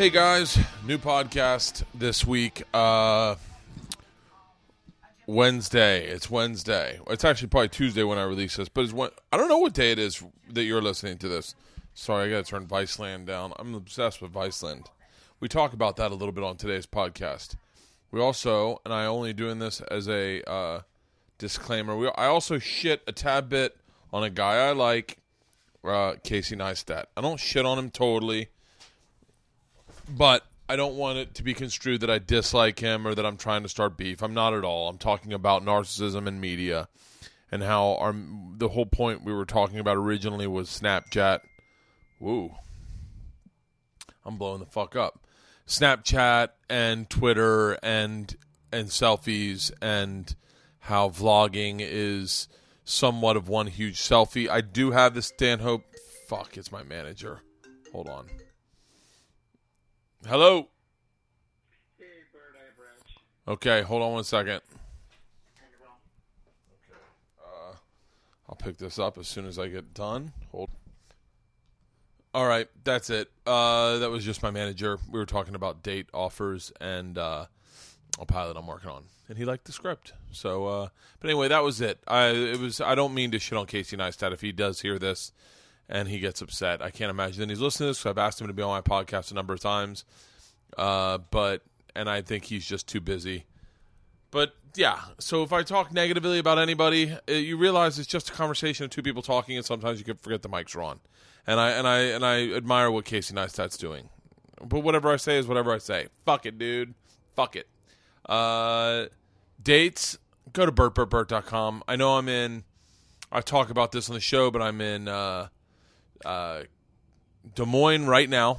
Hey guys, new podcast this week. Uh Wednesday. It's Wednesday. It's actually probably Tuesday when I release this, but it's when, I don't know what day it is that you're listening to this. Sorry, I got to turn Viceland down. I'm obsessed with Viceland. We talk about that a little bit on today's podcast. We also, and I only doing this as a uh, disclaimer. We I also shit a tad bit on a guy I like, uh, Casey Neistat. I don't shit on him totally, but I don't want it to be construed that I dislike him or that I'm trying to start beef. I'm not at all. I'm talking about narcissism in media and how our the whole point we were talking about originally was Snapchat. Woo. I'm blowing the fuck up. Snapchat and Twitter and and selfies and how vlogging is somewhat of one huge selfie. I do have the Stanhope. Fuck, it's my manager. Hold on. Hello. Hey, Bird Eye Branch. Okay, hold on one second. Uh, I'll pick this up as soon as I get done. Hold. All right, that's it. Uh, that was just my manager. We were talking about date offers and uh, a pilot I'm working on, and he liked the script. So, uh, but anyway, that was it. I it was. I don't mean to shit on Casey Neistat if he does hear this and he gets upset. I can't imagine that he's listening to this. I've asked him to be on my podcast a number of times, uh, but and I think he's just too busy. But yeah, so if I talk negatively about anybody, uh, you realize it's just a conversation of two people talking, and sometimes you can forget the mics are on. And I and I and I admire what Casey Neistat's doing. But whatever I say is whatever I say. Fuck it, dude. Fuck it. Uh, dates. Go to bertbertbert.com. I know I'm in. I talk about this on the show, but I'm in uh, uh, Des Moines right now.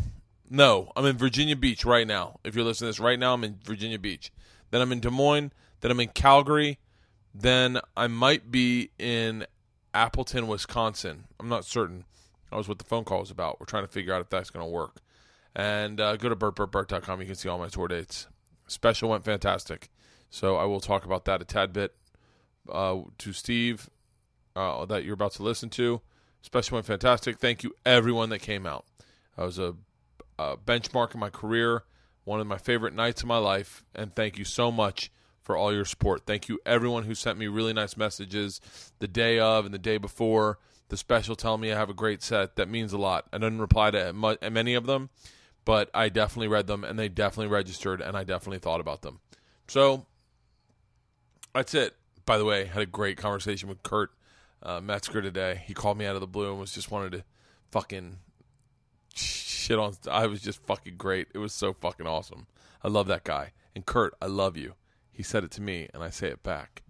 No, I'm in Virginia Beach right now. If you're listening to this right now, I'm in Virginia Beach. Then I'm in Des Moines. Then I'm in Calgary. Then I might be in Appleton, Wisconsin. I'm not certain. That was what the phone call was about. We're trying to figure out if that's going to work. And uh, go to bertbertbert.com. You can see all my tour dates. Special went fantastic. So I will talk about that a tad bit uh, to Steve uh, that you're about to listen to. Special went fantastic. Thank you, everyone that came out. That was a, a benchmark in my career, one of my favorite nights of my life, and thank you so much for all your support. Thank you, everyone who sent me really nice messages the day of and the day before. The special telling me I have a great set. That means a lot. I didn't reply to many of them, but I definitely read them, and they definitely registered, and I definitely thought about them. So that's it. By the way, I had a great conversation with Kurt uh, Metzger today. He called me out of the blue and was just wanted to fucking shit on. I was just fucking great. It was so fucking awesome. I love that guy. And Kurt, I love you. He said it to me, and I say it back.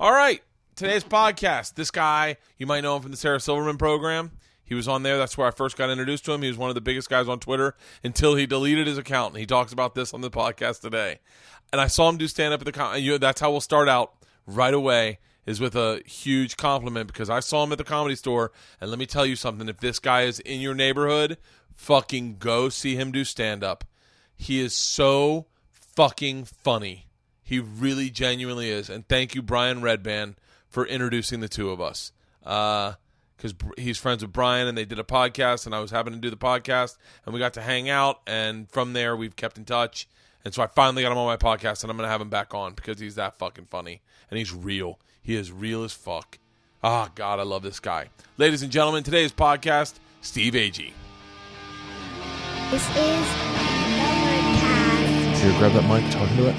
All right, today's podcast. This guy, you might know him from the Sarah Silverman program. He was on there. That's where I first got introduced to him. He was one of the biggest guys on Twitter until he deleted his account. And he talks about this on the podcast today. And I saw him do stand up at the. You, that's how we'll start out right away. Is with a huge compliment because I saw him at the comedy store. And let me tell you something: if this guy is in your neighborhood, fucking go see him do stand up. He is so fucking funny. He really genuinely is. And thank you, Brian Redban, for introducing the two of us. Uh, because he's friends with Brian and they did a podcast, and I was having to do the podcast, and we got to hang out. And from there, we've kept in touch. And so I finally got him on my podcast, and I'm going to have him back on because he's that fucking funny. And he's real. He is real as fuck. Ah, God, I love this guy. Ladies and gentlemen, today's podcast, Steve Agee. This is Overcast. Here, grab that mic, talk into it.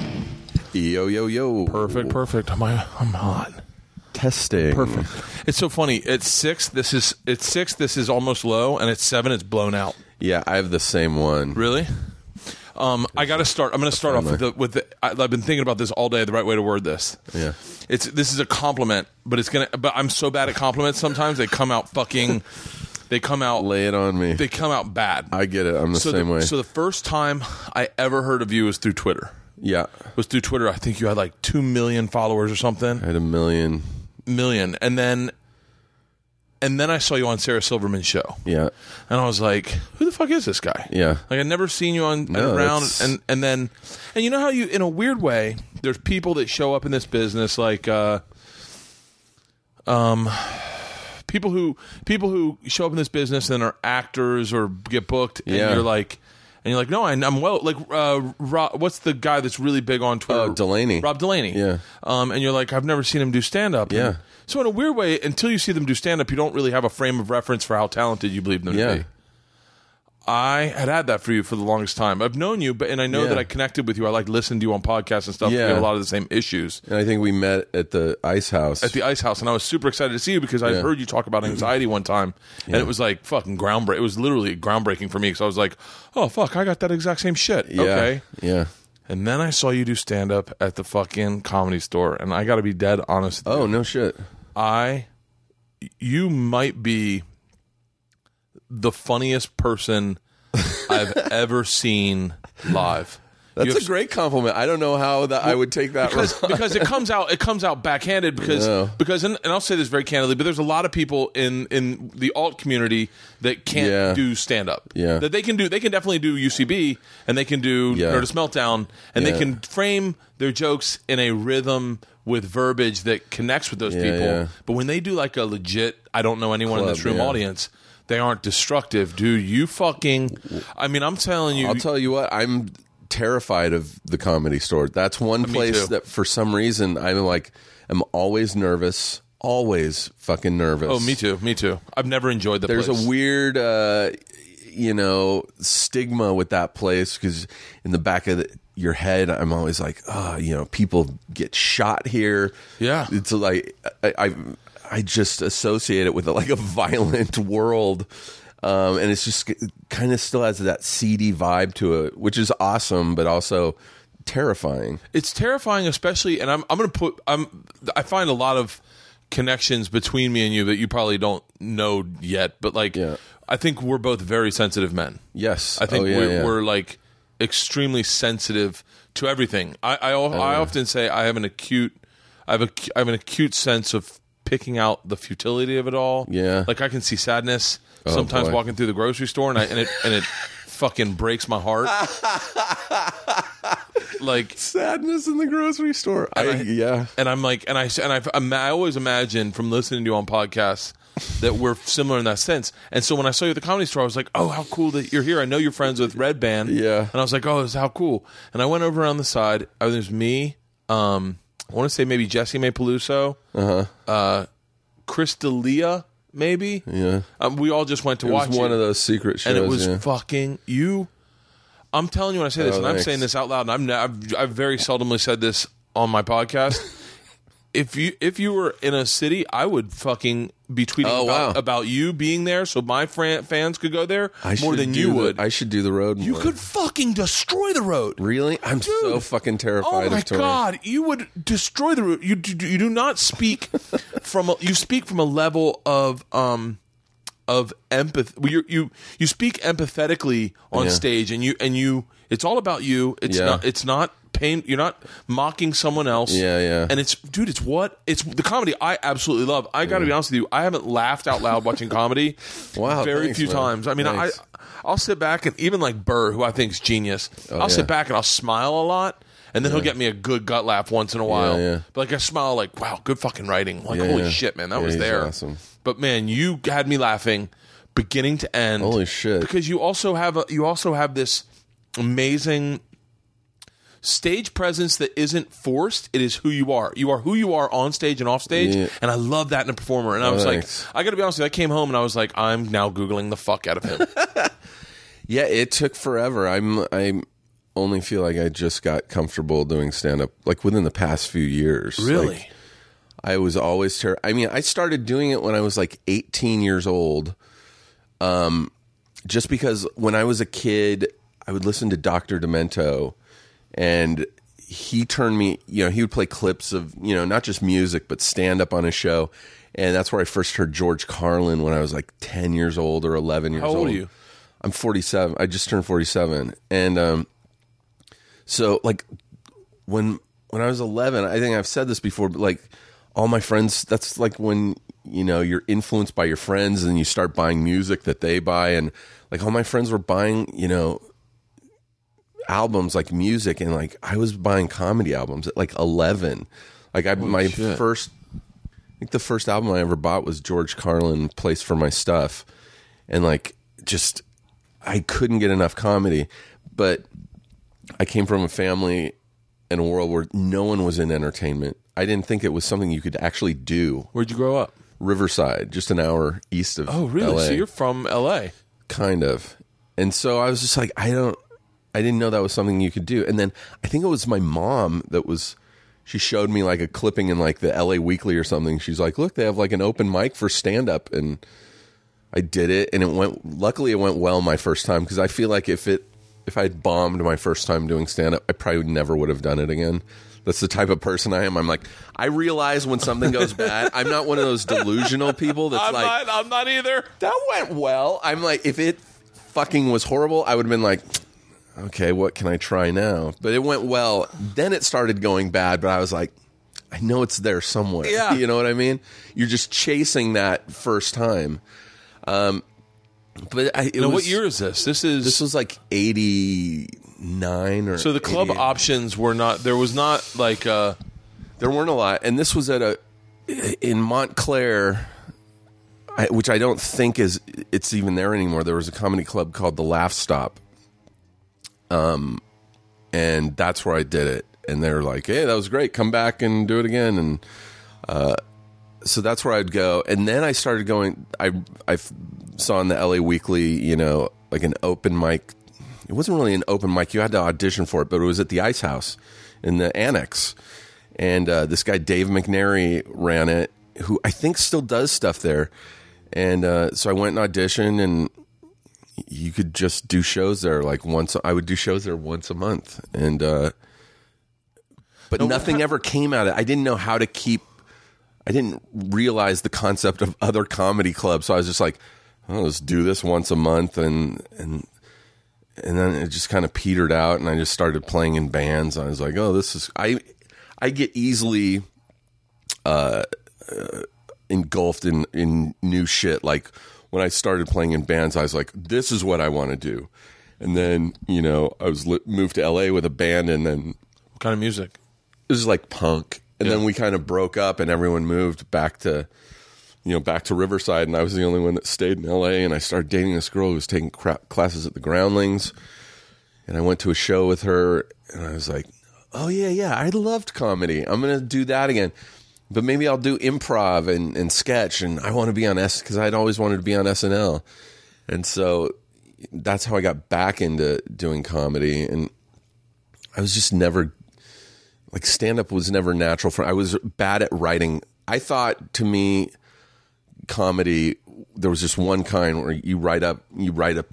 Yo yo yo! Perfect, perfect. I'm, I'm hot. Testing. Perfect. It's so funny. It's six. This is it's six. This is almost low, and it's seven. It's blown out. Yeah, I have the same one. Really? Um, I got to start. I'm going to start off with the with the. I, I've been thinking about this all day. The right way to word this. Yeah. It's this is a compliment, but it's gonna. But I'm so bad at compliments. Sometimes they come out fucking. They come out. Lay it on me. They come out bad. I get it. I'm the so same the, way. So the first time I ever heard of you was through Twitter. yeah. Was through Twitter. I think you had like two million followers or something. I had a million. Million, and then. And then I saw you on Sarah Silverman's show. Yeah. And I was like, "Who the fuck is this guy?" Yeah. like I'd never seen you on No, around, that's- and and then, and you know how you, in a weird way, there's people that show up in this business, like, uh, um, people who people who show up in this business and are actors or get booked, and Yeah. you're like, And you're like, no, I, I'm well. Like, uh, Rob, what's the guy that's really big on Twitter? Oh, Delaney. Rob Delaney. Yeah. Um, and you're like, I've never seen him do stand up. Yeah. So in a weird way, until you see them do stand up, you don't really have a frame of reference for how talented you believe them to Yeah. be. I had had that for you for the longest time. I've known you, but and I know Yeah. that I connected with you. I like listened to you on podcasts and stuff. We Yeah. have a lot of the same issues And I think we met at the Ice House. at the Ice House, and I was super excited to see you because I Yeah. heard you talk about anxiety one time, and it was like fucking groundbreaking. It was literally groundbreaking for me because I was like, "Oh fuck, I got that exact same shit." yeah. Okay, Yeah. and then I saw you do stand up at the fucking comedy store, and I got to be dead honest. Oh no shit. I, you might be the funniest person I've ever seen live. That's You a great compliment. I don't know how that I would take that. because because it comes out it comes out backhanded because Yeah. because and, and I'll say this very candidly, but there's a lot of people in in the alt community that can't Yeah. do stand up. Yeah. that they can do they can definitely do UCB and they can do Yeah. Nerdist Meltdown and Yeah. they can frame their jokes in a rhythm with verbiage that connects with those Yeah, people. yeah. But when they do like a legit, I don't know anyone in this room yeah. audience. They aren't destructive, dude. You fucking. I mean, I'm telling you. I'll tell you what, I'm terrified of the comedy store. That's one place that for some reason I'm like I'm always nervous. Always fucking nervous. oh, me too. Me too. I've never enjoyed the There's place. a weird uh you know, stigma with that place because in the back of the, your head, I'm always like, oh, you know, people get shot here. Yeah. it's like I, I, I just associate it with a, like a violent world, um, and it's just kind of still has that seedy vibe to it, which is awesome, but also terrifying. it's terrifying, especially, and I'm I'm gonna put I'm I find a lot of connections between me and you that you probably don't know yet, but like Yeah. I think we're both very sensitive men. Yes, I think Oh, yeah, we're, yeah. we're like extremely sensitive to everything. I I, Oh, I often say I have an acute I have a I have an acute sense of picking out the futility of it all. Yeah. like I can see sadness oh, sometimes boy. walking through the grocery store, and I and it and it fucking breaks my heart. like sadness in the grocery store. I, I- yeah, and I'm like, and I and I, I always imagine from listening to you on podcasts that we're similar in that sense. And so when I saw you at the comedy store, I was like, oh, how cool that you're here. I know you're friends with Redban. Yeah. And I was like, oh, this is how cool. And I went over on the side. Uh, There's me. Um, I want to say maybe Jessimae Peluso. Uh-huh. Uh Chris D'Elia, maybe. yeah. Um, we all just went to It was watch one it of those secret shows. and it was yeah. fucking you. I'm telling you when I say this, Oh, and I'm saying this out loud, and I'm I've, I've very seldomly said this on my podcast. If you if you were in a city, I would fucking be tweeting Oh, about, wow. about you being there, so my fran- fans could go there I more than you the- would. I should do the road. you could fucking destroy the road. really. I'm so Dude. fucking Oh terrified my of god, you would destroy the route. You do, you do not speak from a, you speak from a level of um of empathy. You you you speak empathetically on Yeah. stage, and you and you. It's all about you. It's Yeah. not. It's not pain. You're not mocking someone else. Yeah, yeah. And it's dude. It's what it's the comedy I absolutely love. I got to be honest with you. I haven't laughed out loud watching comedy. Wow, very thanks, few man. times. I mean. I I'll sit back and even like Burr, who I think is genius. Oh, I'll Oh, yeah. sit back and I'll smile a lot, and then he'll get me a good gut laugh once in a while. yeah. But like I smile, like wow, good fucking writing. Like Yeah, holy yeah. shit, man, that Yeah, was there. awesome. But man, you had me laughing, beginning to end. Holy shit. Because you also have a you also have this amazing stage presence that isn't forced. It is who you are. You are who you are on stage and off stage, Yeah. and I love that in a performer. And I was thanks. like, I got to be honest with you. I came home and I was like, I'm now googling the fuck out of him. Yeah, it took forever. I'm I'm only feel like I just got comfortable doing stand up like within the past few years. really? Like, I was always ter- I mean, I started doing it when I was like 18 years old. Um just because when I was a kid, I would listen to Dr. Demento and he turned me, you know, he would play clips of, you know, not just music but stand up on his show. And that's where I first heard George Carlin when I was like 10 years old or 11 years How old are you? I'm 47. I just turned 47, and um, so like when when I was 11, I think I've said this before, but like all my friends, that's like when you know you're influenced by your friends and you start buying music that they buy, and like all my friends were buying, you know, albums like music, and like I was buying comedy albums at like 11. Like I my shit. first I think the first album I ever bought was George Carlin, Place for My Stuff. And like just I couldn't get enough comedy. but I came from a family in a world where no one was in entertainment. I didn't think it was something you could actually do. Where'd you grow up? Riverside, just an hour east of Oh, really? LA, So you're from L.A. kind of. And so I was just like, I don't, I didn't know that was something you could do. And then I think it was my mom that was. She showed me like a clipping in like the LA Weekly or something. She's like, "Look, they have like an open mic for stand up." And I did it and it went luckily it went well my first time because I feel like if it if I'd bombed my first time doing stand up, I probably never would have done it again. That's the type of person I am. I'm like, I realize when something goes bad. I'm not one of those delusional people that's I'm like, not. I'm not either. that went well. I'm like, if it fucking was horrible, I would have been like, okay, what can I try now? But it went well. Then it started going bad, but I was like, I know it's there somewhere. Yeah. You know what I mean? You're just chasing that first time. Um, but I, know, was, what year is this? This is This was like 89 or so the club 88. options were not. There was not like. Uh, There weren't a lot, and this was at a in Montclair, I, which I don't think is it's even there anymore. There was a comedy club called the Laugh Stop, um, and that's where I did it. And they were like, "Hey, that was great. Come back and do it again." And uh, so that's where I'd go. And then I started going. i i saw in the LA Weekly, you know, like an open mic. It wasn't really an open mic. You had to audition for it, but it was at the Ice House in the annex. And uh, this guy Dave McNary ran it, who I think still does stuff there. And uh, so I went and auditioned, and you could just do shows there like once. I would do shows there once a month, and uh, but nothing ever came out of it. I didn't know how to keep. I didn't realize the concept of other comedy clubs, so I was just like, oh, "Let's do this once a month," and and and then it just kind of petered out, and I just started playing in bands. I was like, "Oh, this is I." I get easily uh, uh, engulfed in in new shit. Like when I started playing in bands, I was like, "This is what I want to do." And then you know, I was li- moved to LA with a band, and then what kind of music? it was like punk. And Yeah. then we kind of broke up, and everyone moved back to you know back to Riverside, and I was the only one that stayed in LA. And I started dating this girl who was taking classes at the Groundlings, and I went to a show with her, and I was like, "Oh yeah, yeah, I loved comedy. I'm gonna do that again." But maybe I'll do improv and, and sketch, and I want to be on S because I'd always wanted to be on SNL, and so that's how I got back into doing comedy. And I was just never like stand up was never natural for I was bad at writing. I thought to me comedy there was just one kind where you write up you write a,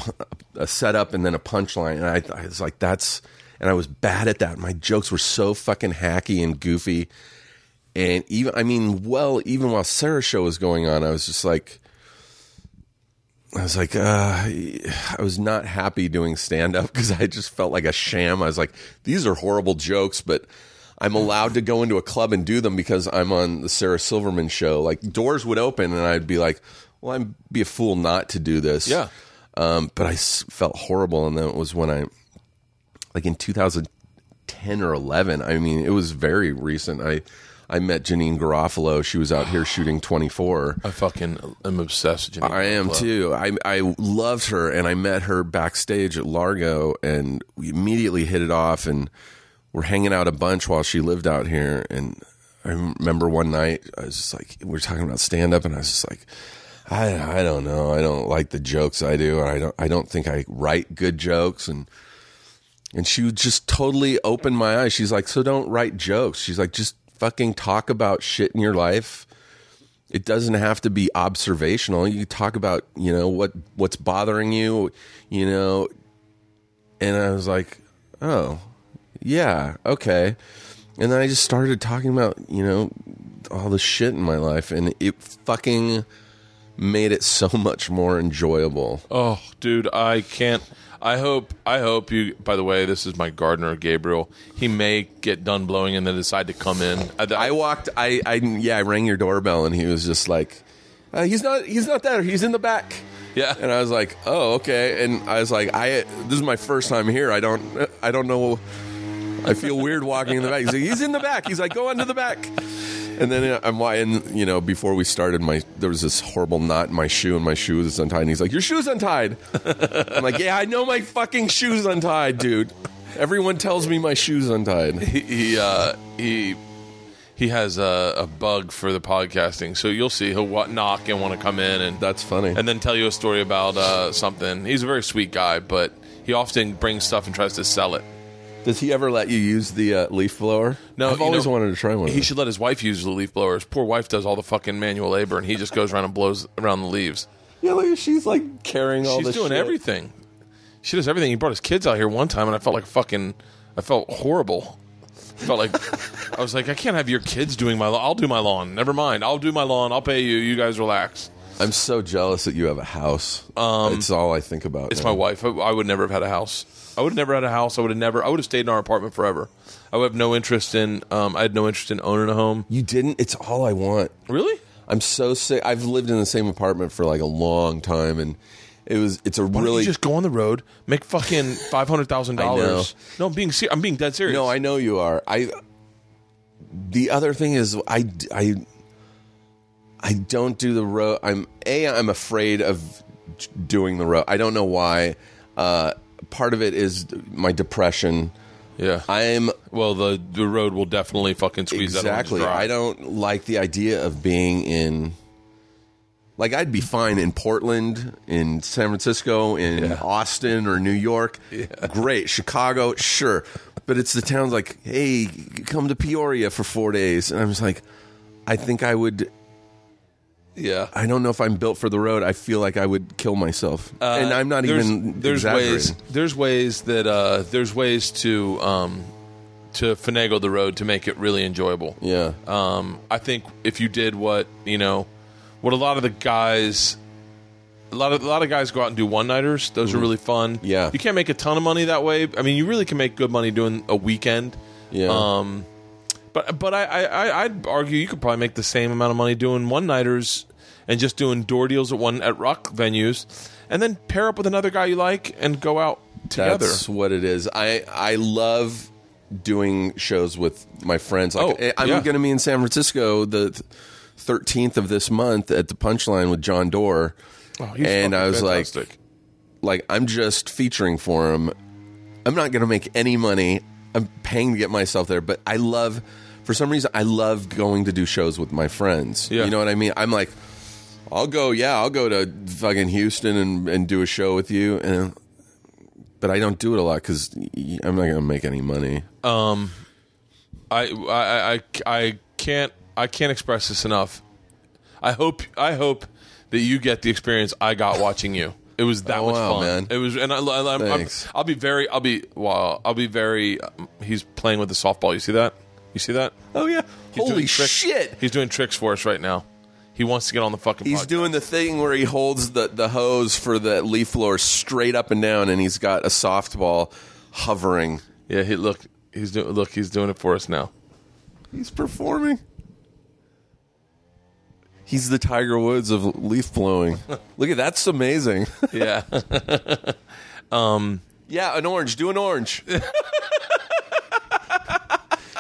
a setup and then a punchline and I, I was like that's and I was bad at that. My jokes were so fucking hacky and goofy. And even I mean well even while Sarah's show was going on I was just like I was like, uh, I was not happy doing stand up because I just felt like a sham. I was like, these are horrible jokes, but I'm allowed to go into a club and do them because I'm on the Sarah Silverman show. Like doors would open and I'd be like, well, I'd be a fool not to do this. Yeah. Um, but I s- felt horrible. And then it was when I, like in 2010 or 11, I mean, it was very recent. I, I met Janeane Garofalo. She was out here shooting 24. I fucking am obsessed with Janeane I am Garofalo. too. I I loved her, and I met her backstage at Largo, and we immediately hit it off, and we're hanging out a bunch while she lived out here. And I remember one night, I was just like, we were talking about stand up, and I was just like, I I don't know, I don't like the jokes I do, I don't I don't think I write good jokes, and and she just totally opened my eyes. She's like, so don't write jokes. She's like, just fucking talk about shit in your life it doesn't have to be observational. You talk about, you know, what what's bothering you, you know. And I was like, "Oh, yeah, okay." And then I just started talking about, you know, all the shit in my life and it fucking made it so much more enjoyable. Oh, dude, I can't. I hope. I hope you. By the way, this is my gardener, Gabriel. He may get done blowing and then decide to come in. I, I walked I I yeah, I rang your doorbell and he was just like, uh, he's not he's not there. He's in the back. yeah. And I was like, "Oh, okay." And I was like, "I this is my first time here. I don't I don't know. I feel weird walking in the back." He's like, "He's in the back." He's like, "Go into the back." And then I'm and you know before we started, my there was this horrible knot in my shoe, and my shoe was untied. And he's like, "Your shoe's untied." I'm like, "Yeah, I know my fucking shoe's untied, dude. Everyone tells me my shoe's untied." he he, uh, he he has a, a bug for the podcasting, so you'll see he'll wa- knock and want to come in and That's funny. and then tell you a story about uh, something. He's a very sweet guy, but he often brings stuff and tries to sell it. Does he ever let you use the uh, leaf blower? No, I've you always know, wanted to try one. He should let his wife use the leaf blower. His poor wife does all the fucking manual labor, and he just goes around and blows around the leaves. Yeah, look, she's like carrying all She's doing shit. everything. She does everything. He brought his kids out here one time, and I felt like fucking. I felt horrible. I felt like I was like, I can't have your kids doing my. lawn. I'll do my lawn. Never mind. I'll do my lawn. I'll pay you. You guys relax. I'm so jealous that you have a house. it's all I think about. Um, It's now. my wife. I, I would never have had a house. I would have never had a house. I would have never. I would have stayed in our apartment forever. I would have no interest in. Um, I had no interest in owning a home. You didn't. It's all I want. Really? I'm so sick. I've lived in the same apartment for like a long time, and it was. It's a Why don't really. you just go on the road, make fucking five hundred thousand dollars? No, I'm being ser- I'm being dead serious. no, I know you are. I. The other thing is, I I. I don't do the road. I'm a. I'm afraid of doing the road. I don't know why. Uh, part of it is my depression. yeah. I'm well, the the road will definitely fucking squeeze exactly. that. I don't like the idea of being in. Like I'd be fine in Portland, in San Francisco, in Yeah. Austin or New York. Great, Chicago, sure, but it's the towns like, hey, come to Peoria for four days, and I'm just like, I think I would. Yeah. I don't know if I'm built for the road. I feel like I would kill myself, and I'm not Uh, there's, even. There's ways. There's ways that uh, there's ways to um, to finagle the road to make it really enjoyable. Yeah, Um, I think if you did what you know, what a lot of the guys, a lot of a lot of guys go out and do one nighters. Those are really fun. Mm-hmm. Yeah. you can't make a ton of money that way. I mean, you really can make good money doing a weekend. yeah. Um, but but I, I I'd argue you could probably make the same amount of money doing one nighters and just doing door deals at one at rock venues, and then pair up with another guy you like and go out together. That's what it is. I I love doing shows with my friends. Like Oh, I'm yeah. going to be in San Francisco the 13th of this month at the Punchline with John Doerr. Oh, he's and I was fantastic. like like I'm just featuring for him. I'm not going to make any money. I'm paying to get myself there, but I love for some reason I love going to do shows with my friends. Yeah. You know what I mean? I'm like I'll go, yeah, I'll go to fucking Houston and, and do a show with you and but I don't do it a lot because I'm not going to make any money. I, I I I can't I can't express this enough. I hope I hope that you get the experience I got watching you. It was that Oh, much wow, fun. man. It was, and I, I, I'm, I'm, I'll be very, I'll be, well, I'll be very. Um, he's playing with the softball. You see that? You see that? Oh yeah, He's holy shit! He's doing tricks for us right now. He wants to get on the fucking. He's podcast. doing the thing where he holds the, the hose for the leaf blower straight up and down, and he's got a softball hovering. Yeah, he look. He's doing. Look, he's doing it for us now. He's performing. He's the Tiger Woods of leaf blowing. Look at that's amazing. Yeah. um. yeah, an orange. Do an orange.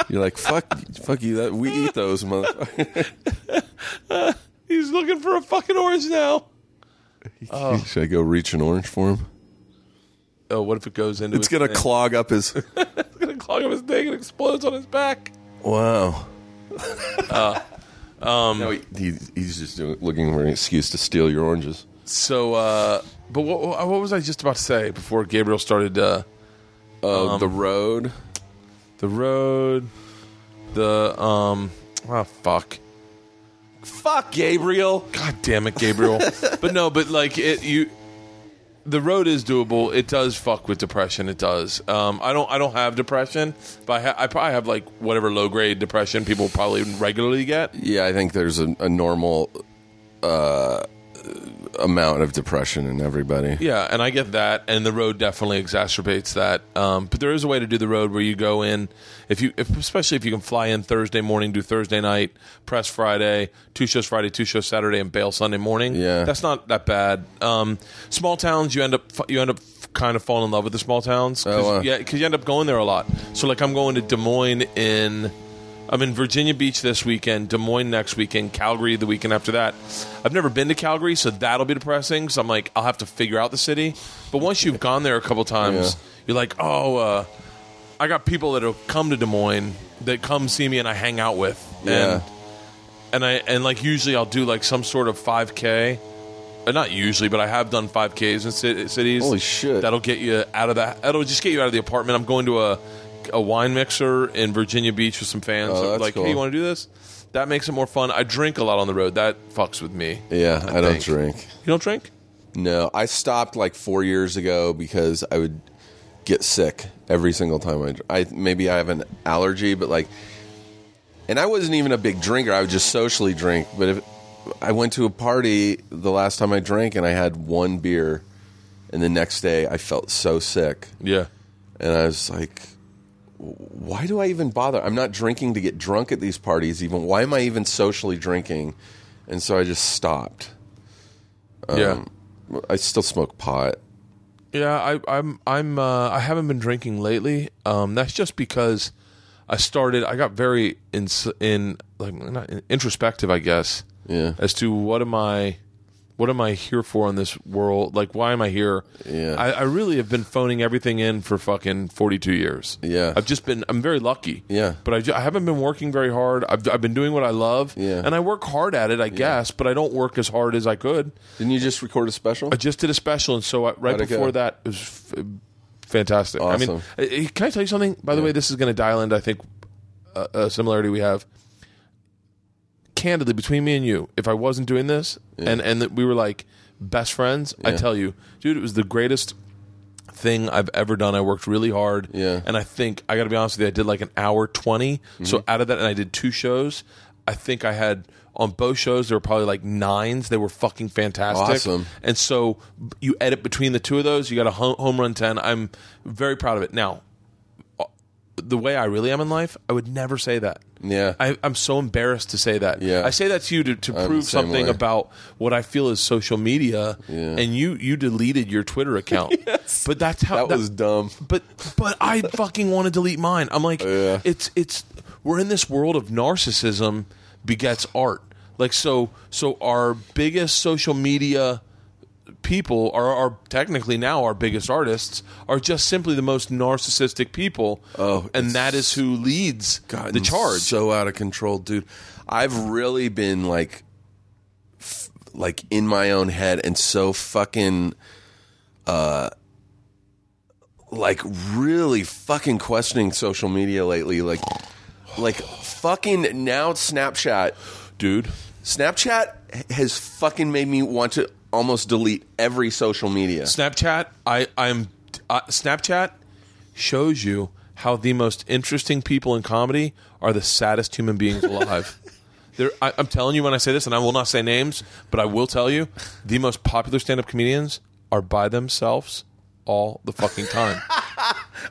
You're like fuck, fuck you. That we eat those, motherfucker. he's looking for a fucking orange now. Should I go reach an orange for him? Oh, what if it goes into? It's gonna thing? clog up his. It's gonna clog up his thing and explodes on his back. Wow. uh, um, no, he, he, he's just doing, looking for an excuse to steal your oranges. So, uh, but what, what was I just about to say before Gabriel started uh, Uh, the road. The road? The um, oh fuck, Fuck Gabriel. god damn it, Gabriel. but no, but like it, you, the road is doable. It does fuck with depression. It does. Um, I don't, I don't have depression, but I, ha- I probably have like whatever low grade depression people probably regularly get. Yeah, I think there's a, a normal uh, amount of depression in everybody. Yeah, and I get that, and the road definitely exacerbates that. Um, but there is a way to do the road where you go in, if you, if, especially if you can fly in Thursday morning, do Thursday night, press Friday, two shows Friday, two shows Saturday, and bail Sunday morning. Yeah. that's not that bad. Um, small towns, you end up you end up kind of falling in love with the small towns. 'cause- Oh, wow. Yeah, because you end up going there a lot. So like I'm going to Des Moines in I'm in Virginia Beach this weekend, Des Moines next weekend, Calgary the weekend after that. I've never been to Calgary, so that'll be depressing. So I'm like, I'll have to figure out the city. But once you've gone there a couple times, Yeah. you're like, oh, uh, I got people that have come to Des Moines that come see me and I hang out with. Yeah. And, and I and like usually I'll do like some sort of 5K. Uh, not usually, but I have done 5Ks in cities. Holy shit. That'll get you out of that. That'll just get you out of the apartment. I'm going to a a wine mixer in Virginia Beach with some fans. Oh, that's like, cool. hey, you want to do this? That makes it more fun. I drink a lot on the road. That fucks with me. Yeah, I, don't think. drink. You don't drink? No, I stopped like four years ago because I would get sick every single time I. I maybe I have an allergy, but like, and I wasn't even a big drinker. I would just socially drink. But if I went to a party the last time I drank and I had one beer, and the next day I felt so sick, Yeah. and I was like. Why do I even bother? I'm not drinking to get drunk at these parties. Even why am I even socially drinking? And so I just stopped. yeah. I still smoke pot. Yeah, I, I'm I'm uh, I haven't been drinking lately. Um, that's just because I started. I got very in in like not introspective, I guess, Yeah. as to what am I, what am I here for in this world? Like, why am I here? Yeah. I, I really have been phoning everything in for fucking forty two years. Yeah. I've just been. I'm very lucky. Yeah. but I, ju- I haven't been working very hard. I've I've been doing what I love. Yeah. and I work hard at it, I guess, but I don't work as hard as I could. Didn't you just record a special? I just did a special, and so I, right How'd it before go? that it was f- fantastic. I mean, Awesome. uh, uh, can I tell you something? By the way, this is going to dial into I think a similarity we have. Candidly, between me and you, if I wasn't doing this and and that we were like best friends, I tell you, dude, it was the greatest thing I've ever done. I worked really hard, Yeah. and I think I got to be honest with you, I did like an hour 20 So Mm-hmm. out of that, and I did two shows. I think I had on both shows there were probably like nines. They were fucking fantastic. Awesome. And so you edit between the two of those, you got a home, run 10. I'm very proud of it. Now, the way I really am in life, I would never say that. Yeah. I, I'm so embarrassed to say that. Yeah. I say that to you to, to I'm prove something way. about what I feel is social media. Yeah. And you you deleted your Twitter account. yes. But that's how that was dumb. but but I fucking want to delete mine. I'm like, Yeah. it's it's we're in this world of narcissism begets art. Like so so our biggest social media people are, are technically now our biggest artists are just simply the most narcissistic people. Oh, and that is who leads the charge. So out of control, dude. I've really been like, f- like in my own head and so fucking, uh, like really fucking questioning social media lately. Like, like fucking now Snapchat, dude. Snapchat has fucking made me want to almost delete every social media. Snapchat, I I'm uh, Snapchat shows you how the most interesting people in comedy are the saddest human beings alive. There, I, I'm telling you when I say this, and I will not say names, but I will tell you, the most popular stand-up comedians are by themselves all the fucking time.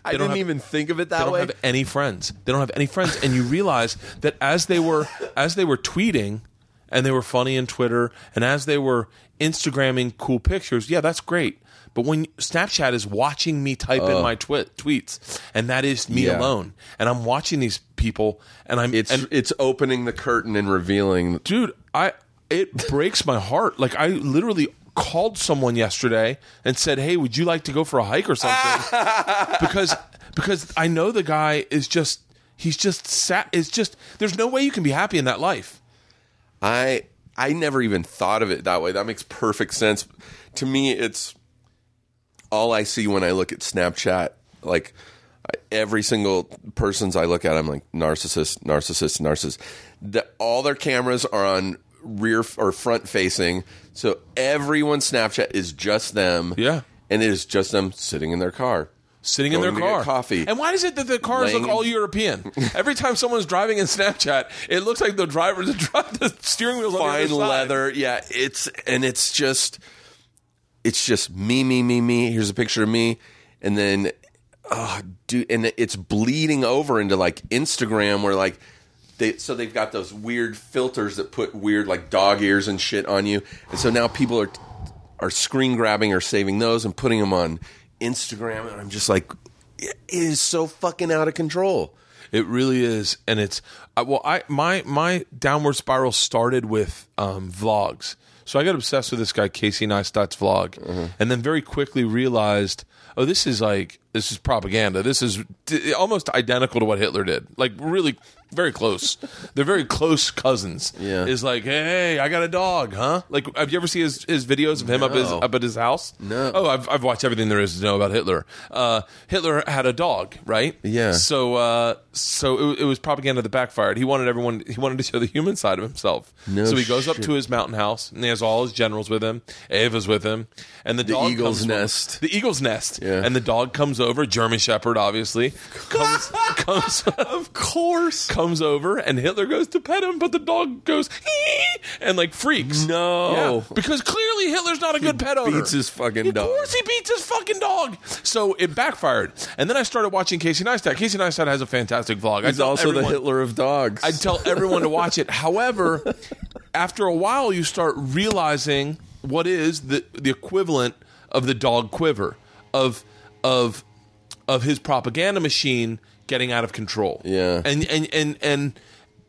I didn't have- even think of it that way. They don't have any friends. They don't have any friends, and you realize that as they were as they were tweeting, and they were funny in Twitter, and as they were Instagramming cool pictures, yeah, that's great. But when Snapchat is watching me type in my twi- tweets, and that is me Yeah. alone, and I'm watching these people, and I'm it's and it's opening the curtain and revealing. dude, I it breaks my heart. Like I literally called someone yesterday and said, "Hey, would you like to go for a hike or something?" because because I know the guy is just he's just sat. It's just there's no way you can be happy in that life. I I never even thought of it that way. That makes perfect sense. To me, it's all I see when I look at Snapchat. Like every single person's I look at, I'm like narcissist, narcissist, narcissist. The, all their cameras are on rear f- or front facing, so everyone's Snapchat is just them. Yeah. and it is just them sitting in their car. Sitting in their car, coffee. And why is it that the cars Laying look all European? Every time someone's driving in Snapchat, it looks like the driver, the, the steering the fine leather. Yeah, it's and it's just it's just me, me, me, me. Here's a picture of me, and then oh, dude, and it's bleeding over into like Instagram, where like they so they've got those weird filters that put weird like dog ears and shit on you, and so now people are are screen grabbing or saving those and putting them on Instagram, and I'm just like, it is so fucking out of control. It really is, and it's well. I my my downward spiral started with um, vlogs. So I got obsessed with this guy Casey Neistat's vlog, and then very quickly realized, oh, this is like this is propaganda. This is d- almost identical to what Hitler did. Like really, very close. They're very close cousins. Yeah. is like, hey, I got a dog, huh? Like, have you ever seen his, his videos of him up his No. up at his house? No. Oh, I've I've watched everything there is to know about Hitler. Uh, Hitler had a dog, right? Yeah. So uh, so it, it was propaganda that backfired. He wanted everyone. He wanted to show the human side of himself. No so he goes up shit. to his mountain house and he has all his generals with him. Ava's with him, and the, dog eagle's comes- nest. The eagle's nest. Yeah. And the dog comes over. German Shepherd, obviously, comes comes of course comes over, and Hitler goes to pet him, but the dog goes and like freaks. No. Yeah, because clearly Hitler's not a good pet owner. beats his fucking of dog. course he beats his fucking dog. So it backfired. And then I started watching Casey Neistat. Casey Neistat has a fantastic vlog. He's also the Hitler of dogs. I'd tell everyone to watch it. However, after a while, you start realizing what is the the equivalent of the dog quiver of of of his propaganda machine getting out of control. Yeah. and and and and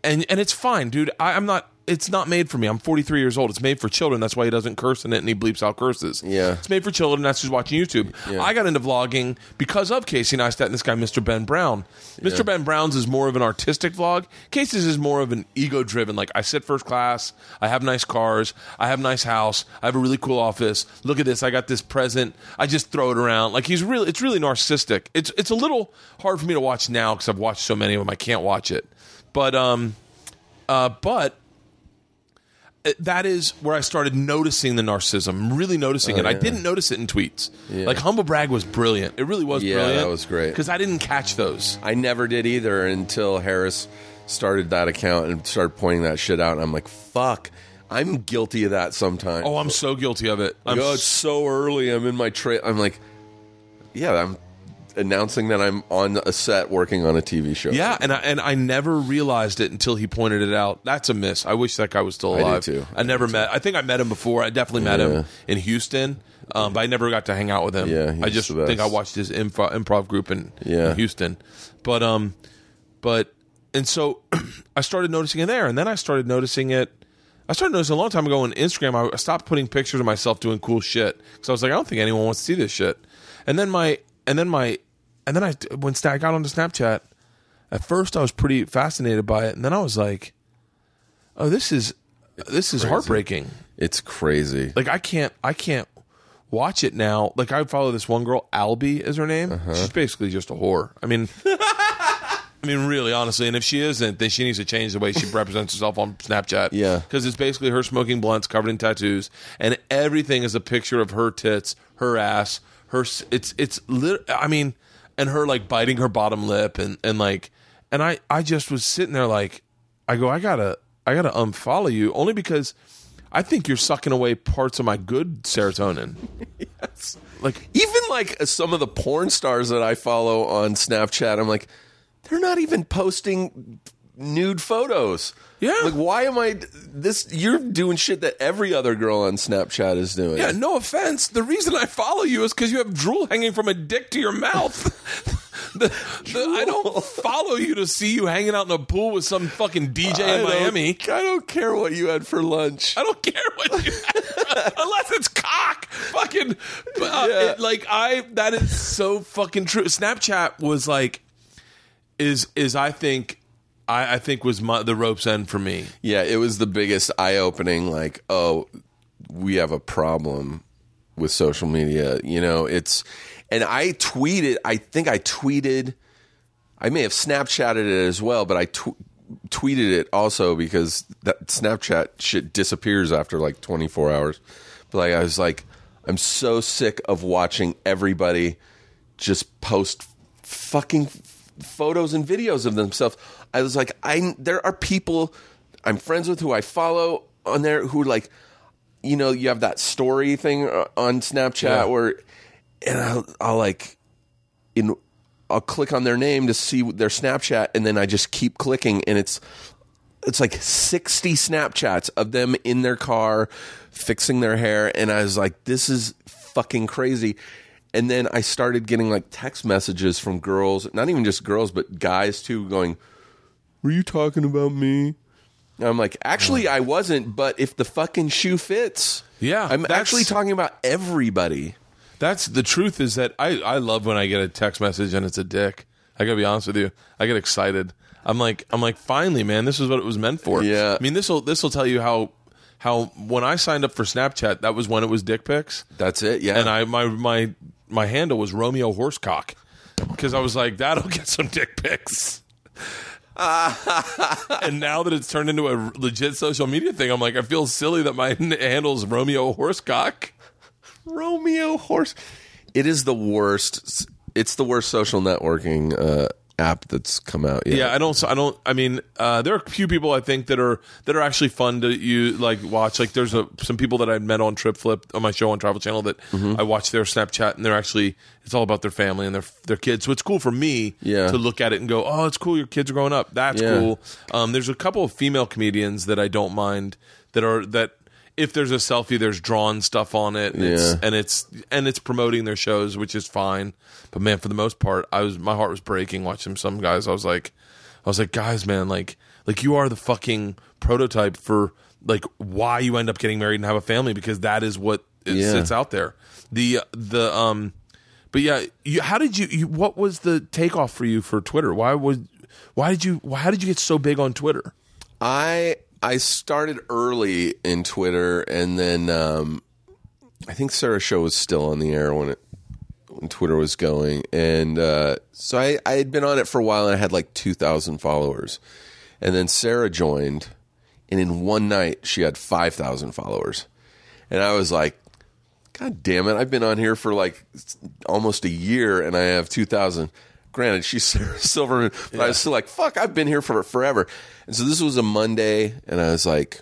and, and it's fine, dude. I, I'm not. It's not made for me. I'm 43 years old. It's made for children. That's why he doesn't curse in it and he bleeps out curses. Yeah. It's made for children. That's who's watching YouTube. Yeah. I got into vlogging because of Casey Neistat and this guy, Mr. Ben Brown. Mr. Ben Brown's is more of an artistic vlog. Casey's is more of an ego driven. Like, I sit first class. I have nice cars. I have a nice house. I have a really cool office. Look at this. I got this present. I just throw it around. Like, he's really, it's really narcissistic. It's, it's a little hard for me to watch now because I've watched so many of them. I can't watch it. But, um, uh, but Uh, that is where I started noticing the narcissism, really noticing oh, it. I Oh, didn't notice it in tweets. Yeah. Like humble brag was brilliant. It really was Yeah, brilliant. that was great. because I didn't catch those. I never did either until Harris started that account and started pointing that shit out. And I'm like, fuck, I'm guilty of that sometimes. Oh, I'm so guilty of it. I'm Like, oh, it's so early. I'm in my tra I'm like, yeah, I'm announcing that I'm on a set working on a TV show. yeah, and I, and I never realized it until he pointed it out. That's a miss. I wish that guy was still I alive. too. I never met. I think I met him before. I definitely met Yeah. him in Houston, um, but I never got to hang out with him. Yeah, I just think I watched his improv, improv group in, Yeah. in Houston. But um, but and so I started noticing it there, and then I started noticing it. I started noticing a long time ago on Instagram. I stopped putting pictures of myself doing cool shit because I was like, I don't think anyone wants to see this shit. And then my and then my and then I when I got onto Snapchat, at first I was pretty fascinated by it, and then I was like, oh, this is this is heartbreaking. It's crazy. Like I can't I can't watch it now. Like I follow this one girl, Albie is her name. Uh-huh. She's basically just a whore. I mean I mean, really, honestly, and if she isn't, then she needs to change the way she represents herself on Snapchat. Yeah. because it's basically her smoking blunts, covered in tattoos, and everything is a picture of her tits, her ass, her. It's it's lit. I mean, and her like biting her bottom lip, and and like, and I I just was sitting there like, I go, I gotta I gotta unfollow you only because I think you're sucking away parts of my good serotonin. yes. Like, even like some of the porn stars that I follow on Snapchat, I'm like, they're not even posting nude photos. Yeah. Like, why am I this? You're doing shit that every other girl on Snapchat is doing. yeah, no offense. The reason I follow you is because you have drool hanging from a dick to your mouth. The- the- I don't follow you to see you hanging out in a pool with some fucking DJ I in Miami. I don't care what you had for lunch. I don't care what you had, unless it's cock. Fucking uh, Yeah. it- like I that is so fucking true. Snapchat was like is is I think I, I think was my, the rope's end for me. Yeah, it was the biggest eye opening. Like, oh, we have a problem with social media. You know, it's and I tweeted. I think I tweeted. I may have Snapchatted it as well, but I tw- tweeted it also because that Snapchat shit disappears after like 24 hours. But like, I was like, I'm so sick of watching everybody just post fucking photos and videos of themselves. I was like, I there are people I'm friends with who I follow on there who like, you know, you have that story thing uh, on Snapchat Yeah. where, and I'll, I'll like, in, I'll click on their name to see their Snapchat, and then I just keep clicking, and it's it's like 60 Snapchats of them in their car fixing their hair. And I was like, this is fucking crazy. and then I started getting like text messages from girls, not even just girls, but guys too, going, "Were you talking about me?" And I'm like, actually, I wasn't. But if the fucking shoe fits, Yeah, I'm that's- actually talking about everybody. That's the truth. Is that I I love when I get a text message and it's a dick. I gotta be honest with you. I get excited. I'm like I'm like finally, man. This is what it was meant for. Yeah. I mean this will this will tell you how how when I signed up for Snapchat, that was when it was dick pics. That's it. Yeah, and I my my my handle was Romeo Horsecock because I was like that'll get some dick pics. and now that it's turned into a legit social media thing, I'm like I feel silly that my handle's Romeo Horsecock. Romeo horse. It is the worst. It's the worst social networking uh, app that's come out yet. Yeah, I don't. I don't. I mean, uh, there are a few people I think that are that are actually fun to you like watch. Like, there's a, some people that I met on Trip Flip on my show on Travel Channel that Mm-hmm. I watch their Snapchat, and they're actually it's all about their family and their their kids. So it's cool for me Yeah. to look at it and go, oh, it's cool. Your kids are growing up. That's Yeah. cool. Um, there's a couple of female comedians that I don't mind that are that. If there's a selfie, there's drawn stuff on it, and, it's, and it's and it's promoting their shows, which is fine. But man, for the most part, I was my heart was breaking watching some guys. I was like, I was like, guys, man, like like you are the fucking prototype for like why you end up getting married and have a family because that is what is, Yeah. it's out there. The the um, but yeah, you, how did you, you? What was the takeoff for you for Twitter? Why was why did you? How did you get so big on Twitter? I I started early in Twitter, and then um, I think Sarah's show was still on the air when it when Twitter was going, and uh, so I I had been on it for a while, and I had like two thousand followers, and then Sarah joined, and in one night she had five thousand followers, and I was like. God damn it! I've been on here for like almost a year, and I have two thousand. Granted, she's Sarah Silverman, but I was still like, "Fuck!" I've been here for forever. And so this was a Monday, and I was like,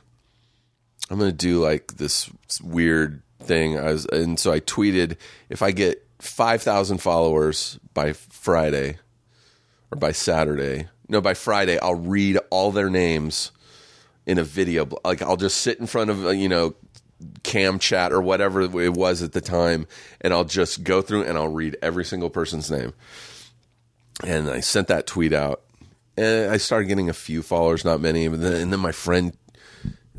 "I'm gonna do like this weird thing." I was, and so I tweeted, "If I get five thousand followers by Friday, or by Saturday, no, by Friday, I'll read all their names in a video. Like I'll just sit in front of uh, you know." cam chat or whatever it was at the time and I'll just go through and I'll read every single person's name. And I sent that tweet out and I started getting a few followers, not many. But then, and then my friend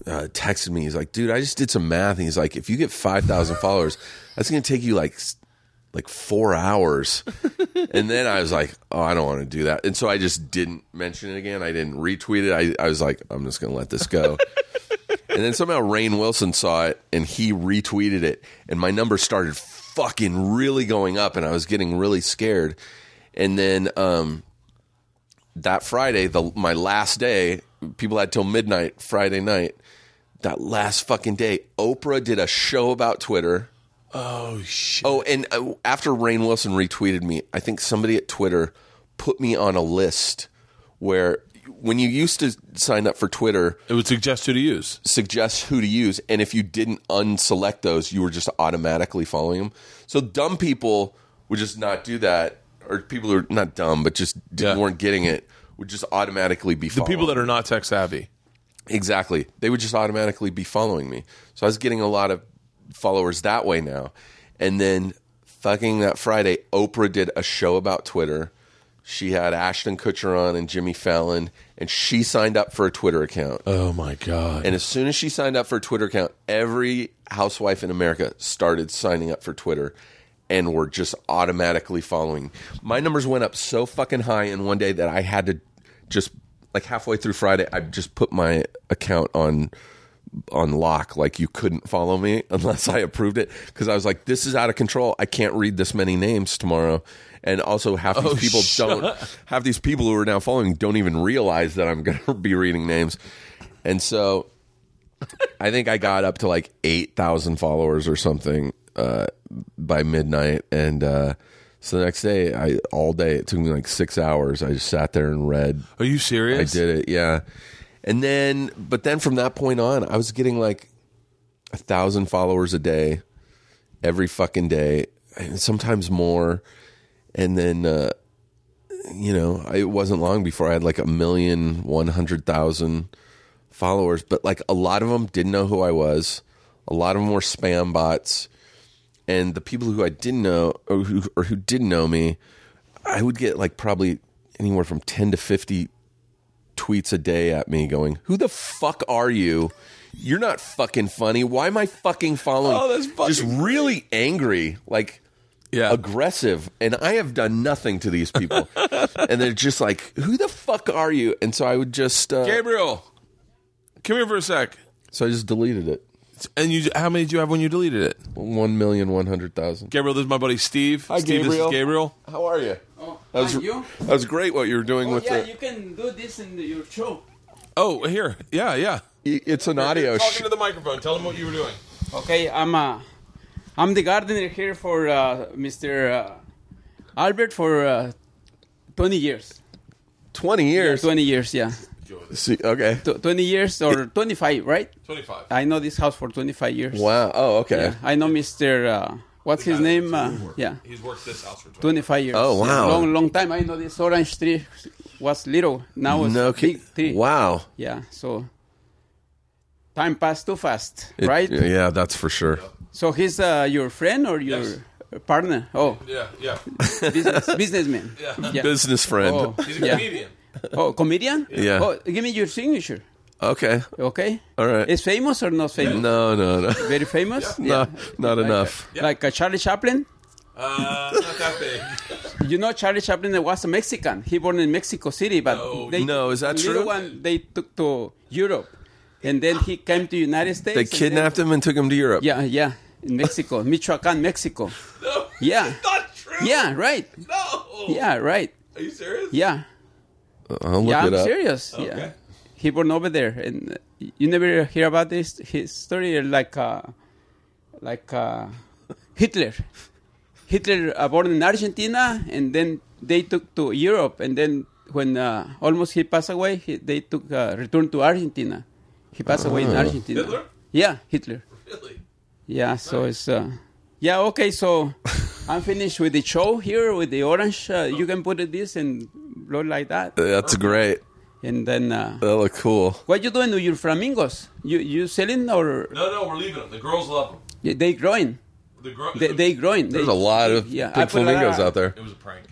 uh, texted me. He's like, "Dude, I just did some math." And he's like, "If you get five thousand followers, that's going to take you like like four hours." and then I was like, "Oh, I don't want to do that." And so I just didn't mention it again. I didn't retweet it. I, I was like, "I'm just going to let this go." and then somehow Rainn Wilson saw it and he retweeted it, and my number started fucking really going up, and I was getting really scared. And then um, that Friday, the my last day, people had till midnight Friday night. That last fucking day, Oprah did a show about Twitter. Oh shit! Oh, and uh, after Rainn Wilson retweeted me, I think somebody at Twitter put me on a list where when you used to sign up for Twitter, It would suggest who to use. suggest who to use, and if you didn't unselect those, you were just automatically following them. So dumb people would just not do that, or people who are not dumb but just didn't, Yeah. weren't getting it would just automatically be The people that are not tech savvy. Exactly. They would just automatically be following me. So I was getting a lot of followers that way now. And then fucking that Friday, Oprah did a show about Twitter. She had Ashton Kutcher on and Jimmy Fallon, and she signed up for a Twitter account. Oh my god! And as soon as she signed up for a Twitter account, every housewife in America started signing up for Twitter and were just automatically following. My numbers went up so fucking high in one day that I had to just like halfway through Friday, I just put my account on on lock like you couldn't follow me unless I approved it because I was like this is out of control. I can't read this many names tomorrow. And also half these Oh, people don't half these people who are now following don't even realize that I'm going to be reading names. And so I think I got up to like 8,000 followers or something uh, by midnight. And uh, so the next day, I all day, it took me like six hours. I just sat there and read. Are you serious? I serious? did it, yeah. And then, but then from that point on, I was getting like a thousand followers a day, every fucking day, and sometimes more. And then, uh, you know, it wasn't long before I had like a million, one hundred thousand followers. But like a lot of them didn't know who I was. A lot of them were spam bots. And the people who I didn't know or who or who didn't know me, I would get like probably anywhere from ten to fifty tweets a day at me going, "Who the fuck are you? You're not fucking funny. Why am I fucking following?" Oh, that's fucking just really angry, like Yeah. aggressive, and I have done nothing to these people, and they're just like, "Who the fuck are you?" And so I would just, uh, Gabriel, come here for a sec. so I just deleted it. And you, how many did you have when you deleted it? One million one hundred thousand. Gabriel, this is my buddy Steve. Hi, Steve, Gabriel. This is Gabriel. How are you? Oh, That was, and you? that was great what you were doing Oh, with yeah, the. you can do this in the, your show. Oh, here. Yeah, yeah. It's an audio. Talking Sh- to the microphone. Tell them what you were doing. Okay, I'm uh, I'm the gardener here for uh, Mr. Uh, Albert for uh, 20 years. Twenty years. 20 years, yeah. See, okay. Tw 20 years or 25, right? 25. I know this house for 25 years. Wow. Oh, okay. Yeah, I know Mr. Uh, what's his name? Uh, yeah, He's worked this house for 20 25 years. Oh, wow. Long, long time. I know this orange tree was little. Now it's No big tree. Wow. Yeah, so time passed too fast, It- right? Yeah, that's for sure. So he's uh, your friend or your Yes. partner? Oh, Yeah, yeah. business, businessman. Yeah. Business friend. Oh, He's a yeah. comedian. Oh, comedian? Yeah. Oh, give me your signature. Okay. Okay. All right. Is famous or not famous? no, no, no. Very famous? No, not enough. Like uh, Charlie Chaplin? Uh, not that big. You know Charlie Chaplin was a Mexican. He born in Mexico City, but No. they, No, is that little true? one they took to Europe, and then he came to United States. They and then- kidnapped him and took him to Europe. Yeah, yeah, in Mexico, Michoacan, Mexico. No. Yeah, Not true. yeah, right. No. Yeah, right. Are you serious? Yeah, I'll look yeah. it I'm up. serious. Okay. Yeah, he born over there, and uh, you never hear about this his story like uh, like uh, Hitler. Hitler uh, born in Argentina, and then they took to Europe, and then when uh, almost he passed away, he, they took uh, returned to Argentina. He passed away in Argentina. Hitler? Yeah, Hitler. Really? Yeah, so it's uh, yeah okay. So I'm finished with the show here with the orange. Uh, you can put this and blow like that, That's great. and then uh, That look cool. what you doing with your flamingos? You you selling or No, no, we're leaving them. The girls love them. they growing? The gro- They they growing. There's they, a lot of yeah, big I put a lot flamingos out there. It was a prank.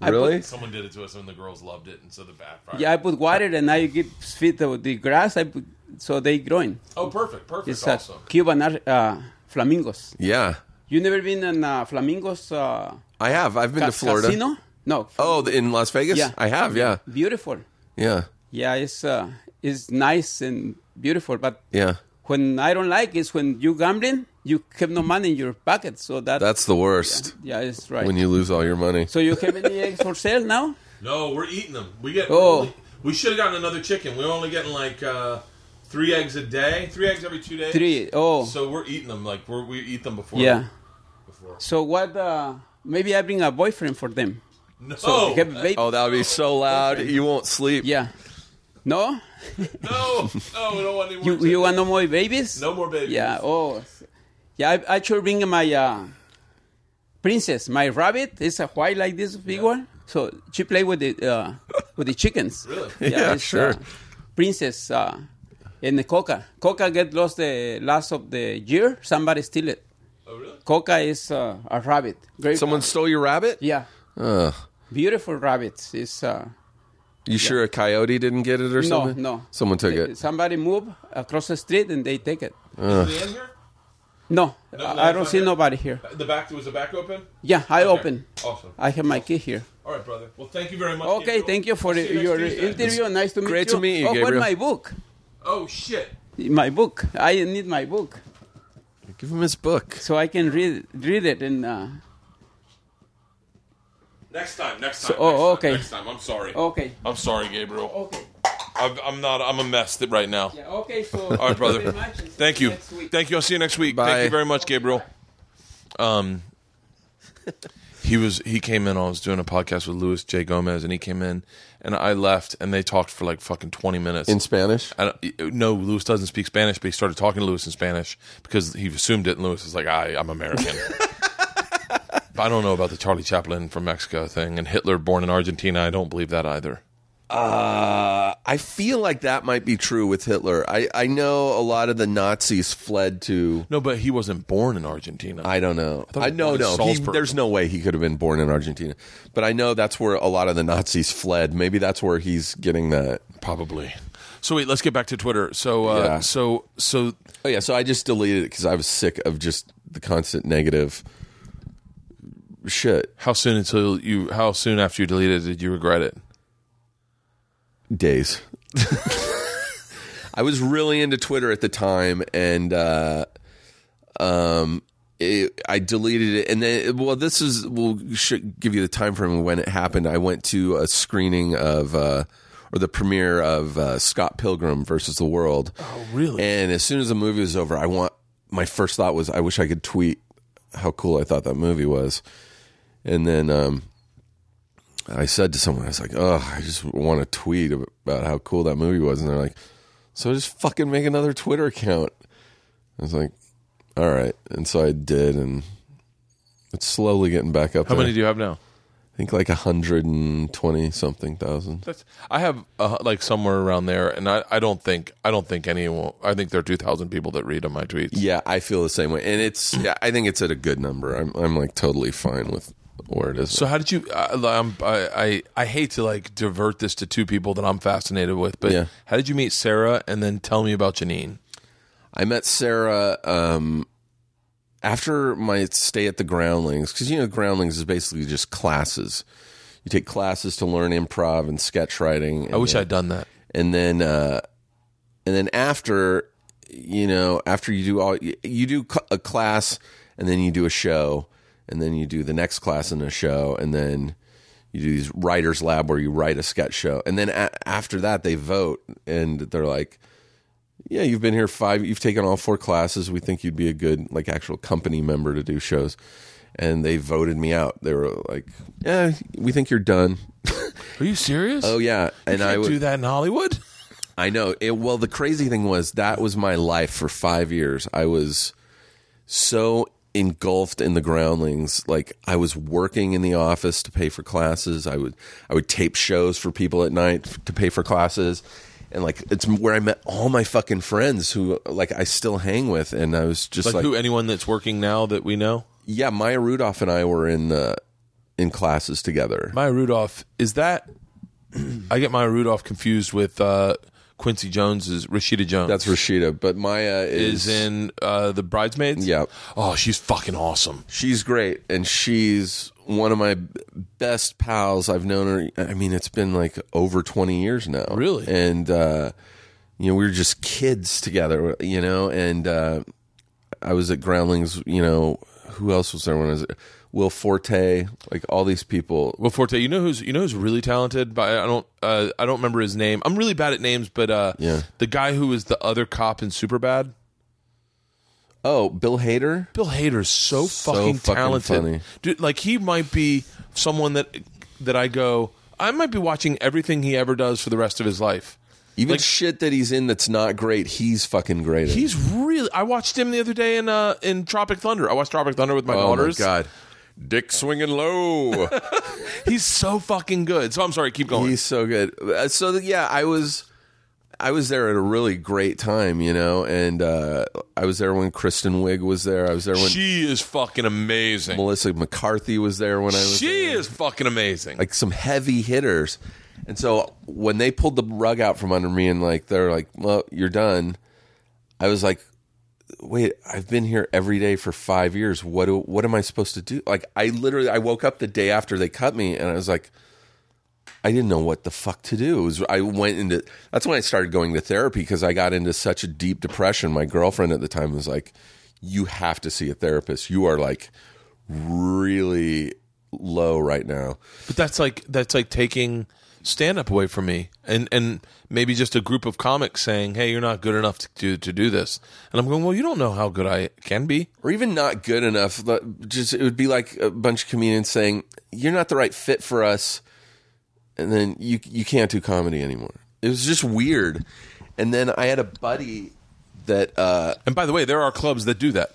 I Really? put- Someone did it to us, and the girls loved it, and so the backfire. yeah, I put water and I give feed the, the grass. I put, so they growing. Oh, perfect, perfect. It's uh, awesome. Cuban uh, flamingos. Yeah, You never been in uh, flamingos? Uh, I have. I've been ca- to Florida. Casino? No. Oh, in Las Vegas? Yeah. I have. Yeah, Beautiful. yeah, Yeah, it's uh, it's nice and beautiful, but yeah. when I don't like is when you gambling, you have no money in your pocket. So that That's the worst yeah, it's right. when you lose all your money. so you have any eggs for sale now? No, we're eating them. We get. Oh. only- we should have gotten another chicken. We're only getting like uh, three eggs a day. Three eggs every two days. Three. Oh, So we're eating them like we're, we eat them before. yeah. Before. So what? Uh, maybe I bring a boyfriend for them. No. So they have a baby. Oh, that would be so loud. You won't sleep. Yeah. No, no. No. We don't want any more. you you want no more babies? No more babies. Yeah. Oh, yeah. I, I should bring my uh, princess, my rabbit. It's a white like this big one. So she play with the uh, with the chickens. Really? Yeah, it's, sure. Uh, princess uh, and the Coca. Coca get lost the last of the year. Somebody steal it. Oh, really? Coca is uh, a rabbit. Great. Someone stole your rabbit? Yeah. Ugh. Beautiful rabbits. It's uh, You sure a coyote didn't get it or no, something? no. No. Someone took it. Somebody move across the street and they take it. Is the in here? No, No, I, I don't see here? nobody here. The back was the back open. Yeah, I Okay. open. Awesome. I have my key here. All right, brother. Well, thank you very much. Okay, Gabriel. thank you for I'll you your Tuesday. interview. Nice to meet great you. to meet you, oh, Gabriel. where's my book? Oh shit. My book. I need my book Give him his book. so I can read read it and. Uh, Next time. Next time. So- oh, next time, okay. Next time. I'm sorry. okay. I'm sorry, Gabriel. Okay. I'm, I'm not. I'm a mess right now. Yeah. Okay. So. All right, brother. Very much. and see Thank you. Thank you. I'll see you next week. Bye. Thank you very much, Gabriel. Um, he was he came in. I was doing a podcast with Luis J Gomez, and he came in, and I left, and they talked for like fucking twenty minutes. In Spanish? I don't, no, Luis doesn't speak Spanish, but he started talking to Luis in Spanish because he assumed it, and Luis is like, I, I'm American. I don't know about the Charlie Chaplin from Mexico thing, and Hitler born in Argentina. I don't believe that either. Uh, I feel like that might be true with Hitler. I, I know a lot of the Nazis fled to. No, but he wasn't born in Argentina. I don't know. I he no no. He, there's no way he could have been born in Argentina. But I know that's where a lot of the Nazis fled. Maybe that's where he's getting that. Probably. So wait, let's get back to Twitter. So uh, Yeah. so so Oh yeah. So I just deleted it because I was sick of just the constant negative shit. how soon until you how soon after you deleted it did you regret it? days. I was really into Twitter at the time, and uh, um, it, I deleted it. And then, well, this is we'll should give you the time frame when it happened. I went to a screening of. Uh, or the premiere of uh, Scott Pilgrim versus the World. Oh, really? And as soon as the movie was over, I want my first thought was I wish I could tweet how cool I thought that movie was. And then um, I said to someone, I was like, "Oh, I just want to tweet about how cool that movie was," and they're like, "So just fucking make another Twitter account." I was like, "All right," and so I did, and it's slowly getting back up. How there. many do you have now? I think like a hundred and twenty something thousand. That's I have uh, like somewhere around there, and I, I don't think I don't think anyone. I think there are two thousand people that read on my tweets. Yeah, I feel the same way, and it's. Yeah, I think it's at a good number. I'm. I'm like totally fine with where it is. So how did you? I, I I hate to like divert this to two people that I'm fascinated with, but Yeah. how did you meet Sarah? And then tell me about Janeane. I met Sarah um, after my stay at the Groundlings because you know Groundlings is basically just classes. You take classes to learn improv and sketch writing. And I wish then, I'd done that. And then, uh, and then after, you know, after you do all you do a class and then you do a show and then you do the next class in a show and then you do these writers lab where you write a sketch show and then a- after that they vote and they're like yeah, you've been here five. You've taken all four classes. We think you'd be a good, like, actual company member to do shows. And they voted me out. They were like, "Yeah, we think you're done." Are you serious? oh yeah, and you I can't would. do that in Hollywood. I know. It, well, the crazy thing was that was my life for five years. I was so engulfed in the groundlings. Like I was working in the office to pay for classes. I would I would tape shows for people at night to pay for classes. And like it's where I met all my fucking friends who like I still hang with, and I was just Like, like, who? Anyone that's working now that we know? yeah, Maya Rudolph and I were in uh, in classes together. Maya Rudolph is that? I get Maya Rudolph confused with uh, Quincy Jones is Rashida Jones. That's Rashida, but Maya is, is in uh, the Bridesmaids. Yeah. Oh, she's fucking awesome. she's great and she's one of my best pals i've known her i mean it's been like over 20 years now Really? and uh you know we were just kids together you know and uh i was at groundlings you know who else was there when i was will forte like all these people Will Forte, you know who's you know who's really talented, but I don't uh, I don't remember his name. I'm really bad at names, but uh, Yeah. the guy who was the other cop in Superbad, oh bill hader Bill Hader's so, So fucking, fucking talented, funny. dude. Like he might be someone that that I go, I might be watching everything he ever does for the rest of his life. even Like- shit that he's in that's not great he's fucking great at. He's really. I watched him the other day in uh in Tropic Thunder. I watched Tropic Thunder with my oh daughters. my god dick swinging low He's so fucking good. So I'm sorry. Keep going. He's so good. Uh, So th- yeah, I was I was there at a really great time, you know, and uh, I was there when Kristen Wiig was there. I was there when she is fucking amazing. Melissa McCarthy was there when I was She there. is fucking amazing. like some heavy hitters. And so when they pulled the rug out from under me and like they're like, "Well, you're done." I was like, "Wait, I've been here every day for 5 years. What do, what am I supposed to do?" Like I literally I woke up the day after they cut me and I was like I didn't know what the fuck to do. Was, I went into that's when I started going to therapy because I got into such a deep depression. My girlfriend at the time was like, "You have to see a therapist. You are like really low right now." But that's like that's like taking stand up away from me and and maybe just a group of comics saying, "Hey, you're not good enough to do to do this." And I'm going, "Well, you don't know how good I can be." or even not good enough. but Just it would be like a bunch of comedians saying, "You're not the right fit for us," and then you you can't do comedy anymore. It was just weird. And then I had a buddy that, uh, And by the way, there are clubs that do that.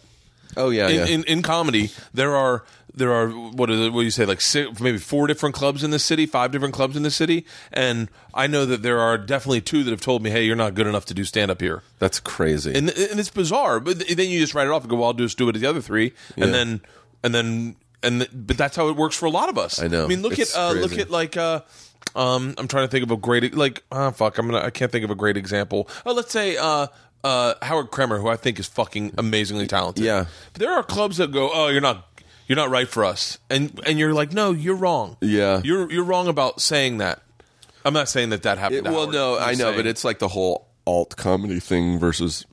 oh yeah, In, yeah. in in comedy, there are there are what is it? What do you say? Like six, maybe four different clubs in the city, five different clubs in the city, and I know that there are definitely two that have told me, "Hey, you're not good enough to do stand up here," That's crazy. and and it's bizarre. But then you just write it off and go, "Well, I'll just do it at the other three, Yeah. and then and then and th- but that's how it works for a lot of us. I know. I mean, look It's at uh, look at like uh, um, I'm trying to think of a great like ah fuck, I'm gonna I can't think of a great example. Oh, let's say uh. Uh, Howard Kremer, who I think is fucking amazingly talented. Yeah. but there are clubs that go, "Oh, you're not, you're not right for us," and and you're like, "No, you're wrong. Yeah. you're you're wrong about saying that." I'm not saying that that happened. It- to well, Howard. no, I'm I know, saying- but it's like the whole alt comedy thing versus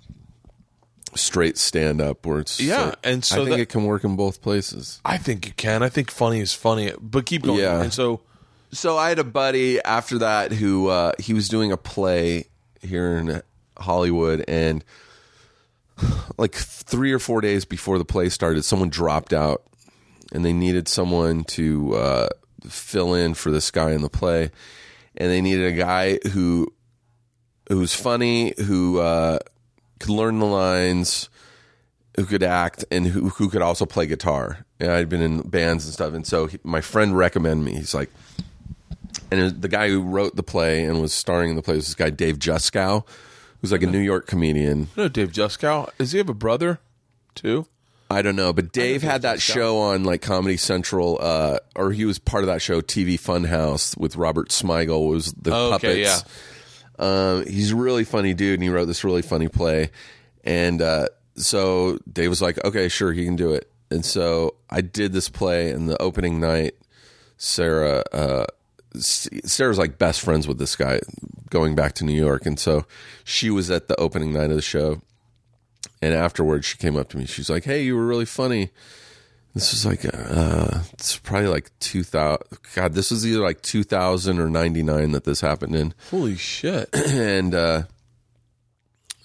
straight stand up, where it's Yeah, like- and so I think that- it can work in both places. I think you can. I think funny is funny, but keep going. Yeah. And so, So I had a buddy after that who uh, he was doing a play here in Hollywood, and like three or four days before the play started, someone dropped out, and they needed someone to uh, fill in for this guy in the play, and they needed a guy who who's funny, who uh, could learn the lines, who could act, and who who could also play guitar. And I'd been in bands and stuff, and so he, my friend recommended me. He's like, and the guy who wrote the play and was starring in the play was this guy Dave Juskow, who's like a New York comedian. no, Dave Juskow. Does he have a brother too? I don't know, but Dave had that show on like Comedy Central, uh, or he was part of that show, TV Funhouse, with Robert Smigel. Was the Oh, okay, puppets? Um, he's a really funny dude, and he wrote this really funny play. And uh, so Dave was like, "Okay, sure, he can do it." And so I did this play, and the opening night, Sarah, uh, Sarah's like best friends with this guy, going back to New York, and so she was at the opening night of the show. And afterwards, she came up to me. She's like, "Hey, you were really funny." This was like, uh, it's probably like two thousand. God, this was either like two thousand or ninety nine that this happened in Holy shit! and uh,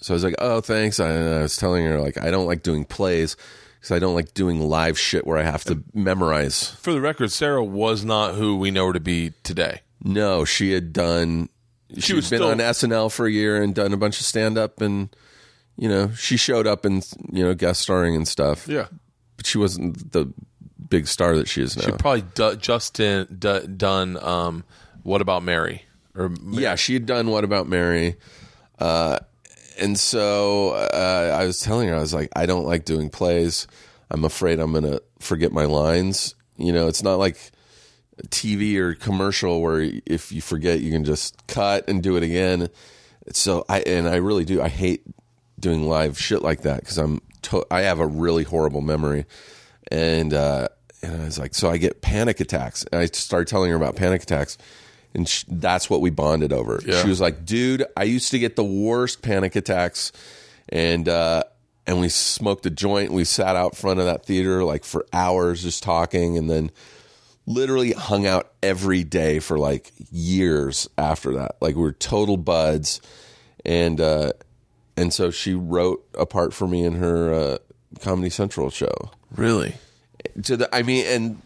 so I was like, "Oh, thanks." I, I was telling her like, I don't like doing plays because I don't like doing live shit where I have to memorize. For the record, Sarah was not who we know her to be today. No, she had done. She was been still- on SNL for a year and done a bunch of stand up, and you know, she showed up and you know guest starring and stuff. Yeah, but she wasn't the big star that she is now. she probably du- just du- done. Um, what about Mary? Or yeah, she had done What About Mary? Uh, and so uh, I was telling her, I was like, I don't like doing plays. I'm afraid I'm going to forget my lines. You know, it's not like TV or commercial where if you forget, you can just cut and do it again. So I, and I really do, I hate doing live shit like that because I'm, to- I have a really horrible memory. And, uh, and I was like, so I get panic attacks. And I started telling her about panic attacks and sh- that's what we bonded over. Yeah. She was like, "Dude, I used to get the worst panic attacks," and uh, and we smoked a joint. We sat out front of that theater like for hours just talking, and then literally hung out every day for like years after that. Like we were total buds, and uh, and so she wrote a part for me in her uh, Comedy Central show. Really? to the I mean and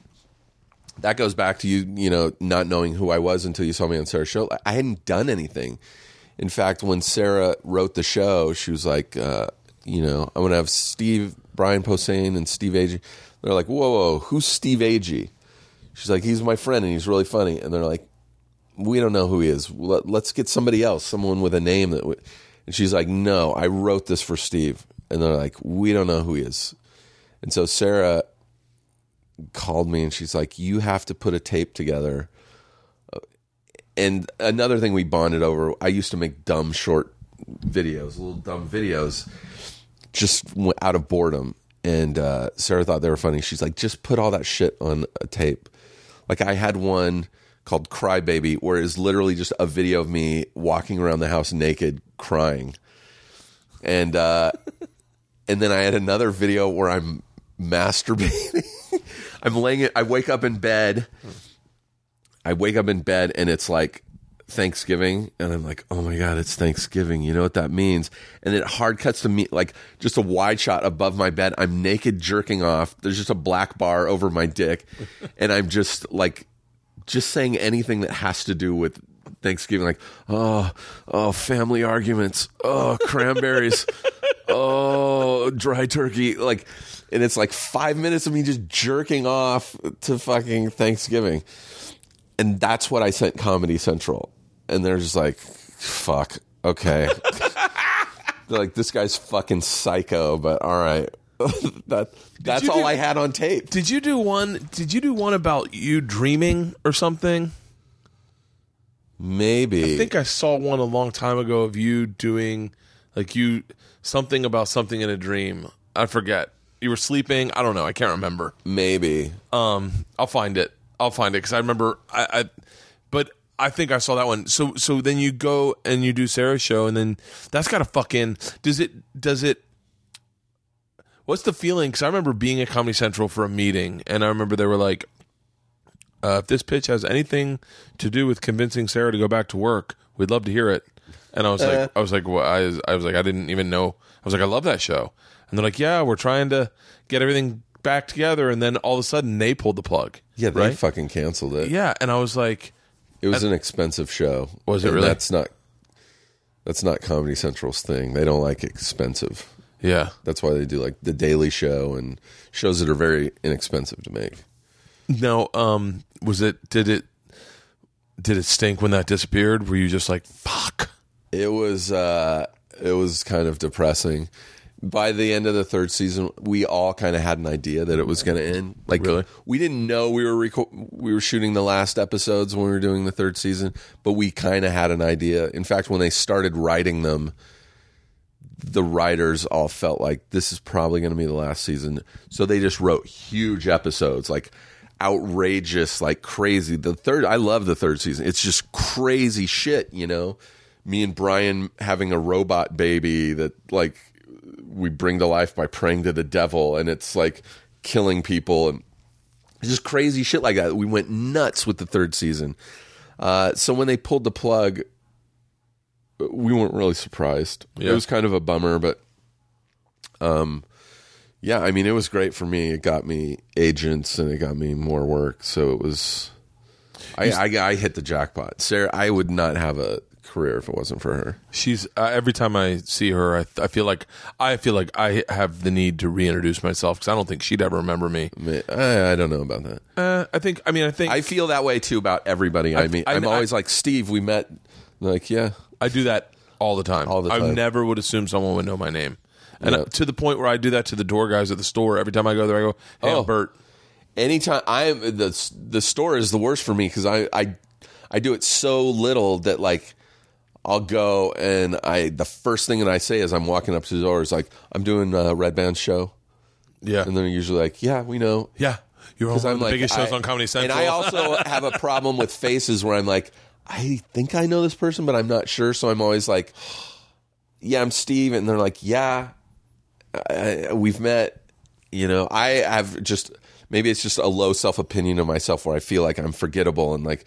that goes back to you you know not knowing who I was until you saw me on Sarah's show. I hadn't done anything. In fact when Sarah wrote the show she was like uh, you know I'm gonna have Steve Brian Posehn and Steve Agee. They're like whoa whoa who's Steve Agee? She's like he's my friend and he's really funny. And they're like we don't know who he is. Let, let's get somebody else someone with a name that w-. and she's like no I wrote this for Steve and they're like we don't know who he is and so Sarah called me and she's like, "You have to put a tape together." And another thing we bonded over, I used to make dumb short videos, little dumb videos, just out of boredom. And uh, Sarah thought they were funny. She's like, "Just put all that shit on a tape." Like I had one called "Cry Baby," where it's literally just a video of me walking around the house naked, crying, and uh, and then I had another video where I'm masturbating. I'm laying it. I wake up in bed. I wake up in bed and it's like Thanksgiving, and I'm like, oh my god, it's Thanksgiving. You know what that means? And it hard cuts to me like just a wide shot above my bed. I'm naked, jerking off. There's just a black bar over my dick, and I'm just like, just saying anything that has to do with Thanksgiving, like, oh, oh, family arguments, oh, cranberries. oh, dry turkey. Like, and it's like five minutes of me just jerking off to fucking Thanksgiving. And that's what I sent Comedy Central. And they're just like, fuck, okay. they're like, this guy's fucking psycho, but all right. that that's all do- I had on tape. Did you do one? Did you do one about you dreaming or something? Maybe. I think I saw one a long time ago of you doing like you something about something in a dream. I forget. You were sleeping. I don't know. I can't remember. maybe. Um, I'll find it. I'll find it because I remember. I, I, but I think I saw that one. So, so then you go and you do Sarah's show, and then that's got to fucking. Does it? Does it? What's the feeling? Because I remember being at Comedy Central for a meeting, and I remember they were like, uh, "If this pitch has anything to do with convincing Sarah to go back to work, we'd love to hear it." And I was like, I was like, well, I, was, I was like, I didn't even know. I was like, I love that show. And they're like, yeah, we're trying to get everything back together. And then all of a sudden, they pulled the plug. Yeah, they right. fucking canceled it. Yeah, and I was like, It was an expensive show. Was it And really? That's not. That's not Comedy Central's thing. They don't like expensive. Yeah. That's why they do like the Daily Show and shows that are very inexpensive to make. No, um, was it? Did it? Did it stink when that disappeared? Were you just like, fuck? It was uh it was kind of depressing. By the end of the third season, we all kind of had an idea that it was going to end. Like Really? we didn't know we were reco- we were shooting the last episodes when we were doing the third season, but we kind of had an idea. In fact, when they started writing them, the writers all felt like this is probably going to be the last season. So they just wrote huge episodes, like outrageous, like crazy. The third, I love the third season. It's just crazy shit, you know. Me and Brian having a robot baby that like we bring to life by praying to the devil, and it's like killing people and just crazy shit like that. We went nuts with the third season. Uh, so when they pulled the plug, we weren't really surprised. Yeah. It was kind of a bummer, but um, yeah, I mean, it was great for me. It got me agents and it got me more work. So it was, I, I, I hit the jackpot. Sarah, I would not have a career if it wasn't for her. She's uh, every time I see her, I, I feel like I feel like I have the need to reintroduce myself because I don't think she'd ever remember me. I, I, don't know about that. Uh, I think. I mean, I think I feel that way too about everybody. I, mean, I- I'm I- always like, Steve, we met. Like, yeah, I do that all the time. All the I time. never would assume someone would know my name, and Yeah. to the point where I do that to the door guys at the store. Every time I go there, I go, "Hey, Oh. I'm Bert." anytime I am the the store is the worst for me because I I I do it so little that like I'll go and I the first thing that I say as I'm walking up to the door is like I'm doing a Redban show Yeah, and they're usually like yeah we know yeah. You're on one I'm of the like biggest shows I- on Comedy Central. and I also have a problem with faces where I'm like I think I know this person but I'm not sure. So I'm always like yeah I'm Steve. And they're like yeah I, I- we've met you know i have just maybe it's just a low self opinion of myself where i feel like i'm forgettable and like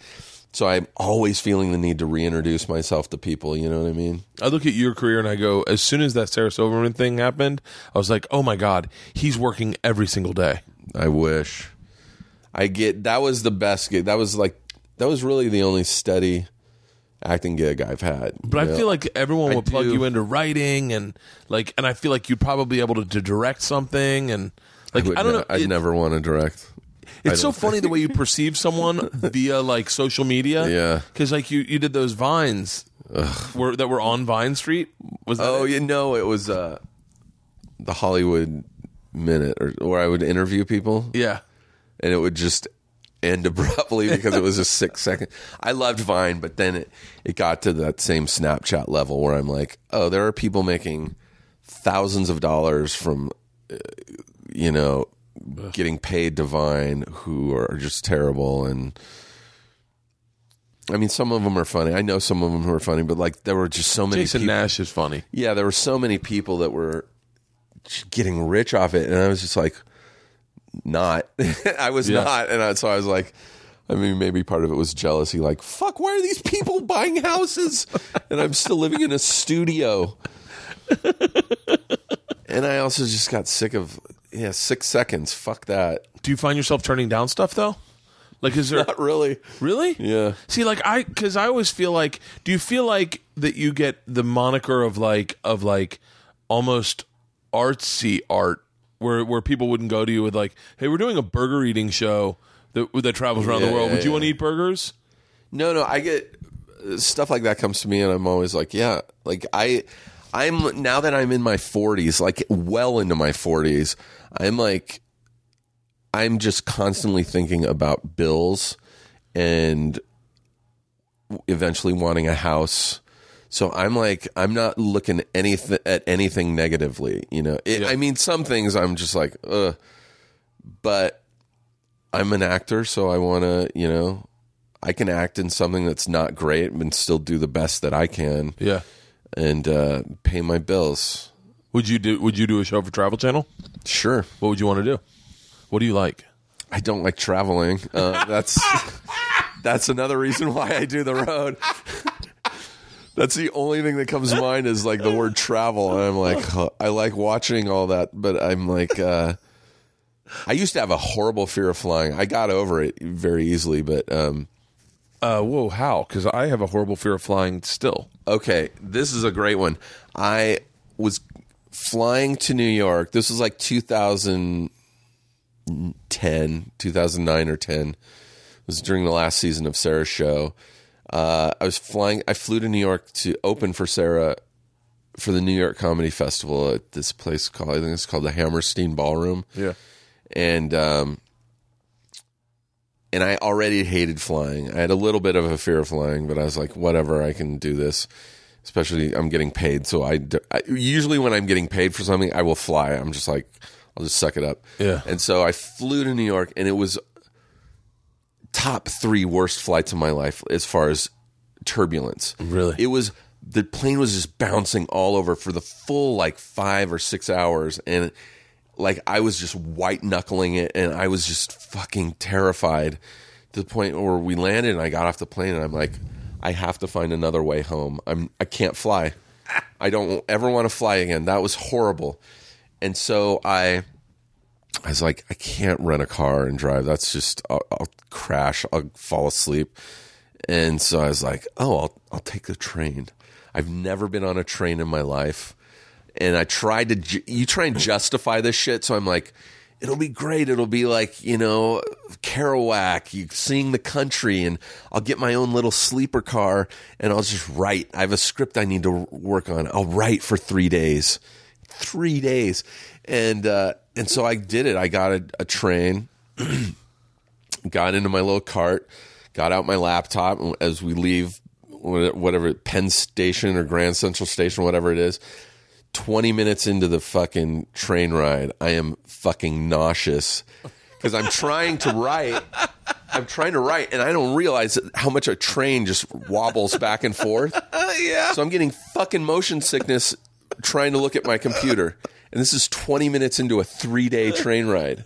so i'm always feeling the need to reintroduce myself to people. You know what i mean? I look at your career and I go, as soon as that Sarah Silverman thing happened, I was like, oh my god, he's working every single day. i wish. I get that was the best gig that was like that was really the only steady acting gig i've had But I feel like everyone I would plug you into writing and like, and I feel like you'd probably be able to, to direct something and like, I, would don't ne- know. i'd it- never want to direct It's so don't funny the way you perceive someone via like social media. Yeah. because like you you did those vines were that were on Vine Street. Was that oh it? you know it was uh the hollywood minute or where i would interview people yeah. and it would just end abruptly because it was a six second. I loved Vine, but then it, it got to that same Snapchat level where I'm like, oh, there are people making thousands of dollars from, uh, you know, getting paid to Vine who are just terrible. And I mean, some of them are funny. I know some of them who are funny, but like there were just so many Jason people. Nash is funny. Yeah, there were so many people that were getting rich off it, and I was just like, not. I was Yeah. not, and I, so I was like, I mean, maybe part of it was jealousy. Like, fuck, why are these people buying houses, and I'm still living in a studio? and I also just got sick of yeah, six seconds. Fuck that. Do you find yourself turning down stuff though? Like, is there Not really. really? Yeah. See, like I, because I always feel like, do you feel like that you get the moniker of like of like almost artsy art where where people wouldn't go to you with like, "Hey, we're doing a burger eating show that that travels around Yeah, the world. yeah, Would you yeah. want to eat burgers?" No, no, I get stuff like that comes to me, and I'm always like, yeah, like I, I'm now that I'm in my 40s, like well into my 40s, I'm like, I'm just constantly thinking about bills and eventually wanting a house. So I'm like, I'm not looking anything at anything negatively, you know. It, Yeah. I mean, some things I'm just like, ugh, but I'm an actor, so I want to, you know, I can act in something that's not great and still do the best that I can Yeah. and uh, pay my bills. Would you do Would you do a show for Travel Channel? Sure. What would you want to do? What do you like? I don't like traveling. Uh, that's that's another reason why I do the road. That's the only thing that comes to mind is like the word travel. And I'm like, huh, I like watching all that, but I'm like, uh, I used to have a horrible fear of flying. I got over it very easily, but um, Uh, whoa, how? Because I have a horrible fear of flying still. Okay, this is a great one. I was flying to New York. This was like 2010, 2009 or 10. It was during the last season of Sarah's show. Uh, I was flying, I flew to New York to open for Sarah for the New York Comedy Festival at this place called, I think it's called the Hammerstein Ballroom Yeah. and um, and I already hated flying. I had a little bit of a fear of flying, but I was like, whatever, I can do this. Especially, I'm getting paid, so I usually when I'm getting paid for something, I will fly. I'm just like, I'll just suck it up. Yeah. And so I flew to New York, and it was top three worst flights of my life as far as turbulence. Really? It was the plane was just bouncing all over for the full like five or six hours, and like I was just white knuckling it, and I was just fucking terrified to the point where we landed, and I got off the plane, and I'm like, I have to find another way home. I'm I can't fly. I don't ever want to fly again. That was horrible, and so I. I was like, I can't rent a car and drive. That's just, I'll, I'll crash. I'll fall asleep. And so I was like, oh, I'll, I'll take the train. I've never been on a train in my life. And I tried to, ju- you try and justify this shit. So I'm like, it'll be great. It'll be like, you know, Kerouac, you seeing the country, and I'll get my own little sleeper car and I'll just write. I have a script I need to work on. I'll write for three days. Three days. And, uh, and so I did it. I got a, a train got into my little cart, got out my laptop as we leave whatever Penn Station or Grand Central Station, whatever it is. 20 minutes into the fucking train ride, I am fucking nauseous because I'm trying to write. I'm trying to write, and I don't realize how much a train just wobbles back and forth. yeah. So I'm getting fucking motion sickness trying to look at my computer. And this is 20 minutes into a three day train ride.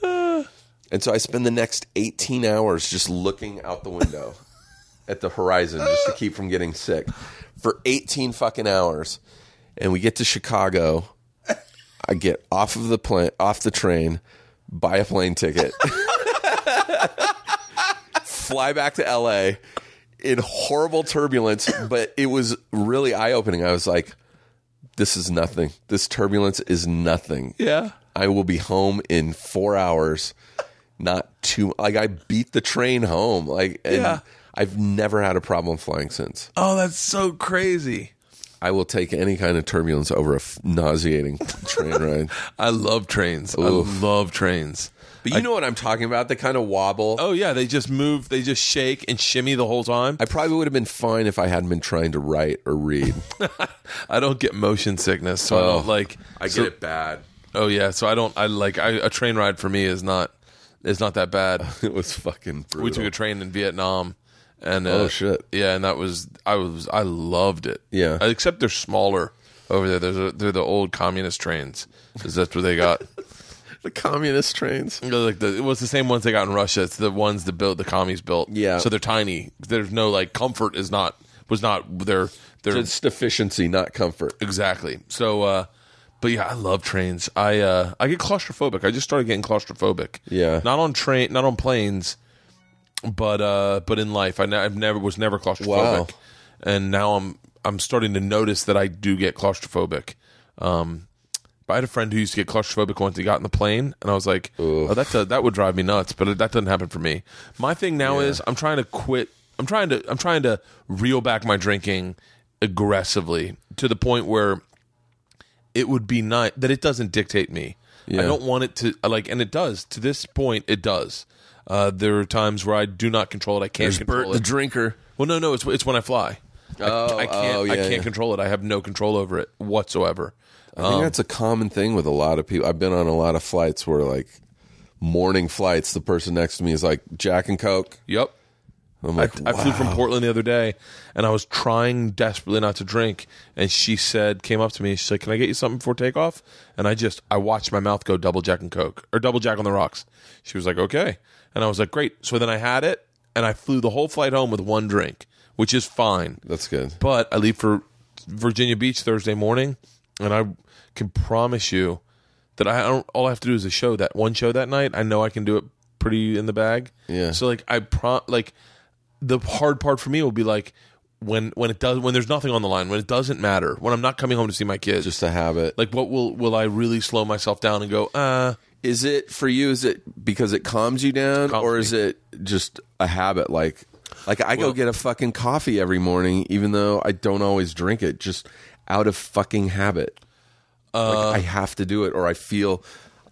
And so I spend the next 18 hours just looking out the window at the horizon just to keep from getting sick for 18 fucking hours. And we get to Chicago. I get off of the plane, off the train, buy a plane ticket, fly back to LA in horrible turbulence, but it was really eye opening. I was like, this is nothing. This turbulence is nothing. Yeah. I will be home in four hours. Not too like I beat the train home. Like and Yeah. I've never had a problem flying since. Oh, that's so crazy. I will take any kind of turbulence over a f- nauseating train ride. I love trains. Oof. I love trains. But you know what I'm talking about? They kind of wobble. Oh yeah, they just move. They just shake and shimmy the whole time. I probably would have been fine if I hadn't been trying to write or read. I don't get motion sickness, so I Oh, don't like. I so- get it bad. Oh yeah, so I don't. I like I, a train ride for me is not is not that bad. It was fucking brutal. We took a train in Vietnam, and uh, Oh, shit. yeah, and that was I was I loved it. Yeah. Except they're smaller over there. There's a, they're the old communist trains. Is that's what they got? the communist trains. You know, like the, it was the same ones they got in Russia. It's the ones that built the commies built. Yeah. so they're tiny. There's no like comfort is not was not their their It's efficiency, not comfort. exactly. So, uh, but yeah, I love trains. I uh, I get claustrophobic. I just started getting claustrophobic. Yeah. not on train, not on planes, but uh, but in life, I ne- I've never was never claustrophobic, Wow. and now I'm I'm starting to notice that I do get claustrophobic. Um, I had a friend who used to get claustrophobic once he got in the plane, and I was like, "Oh, that uh, that would drive me nuts." But that doesn't happen for me. My thing now is I'm trying to quit. I'm trying to I'm trying to reel back my drinking aggressively to the point where it would be nice that it doesn't dictate me. Yeah. I don't want it to like, and it does. To this point, it does. Uh, there are times where I do not control it. I can't There's control Bert it. the drinker. Well, no, no, it's it's when I fly. Oh, I can't. oh, I can't yeah. control it. I have no control over it whatsoever. I think um, that's a common thing with a lot of people. I've been on a lot of flights where like morning flights, the person next to me is like Jack and Coke. Yep. I'm I, like, I flew from. Portland the other day, and I was trying desperately not to drink. And she said, came up to me, she's like, "Can I get you something before takeoff?" And I just, I watched my mouth go double Jack and Coke or double Jack on the rocks. She was like, "Okay," and I was like, "Great." So then I had it, and I flew the whole flight home with one drink, which is fine. That's good. But I leave for Virginia Beach Thursday morning, and I can promise you that I don't. All I have to do is a show that one show that night. I know I can do it pretty in the bag. Yeah. So like I pro like the hard part for me will be like when when it does when there's nothing on the line when it doesn't matter when I'm not coming home to see my kids. Just a habit. like what will will I really slow myself down and go? Uh, Is it for you? Is it because it calms you down, Calms or me. is it just a habit? Like, like I go get a fucking coffee every morning, even though I don't always drink it, just out of fucking habit. Uh, like I have to do it, or I feel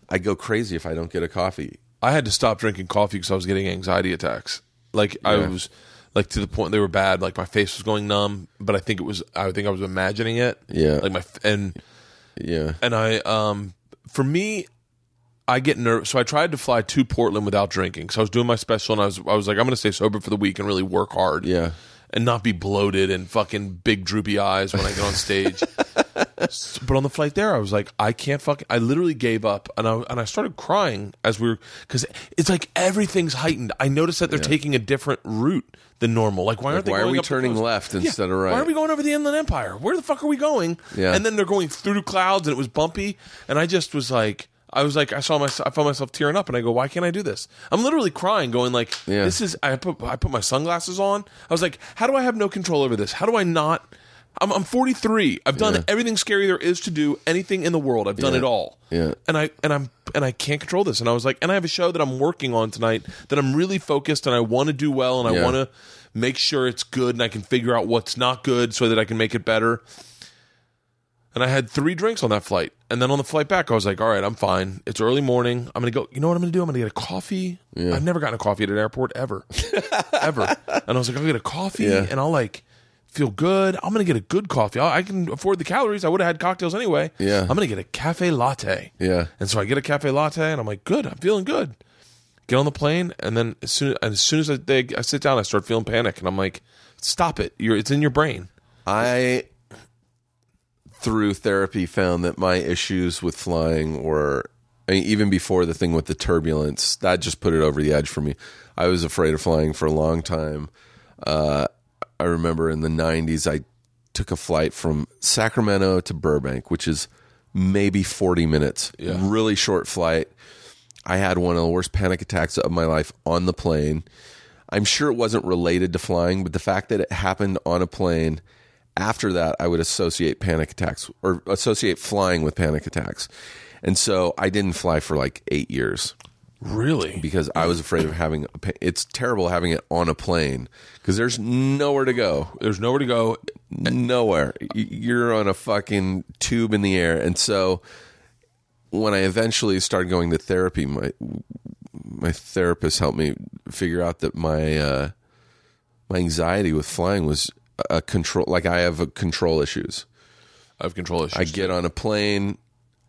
I go crazy if I don't get a coffee. I had to stop drinking coffee because I was getting anxiety attacks. Like I was like to the point they were bad. Like my face was going numb, but I think it was I think I was imagining it. Yeah. Like my and Yeah, and I um for me I get nervous so I tried to fly to Portland without drinking so I was doing my special and I was I was like I'm gonna stay sober for the week and really work hard yeah. and not be bloated and fucking big droopy eyes when I get on stage but on the flight there I was like I can't fucking I literally gave up and I and I started crying as we were because it's like everything's heightened I noticed that they're taking a different route than normal like why aren't they why are we turning left Yeah. instead of right? Why are we going over the Inland Empire? Where the fuck are we going? Yeah. And then they're going through clouds, and it was bumpy. And I just was like, I was like, I saw myself, I found myself tearing up, and I go, why can't I do this? I'm literally crying, going like, Yeah. this is. I put I put my sunglasses on. I was like, how do I have no control over this? How do I not? I'm, I'm 43. I've done Yeah. everything scary there is to do. Anything in the world, I've done Yeah. it all. Yeah. And I and I'm and I can't control this. And I was like, and I have a show that I'm working on tonight that I'm really focused and I want to do well and I want to make sure it's good and I can figure out what's not good so that I can make it better. And I had three drinks on that flight. And then on the flight back, I was like, all right, I'm fine. It's early morning. I'm going to go, you know what I'm going to do? I'm going to get a coffee. I've never gotten a coffee at an airport ever. ever. And I was like, I'll get a coffee Yeah. and I'll like feel good. I'm going to get a good coffee. I I can afford the calories. I would have had cocktails anyway. Yeah. I'm going to get a cafe latte. Yeah. And so I get a cafe latte and I'm like, good. I'm feeling good. Get on the plane. And then as soon, as soon as I, they, I sit down, I start feeling panic. And I'm like, stop it. You're, it's in your brain. I, through therapy, found that my issues with flying were, I mean, even before the thing with the turbulence, that just put it over the edge for me. I was afraid of flying for a long time. Uh, I remember in the 90s, I took a flight from Sacramento to Burbank, which is maybe 40 minutes. Yeah. Really short flight. I had one of the worst panic attacks of my life on the plane. I'm sure it wasn't related to flying, but the fact that it happened on a plane after that, I would associate panic attacks or associate flying with panic attacks. And so I didn't fly for like eight years Really? because I was afraid of having a it's terrible having it on a plane because there's nowhere to go. There's nowhere to go. Nowhere. You're on a fucking tube in the air. And so when I eventually started going to therapy, my my therapist helped me figure out that my uh, my anxiety with flying was a control. Like I have a control issues. I have control issues. I get on a plane.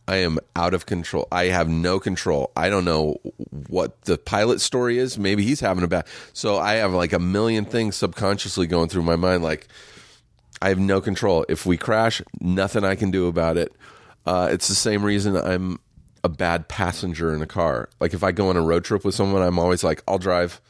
I am out of control. I have no control. I don't know what the pilot story is. Maybe he's having a bad. So I have like a million things subconsciously going through my mind. Like I have no control. If we crash, nothing I can do about it. Uh, it's the same reason I'm a bad passenger in a car. Like if I go on a road trip with someone, I'm always like, I'll drive.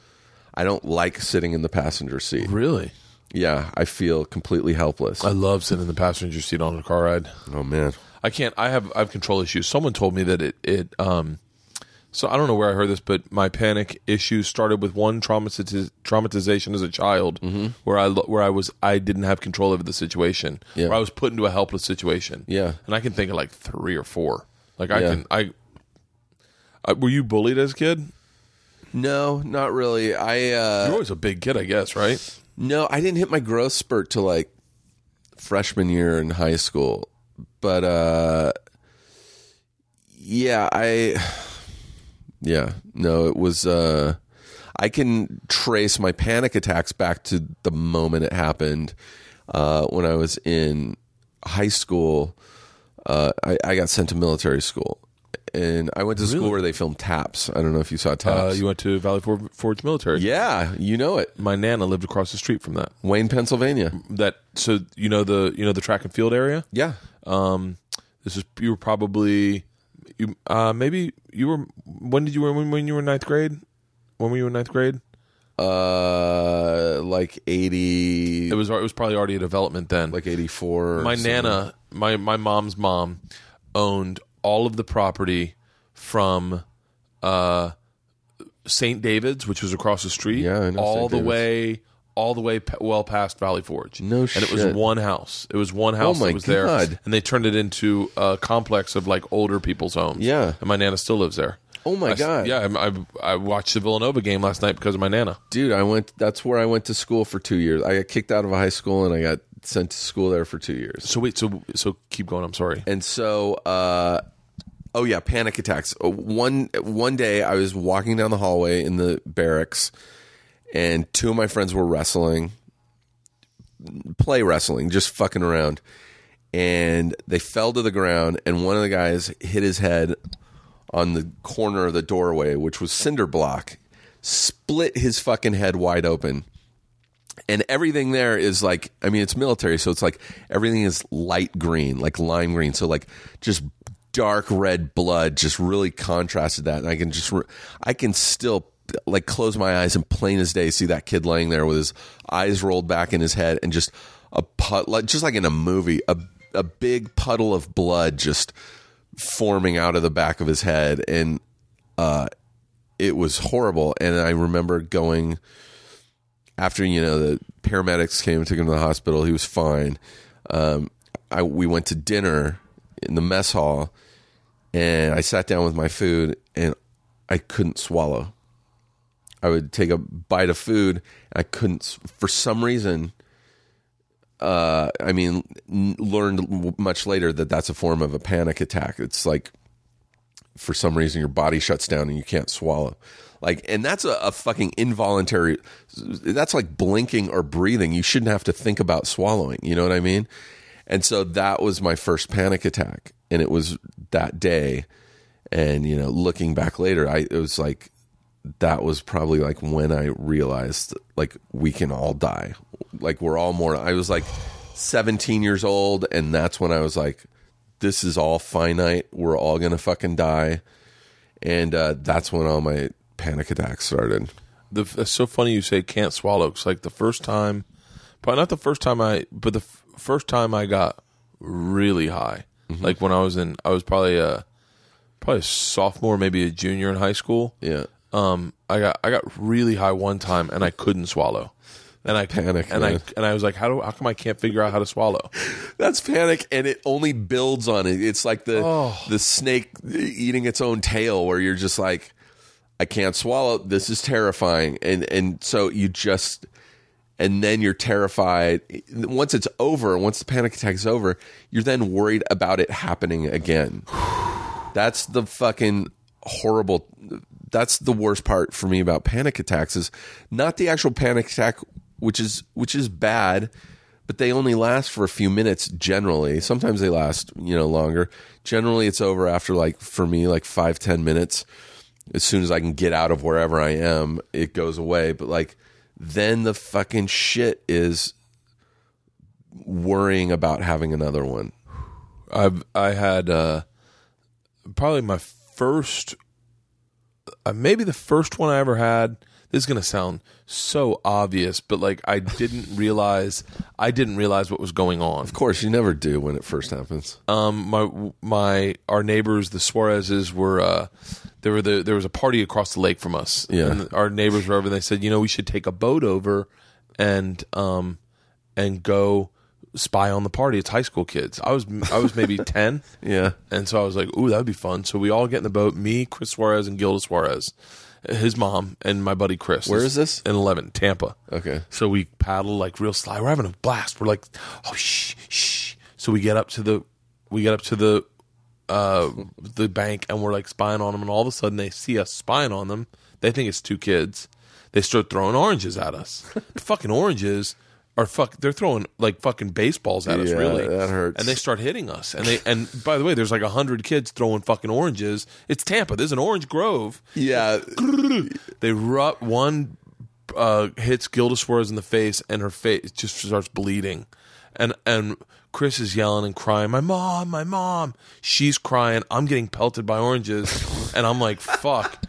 I don't like sitting in the passenger seat. Really? Yeah, I feel completely helpless. I love sitting in the passenger seat on a car ride. oh man. I can't. I have I have control issues. Someone told me that it it um So I don't know where I heard this, but my panic issues started with one traumatiz- traumatization as a child, where I where I was I didn't have control over the situation, Yeah. where I was put into a helpless situation. Yeah. and I can think of like three or four. Like I Yeah. can I, I. Were you bullied as a kid? No, not really. I uh, You're always a big kid, I guess, right? no, I didn't hit my growth spurt till like freshman year in high school. But uh yeah, I yeah, no, it was uh I can trace my panic attacks back to the moment it happened uh when I was in high school. Uh I, I got sent to military school. And I went to school where they filmed taps. I don't know if you saw Uh, taps. you went to Valley For- Forge Military. yeah, you know it. my nana lived across the street from that. Wayne, Pennsylvania. That so you know the you know the track and field area. Yeah. Um, this is you were probably you uh maybe you were when did you were when, when you were in ninth grade? When were you in ninth grade? Uh, like eighty, It was it was probably already a development then. like eighty four. my nana, my my mom's mom owned all of the property from uh St. David's, which was across the street, Yeah, all St. the David's. way all the way pa- well past Valley Forge. No and it was shit. one house. It was one house Oh my that was there, and they turned it into a complex of like older people's homes. Yeah. and my nana still lives there. Oh my I s- God. Yeah, I, I, I watched the Villanova game last night because of my nana. dude, I went. That's where I went to school for two years. I got kicked out of a high school and I got sent to school there for two years. So wait, so so keep going. I'm sorry. And so, uh, oh yeah, panic attacks. Uh, One one day, I was walking down the hallway in the barracks, and two of my friends were wrestling, play wrestling, just fucking around, and they fell to the ground, and one of the guys hit his head on the corner of the doorway, which was cinder block, split his fucking head wide open. And everything there is like i mean it's military so it's like everything is light green like lime green. So like just dark red blood just really contrasted that. And i can just re- i can still like close my eyes and plain as day see that kid laying there with his eyes rolled back in his head and just a put like just like in a movie a a big puddle of blood just forming out of the back of his head and uh it was horrible and i remember going after you know the paramedics came and took him to the hospital, he was fine. Um, I we went to dinner in the mess hall, and I sat down with my food, and I couldn't swallow. I would take a bite of food, I couldn't for some reason. Uh, I mean, learned much later that that's a form of a panic attack. It's like for some reason your body shuts down and you can't swallow. Like, and that's a, a fucking involuntary. That's like blinking or breathing. You shouldn't have to think about swallowing. You know what I mean? And so that was my first panic attack, and it was that day. And you know, looking back later, I it was like that was probably like when I realized like we can all die. Like we're all more. I was like 17 years old, and that's when I was like, this is all finite. We're all gonna fucking die, and uh, that's when all my panic attacks started. the, it's so funny you say can't swallow. It's like the first time, probably not the first time I, but the f- first time I got really high, Mm-hmm. like when I was in, I was probably a probably a sophomore, maybe a junior in high school. Yeah, Um, I got I got really high one time and I couldn't swallow, and I Panic, and man. I and I was like, how do how come I can't figure out how to swallow? that's panic, and it only builds on it. It's like the Oh. the snake eating its own tail, where you're just like, I can't swallow. This is terrifying, and and so you just. And then you're terrified. Once it's over, once the panic attack is over, you're then worried about it happening again. That's the fucking horrible. That's the worst part for me about panic attacks is not the actual panic attack, which is which is bad, but they only last for a few minutes generally. Sometimes they last you know longer. Generally, it's over after like for me like five ten minutes. As soon as I can get out of wherever I am, it goes away. But like then the fucking shit is worrying about having another one. I've I had uh, probably my first, uh, maybe the first one I ever had. This is gonna sound so obvious, but like I didn't realize I didn't realize what was going on. Of course, you never do when it first happens. Um, my my our neighbors, the Suarezes, were uh, there were the there was a party across the lake from us. Yeah. and our neighbors were over. and They said, you know, we should take a boat over and um and go spy on the party. It's high school kids. I was I was maybe ten. Yeah. And so I was like, ooh, that would be fun. So we all get in the boat, me, Chris Suarez, and Gilda Suarez, his mom, and my buddy Chris. Where is this? In 11, Tampa. Okay. So we paddle like real sly. We're having a blast. We're like, oh, shh, shh. So we get up to the, we get up to the, uh, the bank and we're like spying on them. And all of a sudden they see us spying on them. They think it's two kids. They start throwing oranges at us. fucking oranges are fuck. They're throwing like fucking baseballs at us. Yeah, Really, that hurts. And they start hitting us. And they and by the way, there's like a hundred kids throwing fucking oranges. It's Tampa. There's an orange grove. Yeah. They one uh, hits Gilda Suarez in the face, and her face just starts bleeding, and and Chris is yelling and crying, "My mom, my mom!" She's crying. I'm getting pelted by oranges, and I'm like, "Fuck."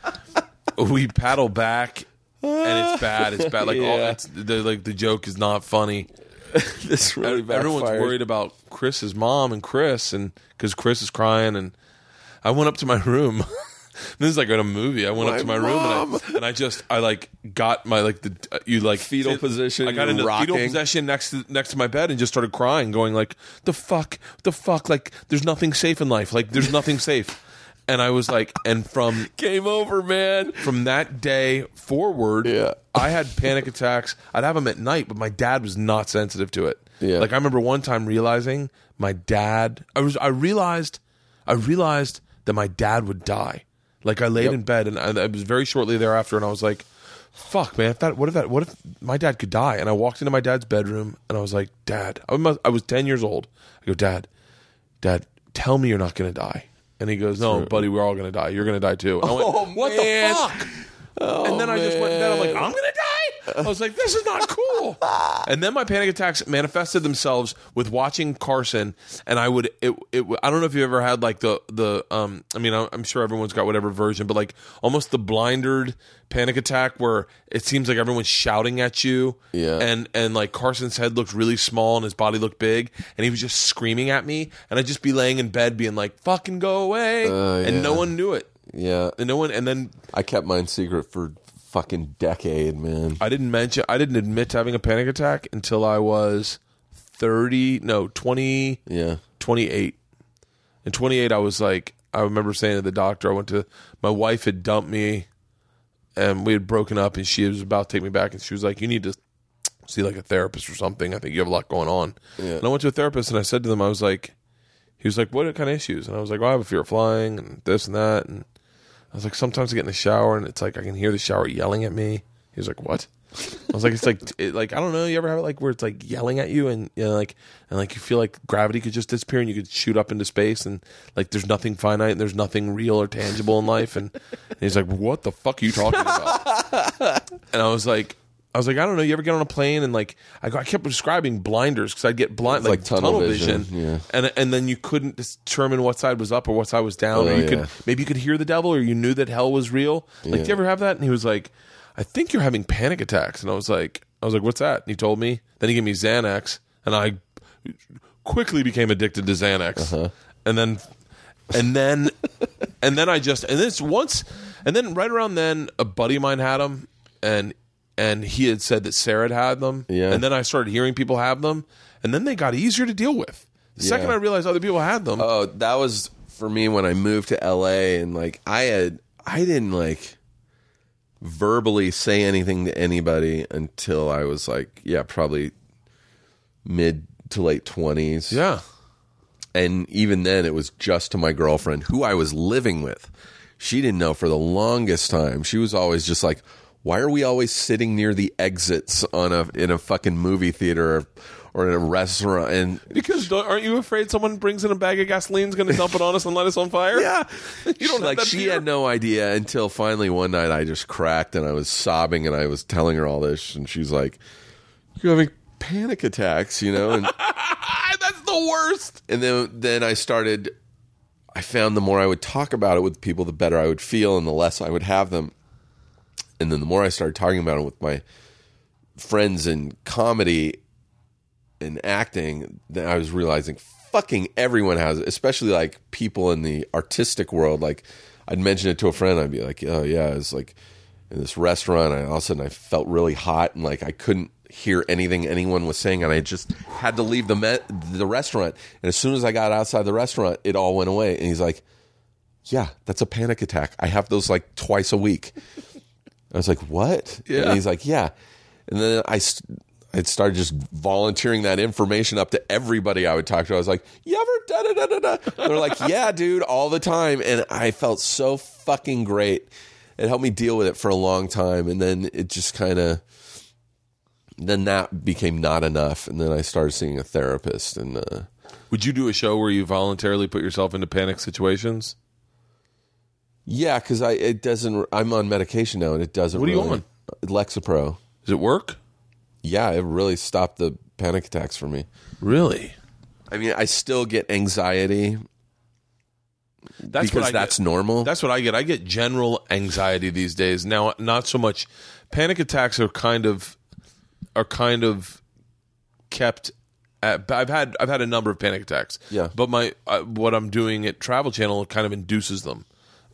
we paddle back, and it's bad. It's bad. Like all, Yeah. it's, the like the joke is not funny. this really Everyone's worried about Chris's mom and Chris, and because Chris is crying, and I went up to my room. this is like in a movie. I went My up to my room and. I, and I just I like got my like the you like Fetal sit- position, I got you're into fetal position next to next to my bed and just started crying, going like the fuck, the fuck, like there's nothing safe in life, like there's nothing safe. And I was like, and from Game over, man. from that day forward, Yeah. I had panic attacks. I'd have them at night, but my dad was not sensitive to it. Yeah. Like I remember one time realizing my dad. I was. I realized. I realized that my dad would die. Like I laid Yep. in bed, and I, it was very shortly thereafter, and I was like, "Fuck, man! If that, what if that? What if my dad could die?" And I walked into my dad's bedroom, and I was like, "Dad, I was, I was ten years old." I go, "Dad, Dad, tell me you're not going to die." And he goes, "No, buddy, we're all going to die. You're going to die too." And I went, Oh, "What man. the fuck?" And then I just went in bed. I'm like. I'm gonna die. I was like, this is not cool. and then my panic attacks manifested themselves with watching Carson, and I would it it. I don't know if you ever had like the the um. I mean, I'm sure everyone's got whatever version, but like almost the blindered panic attack where it seems like everyone's shouting at you. Yeah. And and like Carson's head looked really small and his body looked big, and he was just screaming at me, and I'd just be laying in bed being like, "Fucking go away," Uh, and no one knew it. Yeah. And no one, and then I kept mine secret for fucking decade, man. I didn't mention I didn't admit to having a panic attack until I was 30 no 20 Yeah. 28 in 28 I was like I remember saying to the doctor I went to my wife had dumped me and we had broken up and she was about to take me back and she was like you need to see like a therapist or something I think you have a lot going on Yeah. and I went to a therapist and I said to them I was like he was like what kind of issues and I was like well, I have a fear of flying and this and that and I was like, sometimes I get in the shower and it's like I can hear the shower yelling at me. He was like, what? I was like, it's like, it, like I don't know. You ever have it like where it's like yelling at you and you know, like and like you feel like gravity could just disappear and you could shoot up into space and like there's nothing finite and there's nothing real or tangible in life and, and he's like, what the fuck are you talking about? and I was like. I was like, I don't know. You ever get on a plane and like I, got, I kept describing blinders because I'd get blind like, like tunnel tunnel, vision, vision, yeah. and and then you couldn't determine what side was up or what side was down, Oh, or you yeah. could maybe you could hear the devil, or you knew that hell was real. Like, Yeah. do you ever have that? And he was like, I think you're having panic attacks, and I was like, I was like, what's that? And he told me. Then he gave me Xanax, and I quickly became addicted to Xanax, Uh-huh. and then and then and then I just and this once and then right around then a buddy of mine had him and and he had said that Sarah had had them Yeah. and then I started hearing people have them and then they got easier to deal with the second I realized other people had them Oh, that was for me when I moved to LA and like I had I didn't like verbally say anything to anybody until I was like yeah, probably mid to late 20s. yeah And even then it was just to my girlfriend who I was living with. She didn't know for the longest time. She was always just like why are we always sitting near the exits on a in a fucking movie theater or, or in a restaurant and because don't- aren't you afraid someone brings in a bag of gasoline is going to dump it on us and light us on fire Yeah, you don't like she fear? had no idea until finally one night I just cracked and I was sobbing and I was telling her all this and she's like, "You're having panic attacks," you know, and that's the worst and then then I started. I found the more I would talk about it with people, the better I would feel, and the less I would have them. And then the more I started talking about it with my friends in comedy and acting, then I was realizing fucking everyone has it, especially like people in the artistic world. Like I'd mention it to a friend. I'd be like, "Oh yeah, it's like in this restaurant. I all of a sudden I felt really hot and like I couldn't hear anything anyone was saying, and I just had to leave the the restaurant. And as soon as I got outside the restaurant, it all went away. And he's like, "Yeah, that's a panic attack. I have those like twice a week." I was like, "What?" Yeah. And he's like, "Yeah." And then I. I started just volunteering that information up to everybody I would talk to. I was like, "You ever da da da da da?" They're like, "Yeah, dude, all the time." And I felt so fucking great. It helped me deal with it for a long time, and then it just kind of, then that became not enough, and then I started seeing a therapist, and uh, Would you do a show where you voluntarily put yourself into panic situations? Yeah, because I it doesn't. I'm on medication now, and it doesn't. What are you on? Lexapro. Does it work? Yeah, it really stopped the panic attacks for me. Really? I mean, I still get anxiety That's because that's get. normal. That's what I get. I get general anxiety these days. Now, not so much. Panic attacks are kind of are kind of kept. At, I've had I've had a number of panic attacks. Yeah. but my uh, what I'm doing at Travel Channel kind of induces them,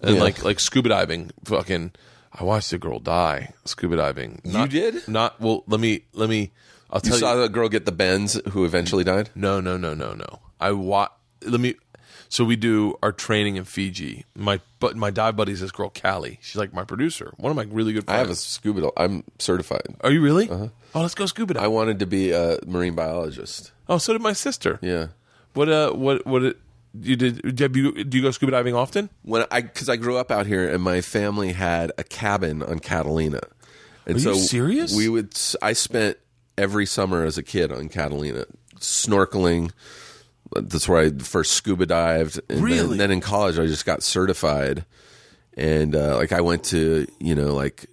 and Yeah. like like scuba diving. Fucking, I watched a girl die scuba diving. Not, did? Not well. Let me let me. I'll tell you tell saw you. the girl get the bends who eventually died. No, no, no, no, no. I wa- let me. So we do our training in Fiji. My but my dive buddy is this girl Callie. She's like my producer. One of my really good friends. I have a scuba. I'm certified. Are you really? Oh, let's go scuba I wanted to be a marine biologist. oh, so did my sister. Yeah. What uh, what what it, you did? You, do you go scuba diving often? When I because I grew up out here and my family had a cabin on Catalina. And Are you so serious? We would. I spent every summer as a kid on Catalina snorkeling. That's where I first scuba dived. And Really? Then, then in college, I just got certified, and uh, like I went to you know like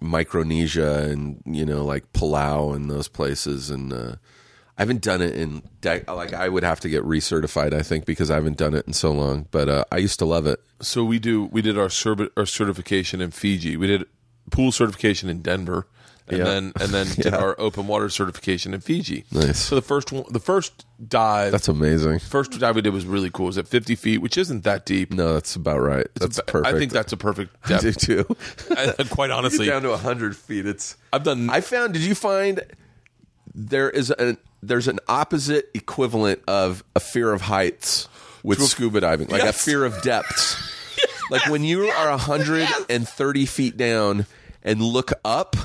Micronesia and you know like Palau and those places, and uh, I haven't done it in de- like I would have to get recertified. I think because I haven't done it in so long, but uh, I used to love it. So we do. We did our certi- our certification in Fiji. We did pool certification in Denver, and Yeah. then and then did our open water certification in Fiji. Nice. So the first one, the first dive. That's amazing. First dive we did was really cool. It was at 50 feet, which isn't that deep. No, that's about right. That's But perfect. I think that's a perfect I do depth. too. And quite honestly, down to hundred feet. It's. I've done. I found. Did you find there is an there's an opposite equivalent of a fear of heights with scuba diving, like Yes. a fear of depths. Like when you are hundred and thirty feet down and look up,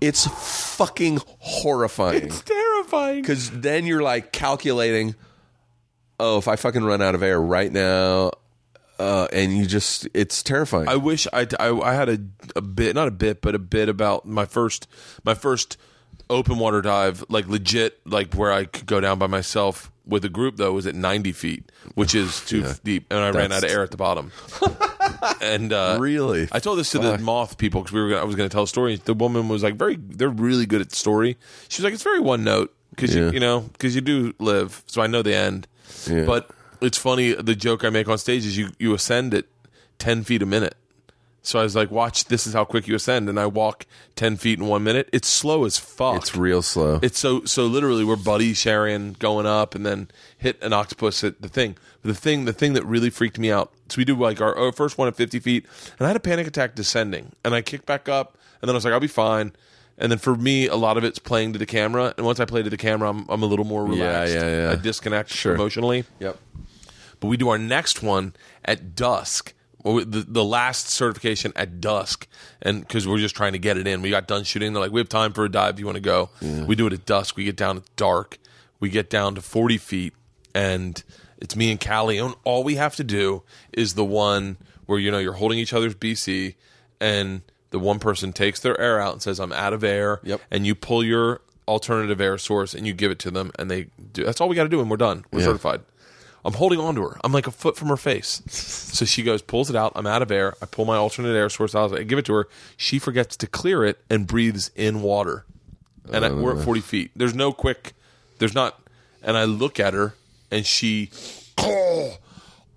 it's fucking horrifying. it's terrifying. Because then you're like calculating, oh, if I fucking run out of air right now, uh, and you just, it's terrifying. I wish I, I, I had a, a bit, not a bit, but a bit about my first my first open water dive, like legit, like where I could go down by myself with a group though was at 90 feet, which is too deep, and I ran out of air at the bottom. and uh, Really? I told this to the moth people because we were gonna, I was going to tell a story. The woman was like, very, they're really good at the story. She was like, it's very one note because Yeah. you you know because you do live, so I know the end. Yeah. But it's funny. The joke I make on stage is you you ascend at ten feet a minute. So I was like, watch, this is how quick you ascend, and I walk ten feet in one minute. It's slow as fuck. it's real slow. It's so so literally we're buddy sharing going up and then hit an octopus at the thing. But the thing the thing that really freaked me out. So we do like our, our first one at fifty feet, and I had a panic attack descending, and I kicked back up, and then I was like, I'll be fine. And then for me, a lot of it's playing to the camera, and once I play to the camera, I'm, I'm a little more relaxed. yeah, yeah. I disconnect Sure. emotionally. yep. But we do our next one at dusk. The, the last certification at dusk, and because we're just trying to get it in, we got done shooting. They're like, "We have time for a dive. You want to go?" We do it at dusk. We get down. It's dark. We get down to forty feet, and it's me and Callie. And all we have to do is the one where you know you're holding each other's BC, and the one person takes their air out and says, "I'm out of air." Yep. And you pull your alternative air source and you give it to them, and they do. That's all we got to do, and we're done. We're Yeah. certified. I'm holding on to her. I'm like a foot from her face. So she goes, pulls it out. I'm out of air. I pull my alternate air source out. I give it to her. She forgets to clear it and breathes in water. And I, we're at 40 feet. There's no quick. There's not. And I look at her, and she, oh,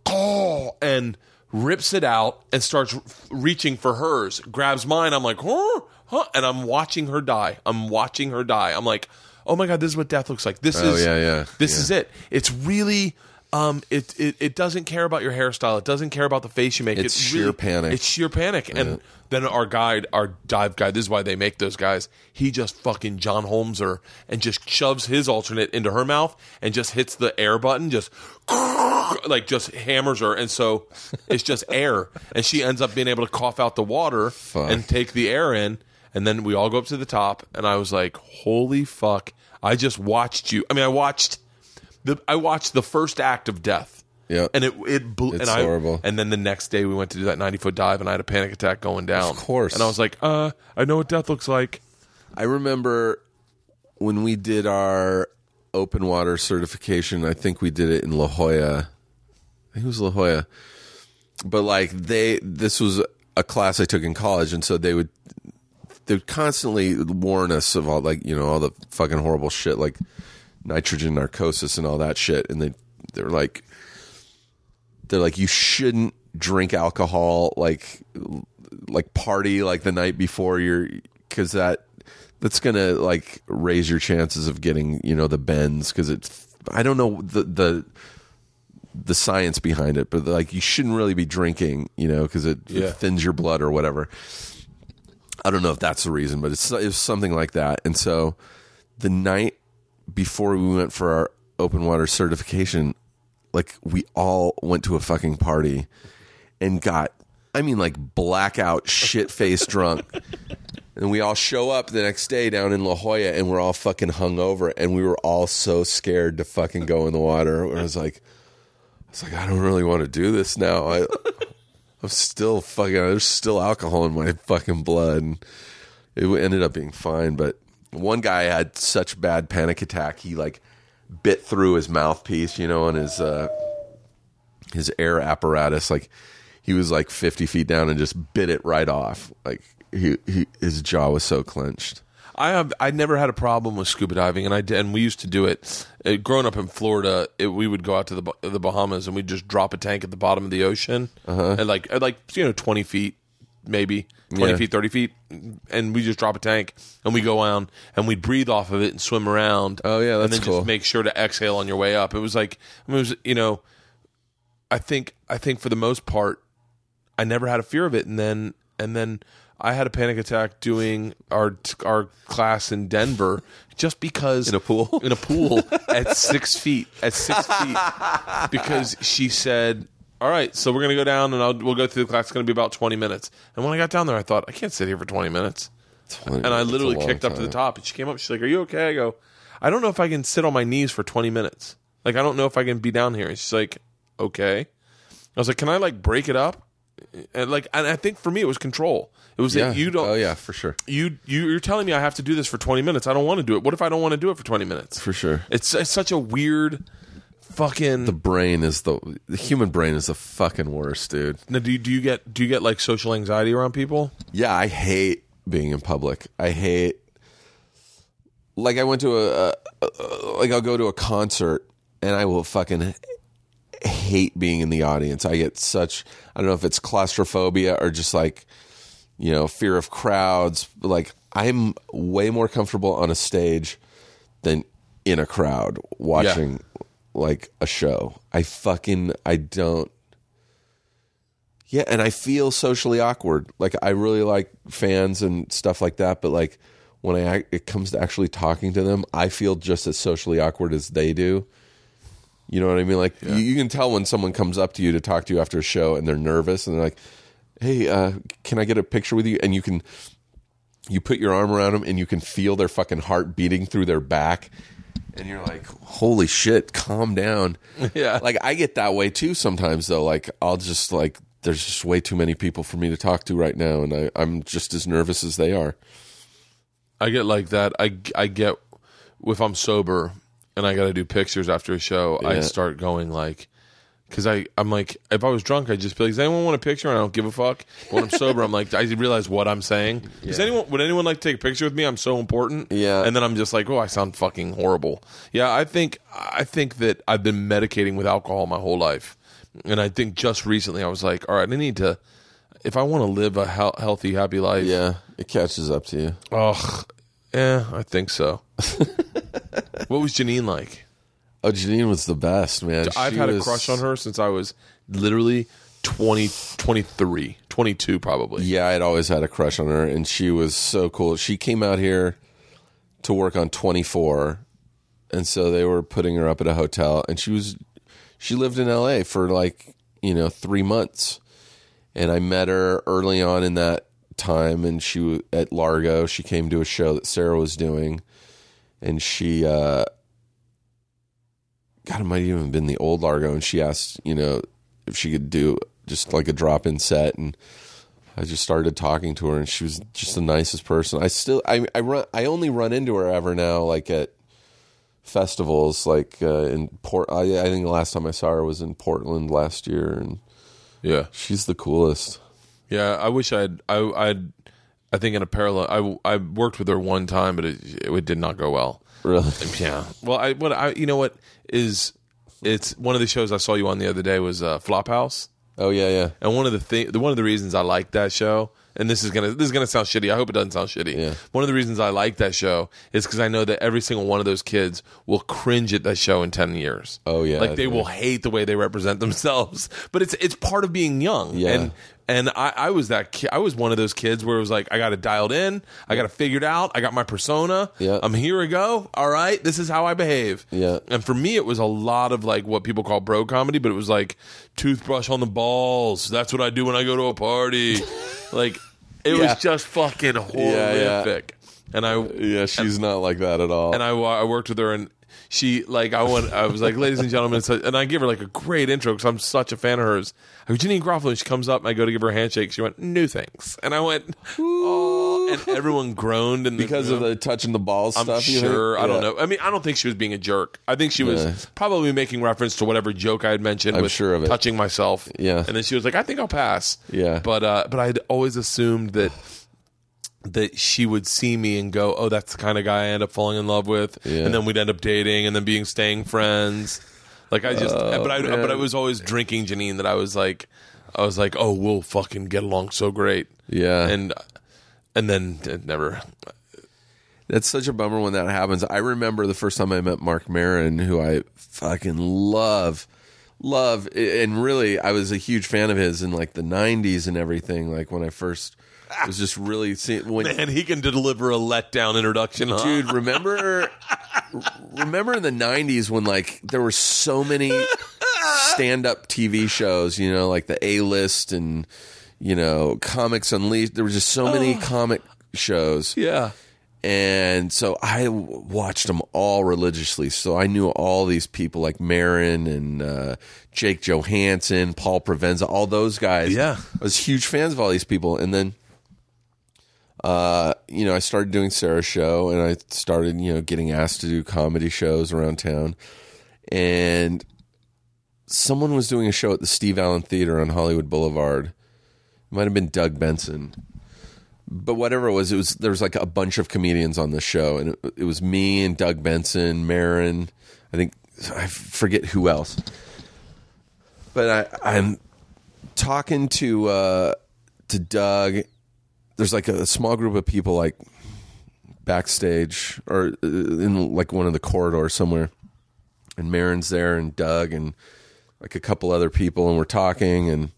oh, and rips it out and starts reaching for hers. Grabs mine. I'm like, huh, huh, and I'm watching her die. I'm watching her die. I'm like, oh my god, this is what death looks like. This Oh, is yeah, yeah, This yeah. is it. It's really. Um, it, it it doesn't care about your hairstyle. It doesn't care about the face you make. It's It sheer panic. It's sheer panic. And then our guide, our dive guide, this is why they make those guys. He just fucking John Holmes her and just shoves his alternate into her mouth and just hits the air button, just like just hammers her, and so it's just air, and she ends up being able to cough out the water Fuck. and take the air in, and then we all go up to the top, and I was like, "Holy fuck!" I just watched you. I mean, I watched the I watched the first act of death. Yeah. and it it blew. It's and I, horrible. And then the next day we went to do that ninety foot dive, and I had a panic attack going down. Of course. And I was like, "Uh, I know what death looks like." I remember when we did our open water certification. I think we did it in La Jolla. I think it was La Jolla. But like they, this was a class I took in college, and so they would they would constantly warn us of all like you know all the fucking horrible shit like nitrogen narcosis and all that shit, and they they're like they're like you shouldn't drink alcohol like like party like the night before you're because that that's gonna like raise your chances of getting you know the bends because it's I don't know the the the science behind it, but like you shouldn't really be drinking, you know, because it, Yeah. it thins your blood or whatever. I don't know if that's the reason, but it's it's something like that. And so the night before we went for our open water certification, like we all went to a fucking party and got I mean like blackout shit faced drunk. And we all show up the next day down in La Jolla and we're all fucking hungover and we were all so scared to fucking go in the water. I was like I was like, I don't really want to do this now. I I'm still fucking there's still alcohol in my fucking blood and it ended up being fine, but one guy had such bad panic attack he like bit through his mouthpiece, you know, and his uh his air apparatus like he was like 50 feet down and just bit it right off. Like he, he his jaw was so clenched. I have I never had a problem with scuba diving, and I did, and we used to do it. Uh, growing up in Florida, it, we would go out to the the Bahamas and we'd just drop a tank at the bottom of the ocean, and like at like you know twenty feet, maybe twenty Yeah. feet, thirty feet, and we just drop a tank and we go on and we breathe off of it and swim around. Oh, yeah, and that's then cool. just make sure to exhale on your way up. It was like I mean, it was you know, I think I think for the most part, I never had a fear of it, and then and then I had a panic attack doing our our class in Denver just because In a pool? in a pool at six feet at six feet because she said. All right, so we're gonna go down and I'll, we'll go through the class. It's gonna be about twenty minutes. And when I got down there, I thought I can't sit here for twenty minutes. And I literally kicked up to the top. And she came up. She's like, "Are you okay?" I go, "I don't know if I can sit on my knees for twenty minutes. Like, I don't know if I can be down here." And she's like, "Okay." I was like, "Can I like break it up?" And like, and I think for me it was control. It was Yeah. that you don't. Oh yeah, for sure. You you you're telling me I have to do this for twenty minutes. I don't want to do it. What if I don't want to do it for twenty minutes? For sure. It's it's such a weird fucking. The brain is the the human brain is the fucking worst, dude. Now, do you, do you get do you get like social anxiety around people? Yeah, I hate being in public. I hate like I went to a, a, a like I'll go to a concert and I will fucking hate being in the audience. I get such I don't know if it's claustrophobia or just like you know, fear of crowds. Like I'm way more comfortable on a stage than in a crowd watching like a show. I fucking I don't yeah, and I feel socially awkward. Like I really like fans and stuff like that, but like when I it comes to actually talking to them, I feel just as socially awkward as they do. You know what I mean? Like you, you can tell when someone comes up to you to talk to you after a show and they're nervous and they're like, "Hey, uh, can I get a picture with you?" And you can you put your arm around them and you can feel their fucking heart beating through their back. And you're like, "Holy shit, calm down." Yeah. Like I get that way too sometimes though. Like I'll just like there's just way too many people for me to talk to right now and I, I'm just as nervous as they are. I get like that. I I get if I'm sober and I got to do pictures after a show, I start going like because I I'm like if I was drunk, I'd just be like, "Does anyone want a picture?" And I don't give a fuck. But when I'm sober, I'm like, I realize what I'm saying. Does anyone would anyone like to take a picture with me? I'm so important. Yeah. And then I'm just like, oh, I sound fucking horrible. Yeah, I think I think that I've been medicating with alcohol my whole life, and I think just recently I was like, all right, I need to. If I want to live a hel- healthy, happy life, Yeah, it catches up to you. Ugh. Yeah, I think so. what was Janeane like? Oh, Janeane was the best, man. I've She had a crush on her since I was literally 20, 23, 22 probably. Yeah, I'd always had a crush on her, and she was so cool. She came out here to work on 24, and so they were putting her up at a hotel, and she was she lived in L.A. for like you know three months, and I met her early on in that time, and she was at Largo. She came to a show that Sarah was doing, and she. uh God, it might even have been the old Largo, and she asked, you know, if she could do just like a drop in set, and I just started talking to her, and she was just the nicest person. I still, I, I run, I only run into her ever now, like at festivals, like uh, in Port. I, I think the last time I saw her was in Portland last year, and Yeah. she's the coolest. Yeah, I wish I'd I I'd I think in a parallel I I worked with her one time but it it did not go well. Really, Yeah. Well, I what I you know what is it's one of the shows I saw you on the other day was uh, Flophouse. oh yeah, yeah, And one of the thing, one of the reasons I like that show, and this is gonna this is gonna sound shitty. I hope it doesn't sound shitty. Yeah. One of the reasons I like that show is because I know that every single one of those kids will cringe at that show in ten years. Oh, yeah, like they will hate the way they represent themselves. But it's it's part of being young. Yeah. And and I, I was that ki- I was one of those kids where it was like I got it dialed in, I got it figured out, I got my persona. Yeah. I'm here we go. All right, this is how I behave. Yeah. And for me, it was a lot of like what people call bro comedy, but it was like toothbrush on the balls. That's what I do when I go to a party. like it Yeah. was just fucking yeah. horrific. And I yeah. She's not like that at all. and I, I worked with her and she like I went I was like ladies and gentlemen so- and I give her like a great intro because I'm such a fan of hers. I go Janeane Garofalo she comes up and I go to give her a handshake. She went new things and I went oh and everyone groaned and because of the touching the balls I'm stuff. sure. think? I don't know. I mean, I don't think she was being a jerk. I think she was Yeah. probably making reference to whatever joke I had mentioned I'm with sure of it. touching myself. Yeah. And then she was like, "I think I'll pass." Yeah. But uh, but I had always assumed that that she would see me and go, "Oh, that's the kind of guy I end up falling in love with," Yeah. and then we'd end up dating and then being staying friends. Like I just, oh, but I Oh, man. but I was always drinking Janeane. That I was like, I was like, "Oh, we'll fucking get along so great." Yeah. And and then it never. That's such a bummer when that happens. I remember the first time I met Mark Maron, who I fucking love, love, and really I was a huge fan of his in like the '90s and everything. Like when I first was just really when Man, he can deliver a letdown introduction, huh? dude remember remember in the 90s when like there were so many stand-up tv shows you know like the a-list and you know comics unleashed there were just so many comic shows Yeah. and so i w- watched them all religiously so i knew all these people like Maron and uh, jake johannsen paul provenza all those guys Yeah. i was huge fans of all these people and then uh, you know, I started doing Sarah's show and I started, you know, getting asked to do comedy shows around town. And someone was doing a show at the Steve Allen Theater on Hollywood Boulevard. It might have been Doug Benson. But whatever it was, it was there was like a bunch of comedians on the show and it, it was me and Doug Benson, Maron, I think I forget who else. But I I'm talking to uh to Doug there's like a small group of people like backstage or uh, in like one of the corridors somewhere. And Maron's there and Doug and like a couple other people and we're talking and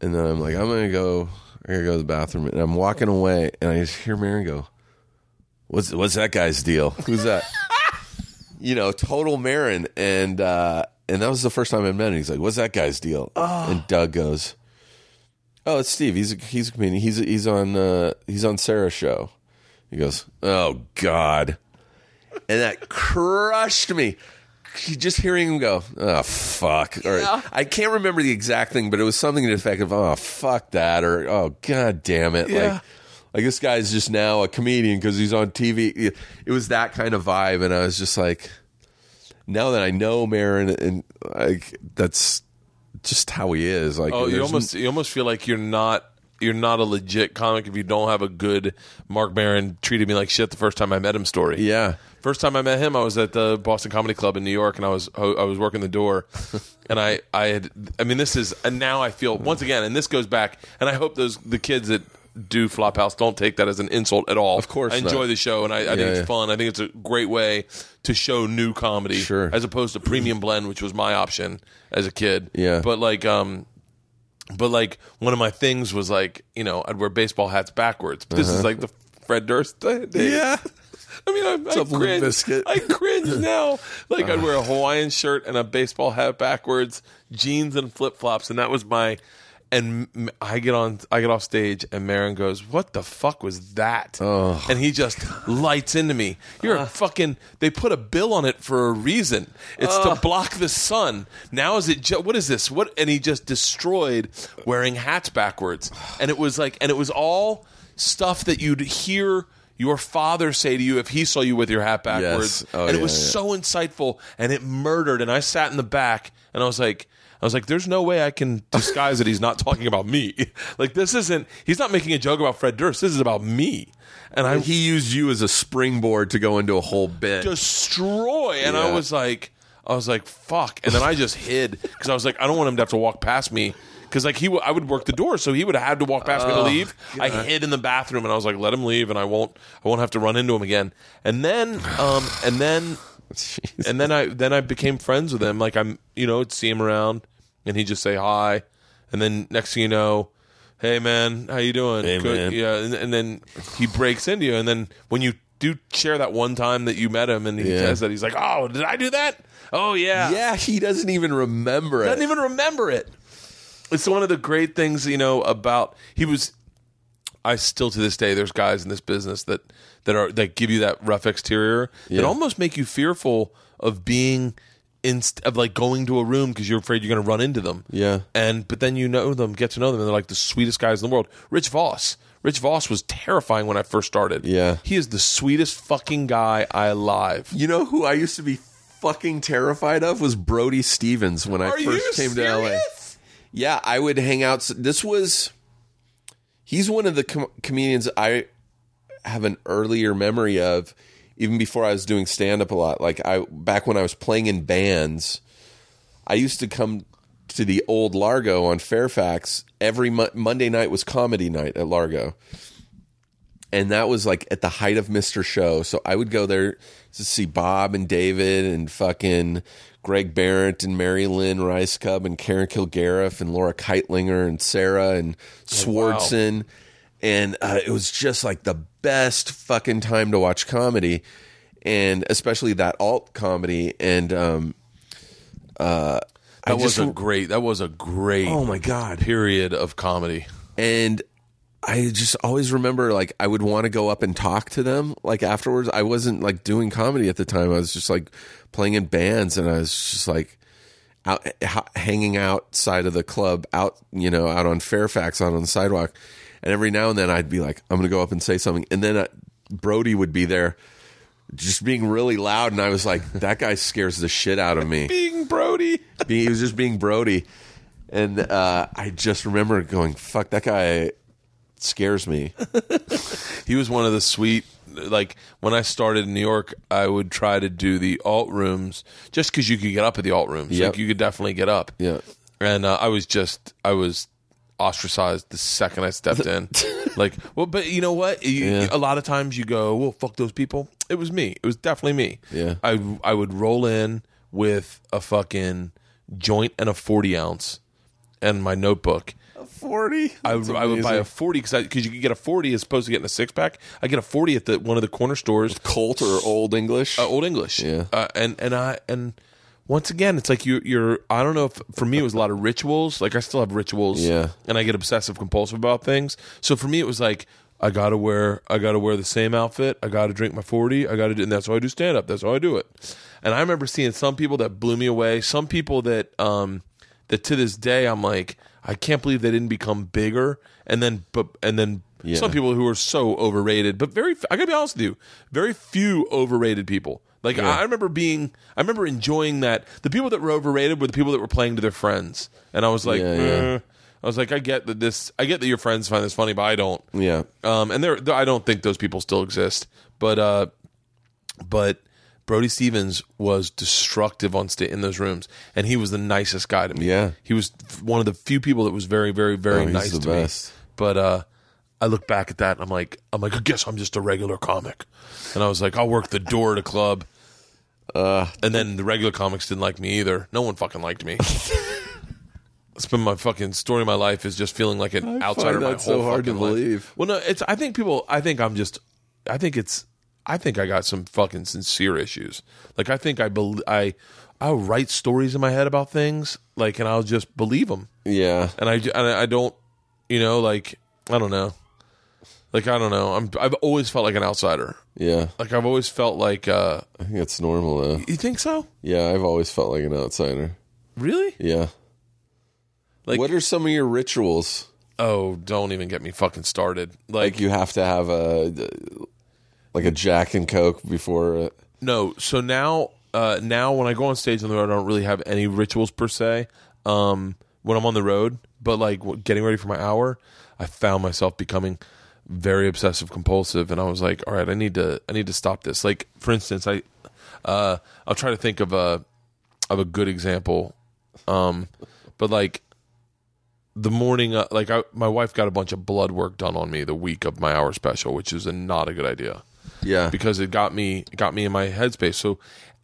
and then I'm like I'm gonna go I gotta go to the bathroom. And I'm walking away and I just hear Maron go what's what's that guy's deal? Who's that? You know total Maron and uh and that was the first time I met him. He's like what's that guy's deal? And Doug goes Oh, it's Steve. He's a, he's a comedian. He's he's on uh, he's on Sarah's show. He goes, "Oh God," and that crushed me. Just hearing him go, "Oh fuck," or I can't remember the exact thing, but it was something to the effect of, "Oh fuck that," or "Oh god damn it," Yeah. like like this guy's just now a comedian because he's on TV. It was that kind of vibe, and I was just like, now that I know Maron, and like that's just how he is. Like, Oh, you almost you almost feel like you're not you're not a legit comic if you don't have a good Mark Maron treated me like shit the first time I met him story. yeah. First time I met him, I was at the Boston Comedy Club in New York, and I was I was working the door, and I I had I mean this is and now I feel once again, and this goes back, and I hope those the kids that do Flophouse, don't take that as an insult at all. Of course I enjoy not. the show, and I, I think it's yeah. fun. I think it's a great way to show new comedy, Sure. as opposed to Premium Blend, which was my option as a kid. Yeah. but like, um, but like one of my things was like, you know, I'd wear baseball hats backwards. This is like the Fred Durst day. Uh-huh. Yeah. I mean, I, I cringe. I cringe now. Like I'd wear a Hawaiian shirt and a baseball hat backwards, jeans and flip flops, and that was my. And I get on, I get off stage, and Maron goes, "What the fuck was that?" And he just lights into me. You're a fucking. They put a bill on it for a reason. It's to block the sun. Now is it? Ju- what is this? What? And he just destroyed wearing hats backwards. And it was like, and it was all stuff that you'd hear your father say to you if he saw you with your hat backwards. Yes. Oh, and it yeah, was yeah. so insightful and it murdered. And I sat in the back and I was like, I was like, there's no way I can disguise that he's not talking about me. like this isn't. He's not making a joke about Fred Durst. This is about me. And I he used you as a springboard to go into a whole bit. destroy. And I was like, I was like, fuck. And then I just hid because I was like, I don't want him to have to walk past me. Because like he, w- I would work the door, so he would have had to walk past me to leave. I hid in the bathroom, and I was like, "Let him leave, and I won't, I won't have to run into him again." And then, um, and then, and then I, then I became friends with him. Like I'm, you know, I'd see him around, and he'd just say hi, and then next thing you know, hey man, how you doing? Hey, man. Yeah, and, and then he breaks into you, and then when you do share that one time that you met him, and he Yeah. says that he's like, "Oh, did I do that? Oh yeah, yeah, he doesn't even remember it. doesn't even remember it." It's one of the great things, you know, about he was. I still to this day, there's guys in this business that that are that give you that rough exterior that almost make you fearful of being inst- of like going to a room because you're afraid you're going to run into them. Yeah. and but then you know them, get to know them, and they're like the sweetest guys in the world. Rich Voss. Rich Voss was terrifying when I first started. Yeah. he is the sweetest fucking guy I alive. You know who I used to be fucking terrified of was Brody Stevens when I Are first came to LA. Yeah, I would hang out. This was he's one of the com- comedians I have an earlier memory of, even before I was doing stand up a lot. Like I back when I was playing in bands, I used to come to the old Largo on Fairfax every mo- Monday night was comedy night at Largo. And that was like at the height of Mr. Show. So I would go there to see Bob and David and fucking Greg Behrendt and Mary Lynn Rajskub and Karen Kilgariff and Laura Kightlinger and Sarah and Swartzen. And uh, it was just like the best fucking time to watch comedy. And especially that alt comedy. And um, uh, That I was just a great. That was a great. Oh my God. Period of comedy. and I just always remember like I would want to go up and talk to them like afterwards. I wasn't like doing comedy at the time. I was just like playing in bands and I was just like out ha- hanging outside of the club out, you know, out on Fairfax out on the sidewalk. And every now and then I'd be like I'm going to go up and say something and then uh, Brody would be there just being really loud and I was like that guy scares the shit out of me Being Brody. he was just being Brody, and uh, I just remember going, "Fuck that guy." Scares me. He was one of the sweet. Like when I started in New York, I would try to do the alt rooms just because you could get up at the alt rooms. Yep. Like you could definitely get up. Yeah. and uh, I was just I was ostracized the second I stepped in. like, well, but you know what? You, Yeah. A lot of times you go, "Well, fuck those people." It was me. It was definitely me. Yeah. I I would roll in with a fucking joint and a forty ounce and my notebook. A Forty. I, would- I would buy a forty because because you could get a forty as opposed to getting a six pack. I get a forty at the one of the corner stores. Colt or Old English. Uh, Old English. Yeah. Uh, and and I and once again, it's like you you're. I don't know if for me it was a lot of rituals. Like I still have rituals. Yeah. And I get obsessive compulsive about things. So for me, it was like I gotta wear I gotta wear the same outfit. I gotta drink my forty. I gotta do, and that's how I do stand up. That's how I do it. And I remember seeing some people that blew me away. Some people that um that to this day I'm like I can't believe they didn't become bigger. And then but and then. Yeah. Some people who are so overrated, but very, I gotta be honest with you, very few overrated people. Like I I remember being, I remember enjoying that. The people that were overrated were the people that were playing to their friends, and I was like, Yeah, yeah. eh. I was like, I get that this, I get that your friends find this funny, but I don't. Yeah. Um, and there, I don't think those people still exist. But, uh, but Brody Stevens was destructive on in those rooms, and he was the nicest guy to me. Yeah. he was one of the few people that was very, very, very Oh, nice to best. me. But, uh, I look back at that and I'm like, I'm like, I guess I'm just a regular comic. And I was like, I'll work the door at a club. Uh, And then the regular comics didn't like me either. No one fucking liked me. it's been my fucking story of my life is just feeling like an I outsider find my whole so hard to life. believe. Well, no, it's. I think people. I think I'm just. I think it's. I think I got some fucking sincere issues. Like I think I bel I. I'll write stories in my head about things, like, and I'll just believe them, yeah. and I, and I don't, you know, like I don't know, like I don't know. I'm. I've always felt like an outsider. Yeah. Like I've always felt like. uh I think it's normal though. You think so? Yeah, I've always felt like an outsider. Really? Yeah. Like- what are some of your rituals? Oh, don't even get me fucking started. Like Like, you have to have a like a Jack and Coke before. uh, no. So now, uh, now when I go on stage on the road, I don't really have any rituals per se. Um, when I'm on the road, but like w- getting ready for my hour, I found myself becoming very obsessive compulsive, and I was like, all right, I need to, I need to stop this. Like, for instance, I, uh, I'll try to think of a, of a good example. Um, but like the morning, uh, like I, my wife got a bunch of blood work done on me the week of my hour special, which is a, not a good idea Yeah. because it got me it got me in my headspace. So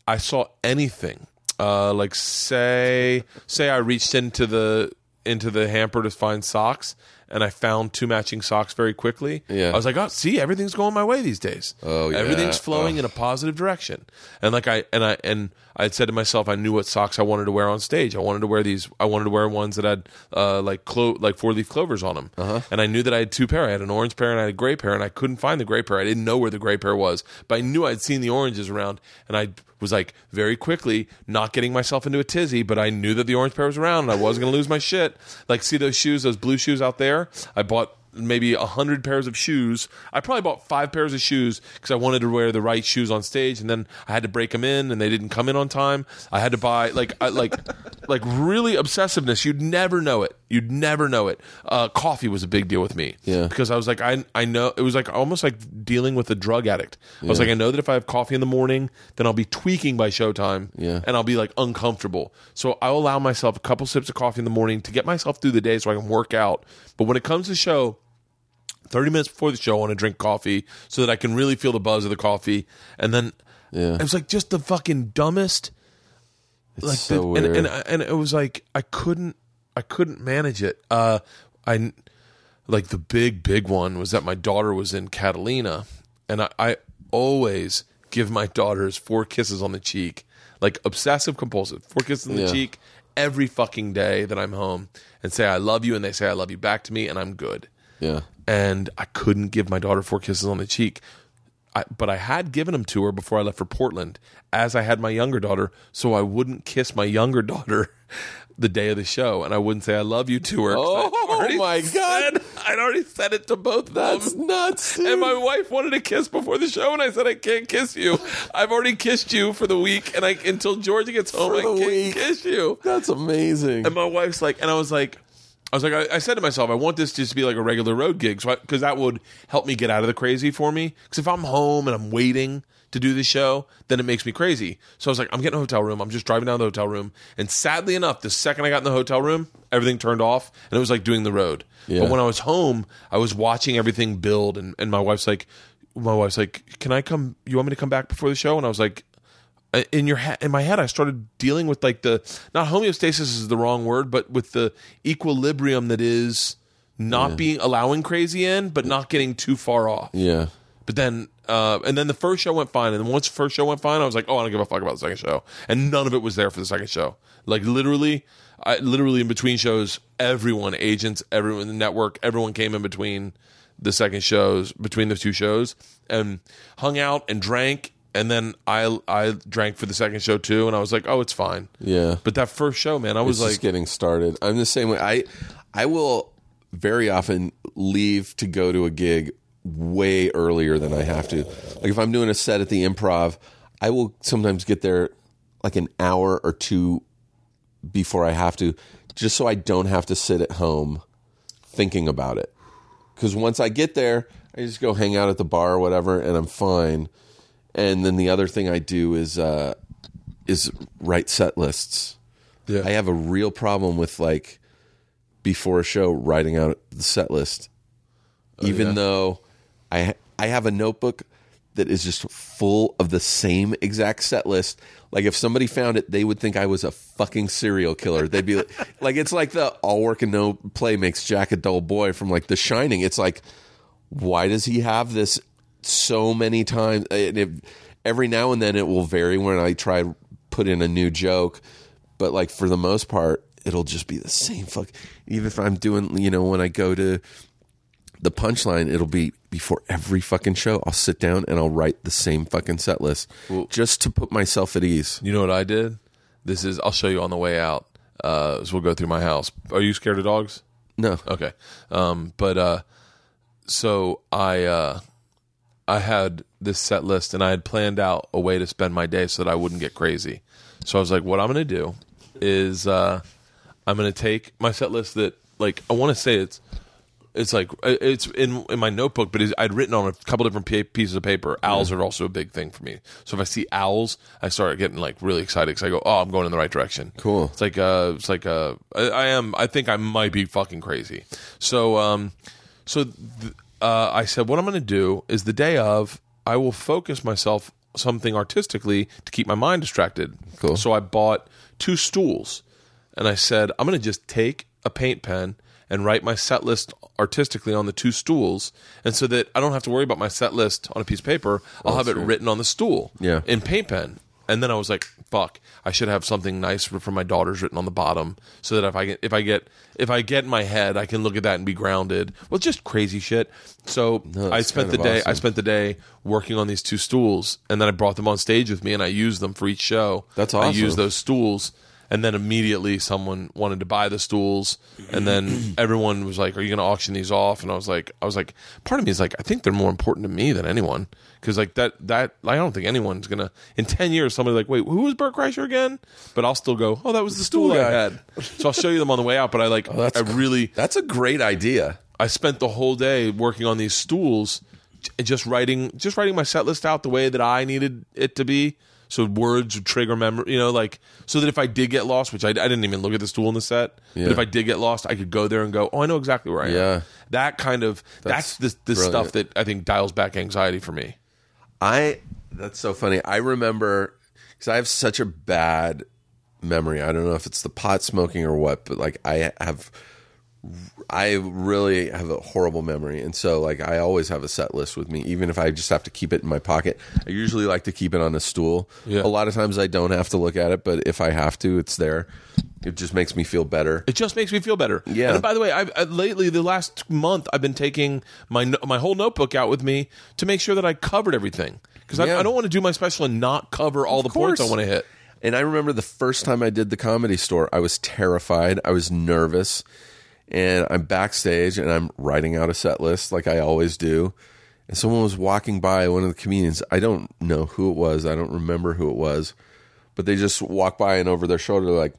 I saw anything. Uh, like say say I reached into the into the hamper to find socks and I found two matching socks very quickly. Yeah. I was like, oh, see, everything's going my way these days. Oh, yeah. everything's flowing Ugh. in a positive direction. And like I and I and I had said to myself, I knew what socks I wanted to wear on stage. I wanted to wear these. I wanted to wear ones that had uh, like clo- like four leaf clovers on them. Uh-huh. And I knew that I had two pair. I had an orange pair and I had a gray pair, and I couldn't find the gray pair. I didn't know where the gray pair was, but I knew I'd seen the oranges around, and I was like very quickly not getting myself into a tizzy. But I knew that the orange pair was around, and I wasn't going to lose my shit. Like see those shoes, those blue shoes out there. I bought maybe a hundred pairs of shoes. I probably bought five pairs of shoes because I wanted to wear the right shoes on stage, and then I had to break them in, and they didn't come in on time. I had to buy like I, like like really obsessiveness. You'd never know it. You'd never know it. Uh, coffee was a big deal with me. Yeah. because I was like I I know it was like almost like dealing with a drug addict. I was Yeah. like I know that if I have coffee in the morning, then I'll be tweaking by showtime. Yeah. and I'll be like uncomfortable. So I'll allow myself a couple sips of coffee in the morning to get myself through the day so I can work out. But when it comes to show. 30 minutes before the show, I want to drink coffee so that I can really feel the buzz of the coffee. And then Yeah. it was like just the fucking dumbest. It's Like so the, weird. and, and and it was like I couldn't I couldn't manage it. Uh, I like the big big one was that my daughter was in Catalina, and I, I always give my daughters four kisses on the cheek, like obsessive compulsive, four kisses on the Yeah. cheek every fucking day that I'm home, and say I love you, and they say I love you back to me, and I'm good yeah. and I couldn't give my daughter four kisses on the cheek. I, but I had given them to her before I left for Portland, as I had my younger daughter, so I wouldn't kiss my younger daughter the day of the show, and I wouldn't say I love you to her. Oh, my God. said- I'd already said it to both of That's nuts. Dude. And my wife wanted a kiss before the show, and I said I can't kiss you. I've already kissed you for the week, and I until Georgia gets home, For I can't week. kiss you. That's amazing. And my wife's like, and I was like, I was like, I, I said to myself, I want this just to be like a regular road gig, so because that would help me get out of the crazy for me. Because if I'm home and I'm waiting to do the show, then it makes me crazy. So I was like, I'm getting a hotel room. I'm just driving down to the hotel room, and sadly enough, the second I got in the hotel room, everything turned off, and it was like doing the road. Yeah. But when I was home, I was watching everything build, and, and my wife's like, my wife's like, can I come? You want me to come back before the show? And I was like, in your head in my head i started dealing with like the not homeostasis is the wrong word but with the equilibrium that is not being allowing crazy in but not getting too far off. Yeah. but then uh and then the first show went fine and then once the first show went fine i was like oh i don't give a fuck about the second show. And none of it was there for the second show. Like literally i literally in between shows everyone agents everyone in the network everyone came in between the second shows between the two shows and hung out and drank and then I I drank for the second show too, and I was like, oh, it's fine. Yeah. But that first show, man, I was It's like, just getting started. I'm the same way. I I will very often leave to go to a gig way earlier than I have to. Like if I'm doing a set at the improv, I will sometimes get there like an hour or two before I have to, just so I don't have to sit at home thinking about it. Because once I get there, I just go hang out at the bar or whatever, and I'm fine. And then the other thing I do is uh, is write set lists. yeah, I have a real problem with like before a show writing out the set list. even Oh, yeah? though I I have a notebook that is just full of the same exact set list. Like if somebody found it, they would think I was a fucking serial killer. They'd be like, like it's like the all work and no play makes Jack a dull boy from like The Shining. It's like, why does he have this so many times? And it, every now and then it will vary when I try to put in a new joke, but like for the most part, it'll just be the same fuck. Even if I'm doing, you know, when I go to the punchline, it'll be before every fucking show. I'll sit down and I'll write the same fucking set list just to put myself at ease. You know what I did? This is. I'll show you on the way out. Uh, so we'll go through my house. Are you scared of dogs? No, Okay. Um, but uh, so I uh, I had this set list and I had planned out a way to spend my day so that I wouldn't get crazy. So I was like, what I'm going to do is uh, I'm going to take my set list that like I want to say it's it's like it's in in my notebook, but I'd written on a couple different pa- pieces of paper. Owls are also a big thing for me. So if I see owls, I start getting like really excited because I go, "Oh, I'm going in the right direction." Cool. It's like uh, it's like uh, I, I am. I think I might be fucking crazy. So um, so th- uh, I said, what I'm going to do is the day of, I will focus myself something artistically to keep my mind distracted. Cool. So I bought two stools, and I said, I'm going to just take a paint pen and write my set list artistically on the two stools, and so that I don't have to worry about my set list on a piece of paper. I'll have it written on the stool, Yeah. in paint pen. And then I was like, "Fuck! I should have something nice for, for my daughters written on the bottom, so that if I get if I get if I get in my head, I can look at that and be grounded." Well, just crazy shit. So No, I spent the day I spent the day working on these two stools, and then I brought them on stage with me, and I used them for each show. That's awesome. I awesome. used those stools, and then immediately someone wanted to buy the stools, and then everyone was like, "Are you going to auction these off?" And I was like, "I was like, part of me is like, I think they're more important to me than anyone." Because like that, that I don't think anyone's gonna in ten years somebody like, wait, who was Bert Kreischer again? But I'll still go, oh, that was the stool, stool I had. So I'll show you them on the way out. But I like, oh, that's I really, that's a great idea. I spent the whole day working on these stools, just writing, just writing my set list out the way that I needed it to be. So words would trigger memory, you know, like so that if I did get lost, which I, I didn't even look at the stool in the set, Yeah. but if I did get lost, I could go there and go, oh, I know exactly where I am. Yeah. that kind of that's, That's the the stuff that I think dials back anxiety for me. I that's so funny. I remember because I have such a bad memory. I don't know if it's the pot smoking or what, but like I have, I really have a horrible memory, and so like I always have a set list with me, even if I just have to keep it in my pocket. I usually like to keep it on a stool. Yeah. A lot of times I don't have to look at it, but if I have to, it's there. It just makes me feel better. It just makes me feel better. Yeah. And by the way, I've I, lately the last month I've been taking my no- my whole notebook out with me to make sure that I covered everything because Yeah. I, I don't want to do my special and not cover all the points I course. want to hit. And I remember the first time I did the comedy store, I was terrified. I was nervous. And I'm backstage and I'm writing out a set list like I always do. And someone was walking by, one of the comedians. I don't know who it was. I don't remember who it was. But they just walk by and over their shoulder, like,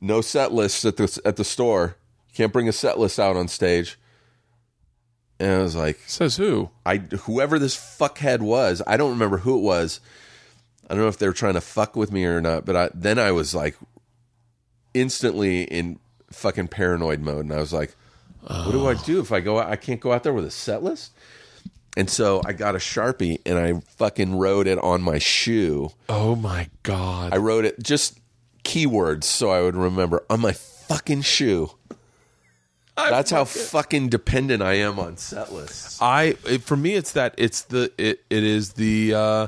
no set list at the, at the store. Can't bring a set list out on stage. And I was like, Says who? I whoever this fuckhead was, I don't remember who it was. I don't know if they were trying to fuck with me or not, but I, then I was like instantly in fucking paranoid mode, and I was like, "What do I do if I go? out? I can't go out there with a set list." And so I got a sharpie and I fucking wrote it on my shoe. Oh my god! I wrote it just keywords so I would remember on my fucking shoe. That's how fucking dependent I am on set lists. I it, for me it's that it's the it it is the uh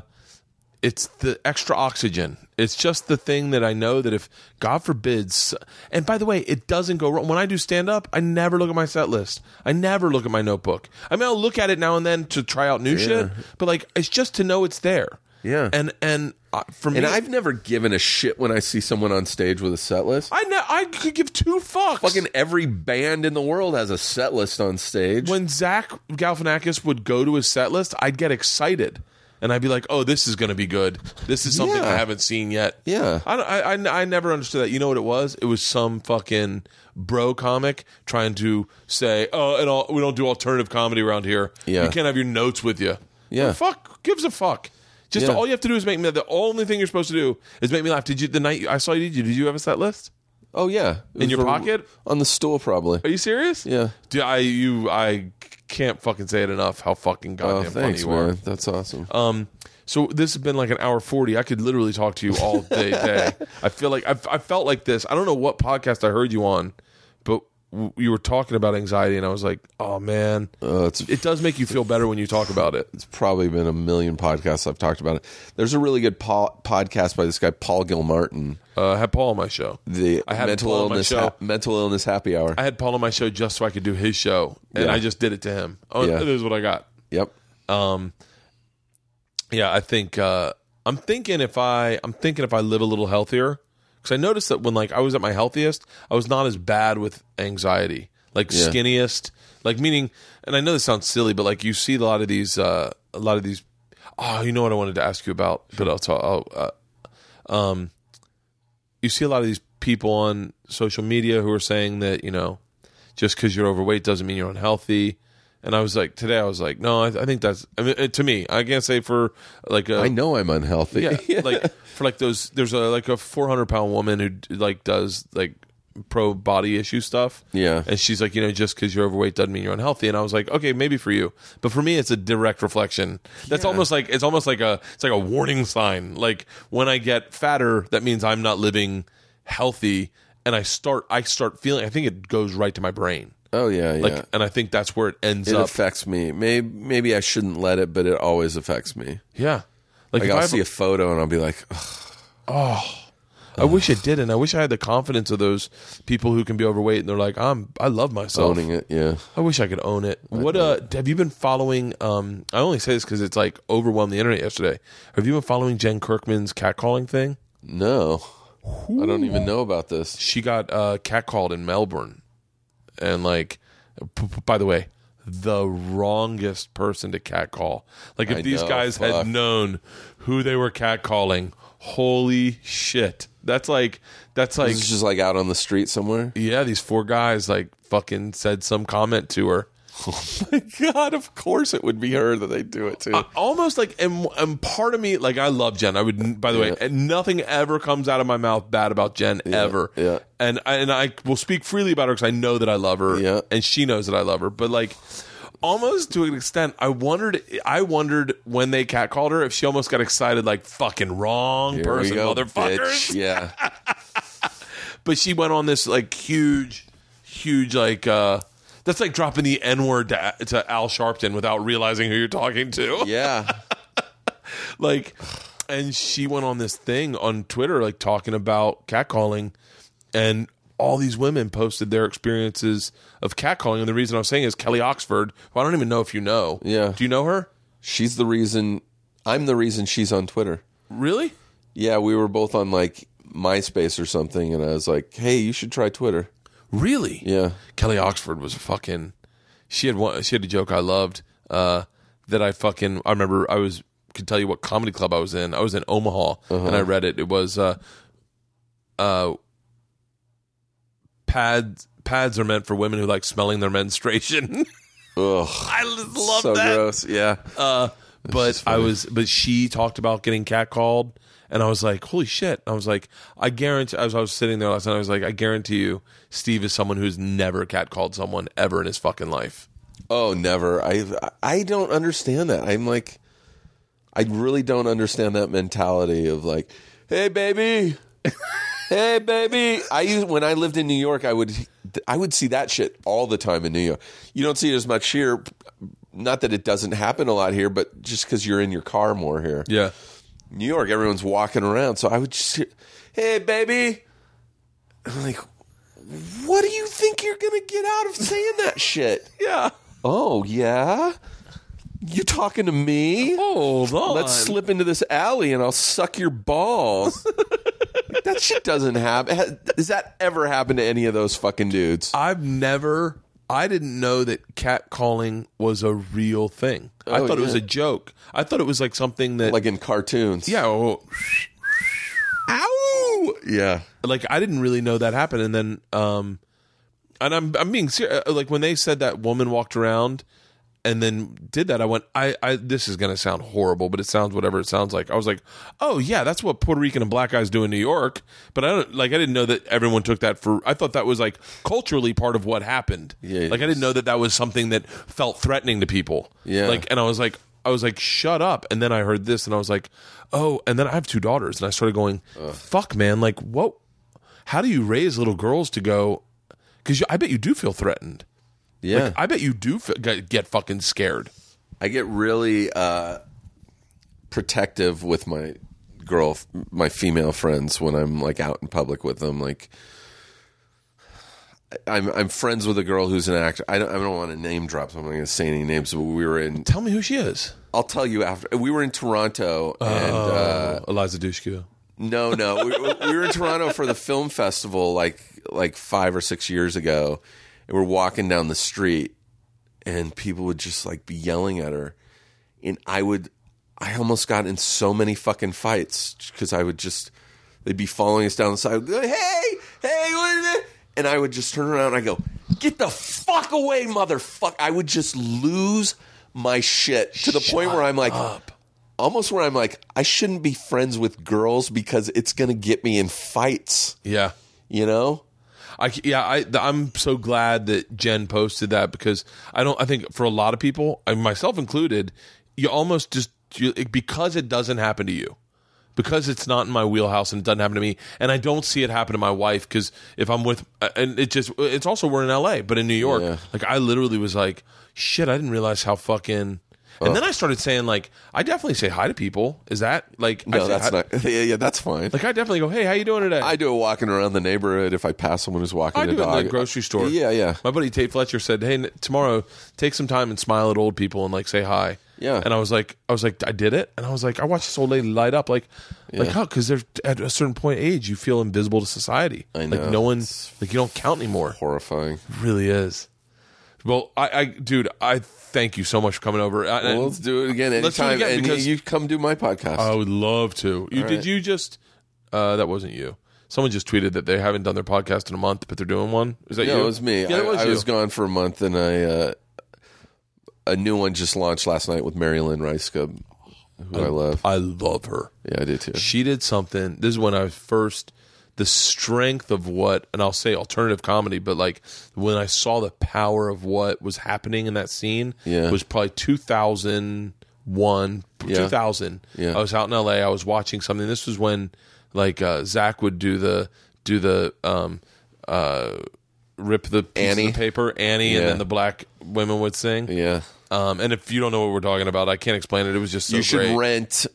it's the extra oxygen. It's just the thing that I know that if God forbids and by the way, it doesn't go wrong. When I do stand up, I never look at my set list. I never look at my notebook. I mean I'll look at it now and then to try out new shit, but like it's just to know it's there. Yeah. And and uh, for me And I've never given a shit when I see someone on stage with a set list. I ne- I could give two fucks. Fucking every band in the world has a set list on stage. when Zach Galifianakis would go to his set list, I'd get excited. And I'd be like, "Oh, this is going to be good. This is something Yeah. I haven't seen yet." Yeah. I, don't- I, I, I never understood that. You know what it was? It was some fucking bro comic trying to say, "Oh, and all, we don't do alternative comedy around here. Yeah. You can't have your notes with you." Yeah. Well, fuck gives a fuck. Just Yeah. all you have to do is make me. The only thing you're supposed to do is make me laugh. Did you the night I saw you? Did you? Did you have a set list? Oh yeah, It In your pocket? on the stool probably. Are you serious? Yeah. Do I you I can't fucking say it enough how fucking Oh, goddamn funny thanks, you man. are. That's awesome. Um, so this has been like an hour forty. I could literally talk to you all day. day. I feel like I've, I felt like this. I don't know what podcast I heard you on, you were talking about anxiety, and I was like, oh man, Uh, it does make you feel better when you talk about it. it's probably been a million podcasts I've talked about it. There's a really good po- podcast by this guy Paul Gilmartin. Uh, I had Paul on my show. The I had mental Paul on my illness show. ha- mental illness happy hour. I had Paul on my show just so I could do his show, and Yeah. I just did it to him. Oh, Yeah. this is what I got. yep. Um, yeah, I think uh, I'm thinking if I I'm thinking if I live a little healthier because I noticed that when like I was at my healthiest, I was not as bad with anxiety, like Yeah. skinniest, like meaning. And I know this sounds silly, but like you see a lot of these, uh, a lot of these. Oh, you know what I wanted to ask you about, but I'll talk. I'll, uh, um, you see a lot of these people on social media who are saying that you know just because you're overweight doesn't mean you're unhealthy. And I was like, today I was like, no, I, I think that's. I mean, uh, to me, I can't say for like a, I know I'm unhealthy. yeah, like for like those. There's a like a 400 pound woman who like does like pro body issue stuff. Yeah. and she's like, you know, just because you're overweight doesn't mean you're unhealthy. And I was like, okay, maybe for you, but for me, it's a direct reflection. That's almost like it's almost like a it's like a warning sign. Like when I get fatter, that means I'm not living healthy, and I start I start feeling. I think it goes right to my brain. Oh yeah, yeah. Like, and I think that's where it ends it up. affects me. Maybe maybe I shouldn't let it, but it always affects me. yeah, like, Like if I'll I have see a- photo and I'll be like, "Ugh, I wish I didn't. I wish I had the confidence of those people who can be overweight and they're like, I'm, I love myself. owning it. Yeah. I wish I could own it. What uh, have you been following? Um, I only say this because it's like overwhelmed the internet yesterday. Have you been following Jen Kirkman's catcalling thing? No, I don't even know about this. She got uh, catcalled in Melbourne, and like, p- p- by the way, the wrongest person to catcall. Like, if I these know, guys had known who they were catcalling, holy shit! That's like that's like just like out on the street somewhere. Yeah, these four guys like fucking said some comment to her. Oh my god, of course it would be her that they do it to. I- almost like, and, and part of me, like, I love Jen. I would, by the way, and nothing ever comes out of my mouth bad about Jen ever. yeah. And I, and I will speak freely about her because I know that I love her. Yeah. And she knows that I love her. But like, almost to an extent, I wondered, I wondered when they catcalled her if she almost got excited, like, fucking wrong Here person, go, motherfuckers. bitch. Yeah. but she went on this like huge, huge like uh that's like dropping the N word to, to Al Sharpton without realizing who you're talking to. Yeah. Like, and she went on this thing on Twitter, like talking about catcalling, and all these women posted their experiences of catcalling. And the reason I was saying is Kelly Oxford, who I don't even know if you know. Yeah. Do you know her? She's the reason. I'm the reason she's on Twitter. Really? Yeah, we were both on like MySpace or something, and I was like, "Hey, you should try Twitter." Really? Yeah. Kelly Oxford was a fucking. She had one. She had a joke I loved. Uh, that I fucking. I remember. I was could tell you what comedy club I was in. I was in Omaha, and I read it. It was. Uh, uh, pads. Pads are meant for women who like smelling their menstruation. Ugh. I love so that. gross. Yeah. Uh, but I was, but she talked about getting catcalled, and I was like, "Holy shit!" I was like, "I guarantee." As I was sitting there last night, I was like, "I guarantee you, Steve is someone who's never catcalled someone ever in his fucking life." Oh, never. I I don't understand that. I'm like, I really don't understand that mentality of like, hey baby, hey baby. I used when I lived in New York, I would I would see that shit all the time in New York. You don't see it as much here. Not that it doesn't happen a lot here, but just because you're in your car more here. Yeah, New York, everyone's walking around, so I would just, hear, hey baby. I'm like, what do you think you're gonna get out of saying that shit? yeah. Oh yeah, you talking to me? Hold on. Let's slip into this alley and I'll suck your balls. Like, that shit doesn't happen. Does that ever happen to any of those fucking dudes? I've never. I didn't know that catcalling was a real thing. I Oh, thought it was a joke. I thought it was like something that, Like in cartoons. yeah, oh, Ow! Yeah. like I didn't really know that happened. And then, um, and I'm I'm being serious. Like when they said that woman walked around and then did that, I went, I, I this is gonna sound horrible, but it sounds whatever it sounds like. I was like, oh yeah, that's what Puerto Rican and black guys do in New York. But I don't like I didn't know that everyone took that for. I thought that was like culturally part of what happened. Yeah. like I didn't know that that was something that felt threatening to people. Yeah. like and I was like, I was like, shut up. And then I heard this, and I was like, oh. And then I have two daughters, and I started going, fuck, man, like what? How do you raise little girls to go? Because I bet you do feel threatened. Yeah. Like, I bet you do f- get, get fucking scared. I get really uh, protective with my girl, my female friends when I'm like out in public with them. Like, I'm I'm friends with a girl who's an actor. I don't I don't want to name drop, so I'm not going to say any names. But we were in. Tell me who she is. I'll tell you after. We were in Toronto, and uh, Eliza Dushku. no, no, we, we were in Toronto for the film festival like like five or six years ago, and we're walking down the street, and people would just like be yelling at her, and I would, I almost got in so many fucking fights because I would just, they'd be following us down the side, go, hey, hey, what is? And I would just turn around and I go, get the fuck away, motherfucker! I would just lose my shit to the point where I'm like, almost where I'm like, I shouldn't be friends with girls because it's to get me in fights, Yeah. you know? I, yeah, I, I'm so glad that Jen posted that because I don't, I think for a lot of people, myself included, you almost just, you, because it doesn't happen to you, because it's not in my wheelhouse and it doesn't happen to me, and I don't see it happen to my wife because if I'm with, uh, and it just, it's also, we're in LA, but in New York, Yeah. like I literally was like, shit, I didn't realize how fucking, and then oh. I started saying like, I definitely say hi to people. Is that like, I No, say that's hi- not. Yeah, yeah, that's fine. Like I definitely go, hey, how you doing today? I do it walking around the neighborhood if I pass someone who's walking I a do it dog in the grocery store. Yeah, yeah. My buddy Tate Fletcher said, "Hey, n- tomorrow, take some time and smile at old people and like say hi." Yeah. And I was like, I was like, I did it, and I was like, I watched this old lady light up, like, like how? Because there's at a certain point in age, you feel invisible to society. I Like know. no one, It's like you don't count anymore. Horrifying. It really is. Well, I, I, dude, I thank you so much for coming over. I, Well, let's do it again Let's do it anytime. again and because- you come do my podcast. I would love to. You All did right. you just? Uh, that wasn't you. Someone just tweeted that they haven't done their podcast in a month, but they're doing one. Is that yeah, you? it was me. Yeah, I, it was I you. was gone for a month, and I uh, a new one just launched last night with Mary Lynn Rajskub, who I love. I love her. Yeah, I do too. she did something. This is when I first the strength of what, and I'll say alternative comedy, but like when I saw the power of what was happening in that scene, Yeah. was probably two thousand one, Yeah. two thousand. Yeah. I was out in L.A. I was watching something. This was when like uh, Zach would do the do the um uh rip the Annie. the paper Annie, and then the black women would sing. Yeah, Um, and if you don't know what we're talking about, I can't explain it. It was just so you should great. rent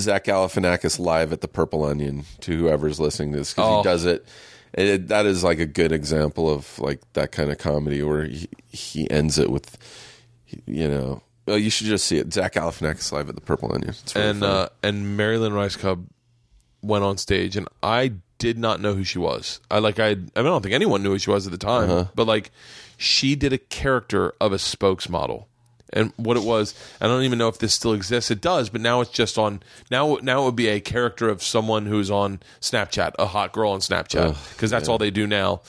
Zach Galifianakis live at the Purple Onion to whoever's listening to this because Oh. he does it. It, that is like a good example of like that kind of comedy where he, he ends it with, you know, well, you should just see it. Zach Galifianakis live at the Purple Onion. It's really and uh, and Mary Lynn Rajskub went on stage, and I did not know who she was. I like I I, mean, I don't think anyone knew who she was at the time, Uh-huh. but like she did a character of a spokesmodel. And what it was, I don't even know if this still exists. It does, but now it's just on. Now, now it would be a character of someone who's on Snapchat, a hot girl on Snapchat, because that's all they do now.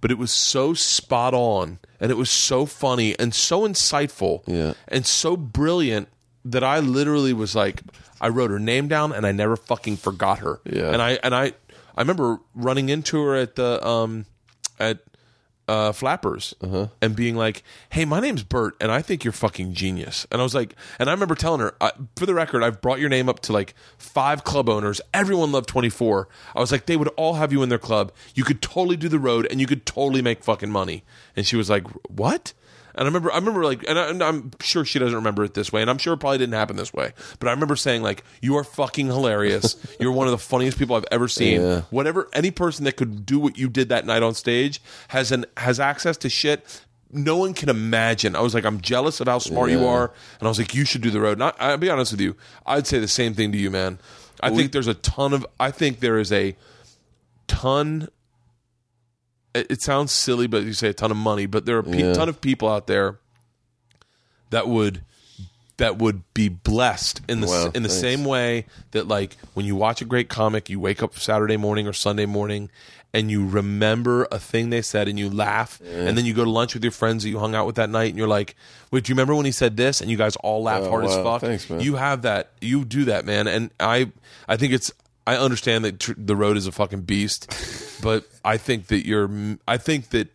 But it was so spot on, and it was so funny and so insightful, Yeah. and so brilliant that I literally was like, I wrote her name down and I never fucking forgot her. Yeah. And I and I I remember running into her at the um at uh Flappers and being like, "Hey, my name's Bert and I think you're fucking genius." And I was like, and I remember telling her, I, for the record, I've brought your name up to like five club owners. Everyone loved 24. I was like, they would all have you in their club. You could totally do the road and you could totally make fucking money. And she was like, "What?" And I remember, I remember like, and, I, and I'm sure she doesn't remember it this way, and I'm sure it probably didn't happen this way. But I remember saying like, "You are fucking hilarious. You're one of the funniest people I've ever seen. Yeah. Whatever, any person that could do what you did that night on stage has an has access to shit." No one can imagine. I was like, I'm jealous of how smart you are, and I was like, you should do the road. I, I'll be honest with you, I'd say the same thing to you, man. I think there's a ton of. I think there is a ton it, sounds silly, but you say a ton of money, but there are a pe- Yeah. ton of people out there that would that would be blessed in the Wow, in the thanks. same way that like when you watch a great comic, you wake up Saturday morning or Sunday morning and you remember a thing they said and you laugh and then you go to lunch with your friends that you hung out with that night and you're like, "Wait, do you remember when he said this?" and you guys all laugh Oh, hard as fuck. Thanks. You have that. You do that, man. And I I think it's I understand that tr- the road is a fucking beast, but I think that you're I think that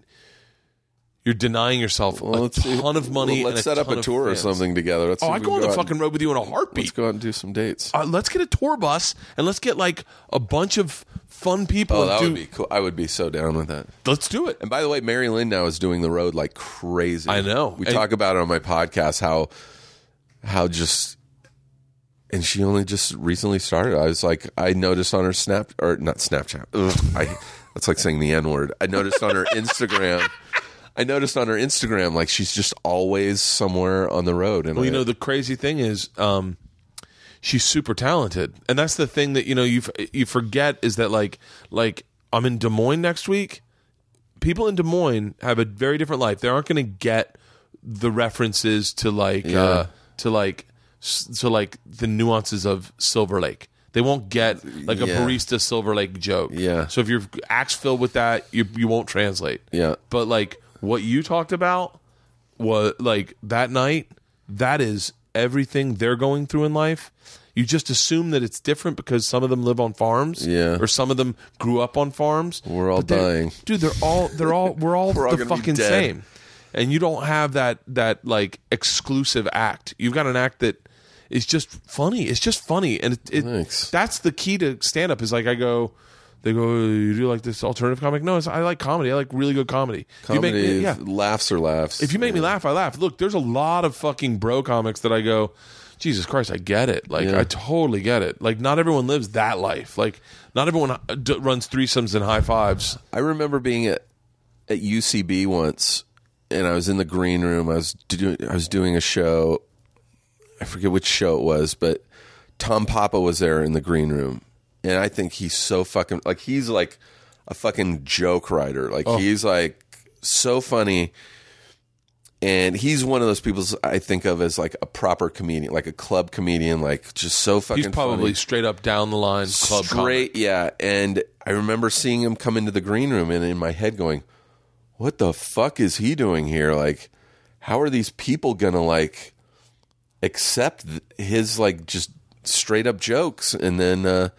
you're denying yourself Well, a see. ton of money. Well, let's set up a tour or something together. Let's Oh, I go on the fucking road with you in a heartbeat. Let's go out and do some dates. Uh, let's get a tour bus and let's get like a bunch of fun people. Oh, that do, would be cool. I would be so down with that. Let's do it. And by the way, Mary Lynn now is doing the road like crazy. I know. We And- talk about it on my podcast how how just and she only just recently started. I was like, I noticed on her Snap or not Snapchat. Ugh, I that's like saying the N word. I noticed on her Instagram. I noticed on her Instagram like she's just always somewhere on the road. And Well, you I- know, the crazy thing is, um, she's super talented, and that's the thing that you know you you forget is that like like I'm in Des Moines next week. People in Des Moines have a very different life. They aren't going to get the references to like Yeah. uh, to like to like the nuances of Silver Lake. They won't get like a Yeah. barista Silver Lake joke. Yeah. So if your act's filled with that, you you won't translate. Yeah. But like what you talked about was like that night, that is everything they're going through in life. You just assume that it's different because some of them live on farms, Yeah. or some of them grew up on farms. We're all But they're- dying. dude. They're all they're all we're all We're all the gonna be fucking dead. same, and you don't have that that like exclusive act. You've got an act that is just funny. It's just funny, and it, it that's the key to stand up. Is like I go. They go, you do like this alternative comic? No, it's, I like comedy. I like really good comedy. You make comedy, me- yeah, laughs or laughs. if you make me laugh, I laugh. Look, there's a lot of fucking bro comics that I go, Jesus Christ, I get it. Like, Yeah. I totally get it. Like, not everyone lives that life. Like, not everyone uh, d- runs threesomes and high fives. I remember being at at UCB once, and I was in the green room. I was doing I was doing a show. I forget which show it was, but Tom Papa was there in the green room, and I think he's so fucking like he's like a fucking joke writer. Like oh. he's like so funny. And he's one of those people I think of as like a proper comedian, like a club comedian, like just so fucking. He's probably funny straight up down the line club straight yeah and i remember seeing him come into the green room and in my head going what the fuck is he doing here like how are these people gonna like accept his like just straight up jokes and then uh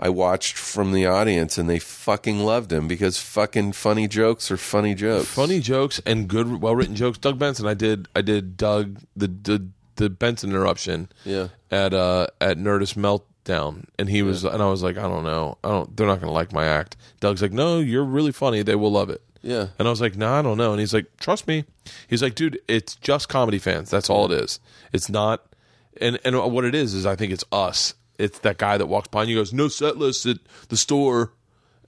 I watched from the audience and they fucking loved him because fucking funny jokes are funny jokes. funny jokes and good, well written jokes. Doug Benson, I did, I did Doug the the, the Benson interruption. Yeah. At uh at Nerdist Meltdown, and he was, and I was like, I don't know, I don't. They're not going to like my act. Doug's like, No, you're really funny. They will love it. Yeah. And I was like, No, I don't know. And he's like, Trust me. He's like, Dude, it's just comedy fans. That's all it is. It's not. And and what it is is, I think it's us. It's that guy that walks by and you goes, No set list at the store,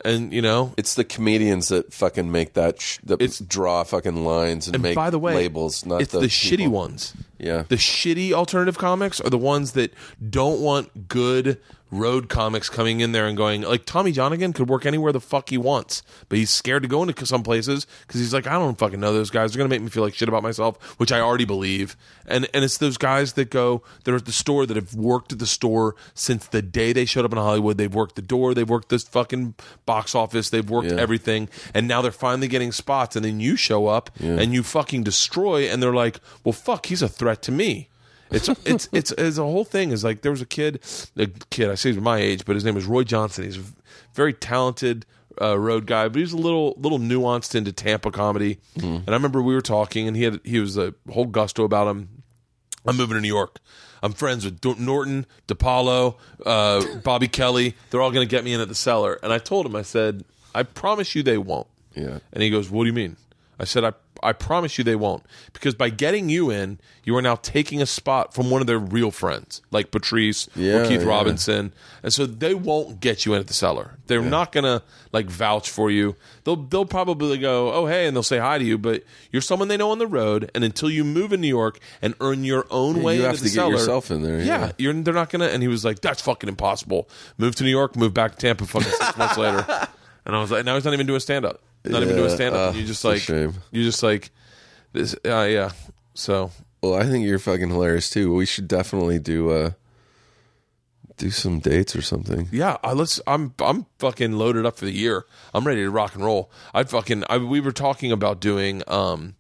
and you know, It's the comedians that fucking make that sh- that It's- draw fucking lines and, And make by the way, labels, not it's the, shitty ones. Yeah. The shitty alternative comics are the ones that don't want good road comics coming in there and going like Tommy Johnagin could work anywhere the fuck he wants, but he's scared to go into some places because he's like, I don't fucking know those guys. They're gonna make me feel like shit about myself, which I already believe. And and it's those guys that go that are at the store that have worked at the store since the day they showed up in Hollywood. They've worked the door, they've worked this fucking box office, they've worked Yeah. everything, and now they're finally getting spots. And then you show up and you fucking destroy, and they're like, well, fuck, he's a threat to me. It's it's it's it's a whole thing. Is like there was a kid, a kid. I say he's my age, but his name was Roy Johnson. He's a very talented uh, road guy, but he's a little little nuanced into Tampa comedy. And I remember we were talking, and he had he was a whole gusto about him. I'm moving to New York. I'm friends with Norton, DiPaolo, uh, Bobby Kelly. They're all going to get me in at the cellar. And I told him, I said, I promise you they won't. Yeah. And he goes, What do you mean? I said, I, I promise you they won't. Because by getting you in, you are now taking a spot from one of their real friends, like Patrice Yeah, or Keith yeah. Robinson. And so they won't get you in at the cellar. They're not gonna like vouch for you. They'll they'll probably go, Oh hey, and they'll say hi to you, but you're someone they know on the road, and until you move in New York and earn your own way you into have the to get cellar, yourself in there, yeah. you're they're not gonna and he was like, That's fucking impossible. Move to New York, move back to Tampa fucking six months later. And I was like, now he's not even doing stand up. Not even Yeah, doing stand up. uh, and you just it's a like shame. you just like this uh, yeah. So Well, I think you're fucking hilarious too. We should definitely do uh do some dates or something. Yeah, I, let's. I'm I'm fucking loaded up for the year. I'm ready to rock and roll. I fucking. I, we were talking about doing. Um,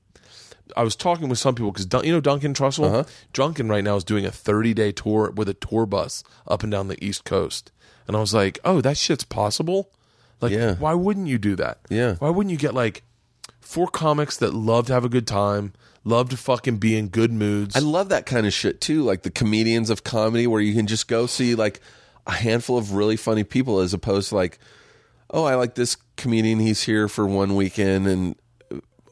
I was talking with some people because you know Duncan Trussell. Uh-huh. Duncan right now is doing a 30 day tour with a tour bus up and down the East Coast, and I was like, oh, that shit's possible. Like, Yeah. why wouldn't you do that? Yeah. Why wouldn't you get like four comics that love to have a good time, love to fucking be in good moods? I love that kind of shit too, like the comedians of comedy where you can just go see like a handful of really funny people as opposed to like, oh, I like this comedian, he's here for one weekend and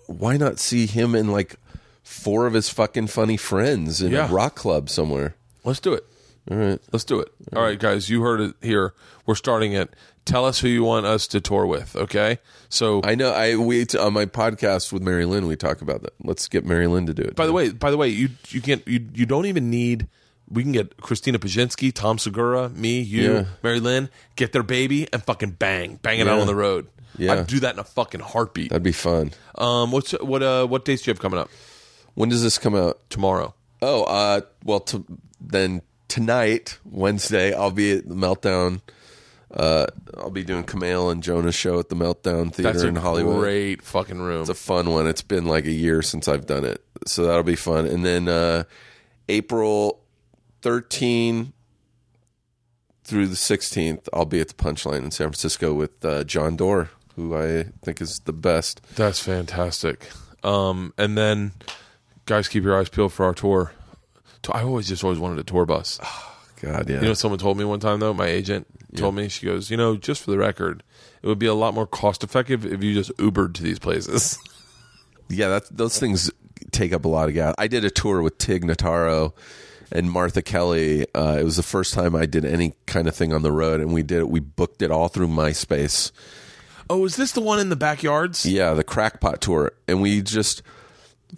why not see him and like four of his fucking funny friends in Yeah. a rock club somewhere? Let's do it. All right. Let's do it. All right, guys, you heard it here. We're starting it. Tell us who you want us to tour with, okay? So, I know I we on my podcast with Mary Lynn we talk about that. Let's get Mary Lynn to do it. by the way, by the way, you you can't you you don't even need. We can get Christina Pazsitzky, Tom Segura, me, you, Yeah. Mary Lynn, get their baby and fucking bang, bang it out Yeah. on the road. Yeah. I'd do that in a fucking heartbeat. That'd be fun. Um, what's what uh what dates do you have coming up When does this come out? tomorrow? Oh, uh, well, to, then tonight, Wednesday, I'll be at the Meltdown. Uh, I'll be doing Kumail and Jonah's show at the Meltdown Theater That's a in Hollywood. great fucking room. It's a fun one. It's been like a year since I've done it, so that'll be fun. And then uh, April 13 through the 16th, I'll be at the Punchline in San Francisco with uh, Jon Dore, who I think is the best. That's fantastic. Um, and then, guys, keep your eyes peeled for our tour. I always just always wanted a tour bus. God, yeah. You know, someone told me one time though. My agent told me she goes, you know, just for the record, it would be a lot more cost effective if you just Ubered to these places. Yeah, that's, those things take up a lot of gas. I did a tour with Tig Notaro and Martha Kelly. Uh, it was the first time I did any kind of thing on the road, and we did it. We booked it all through MySpace. oh, is this the one in the backyards? Yeah, the Crackpot tour, and we just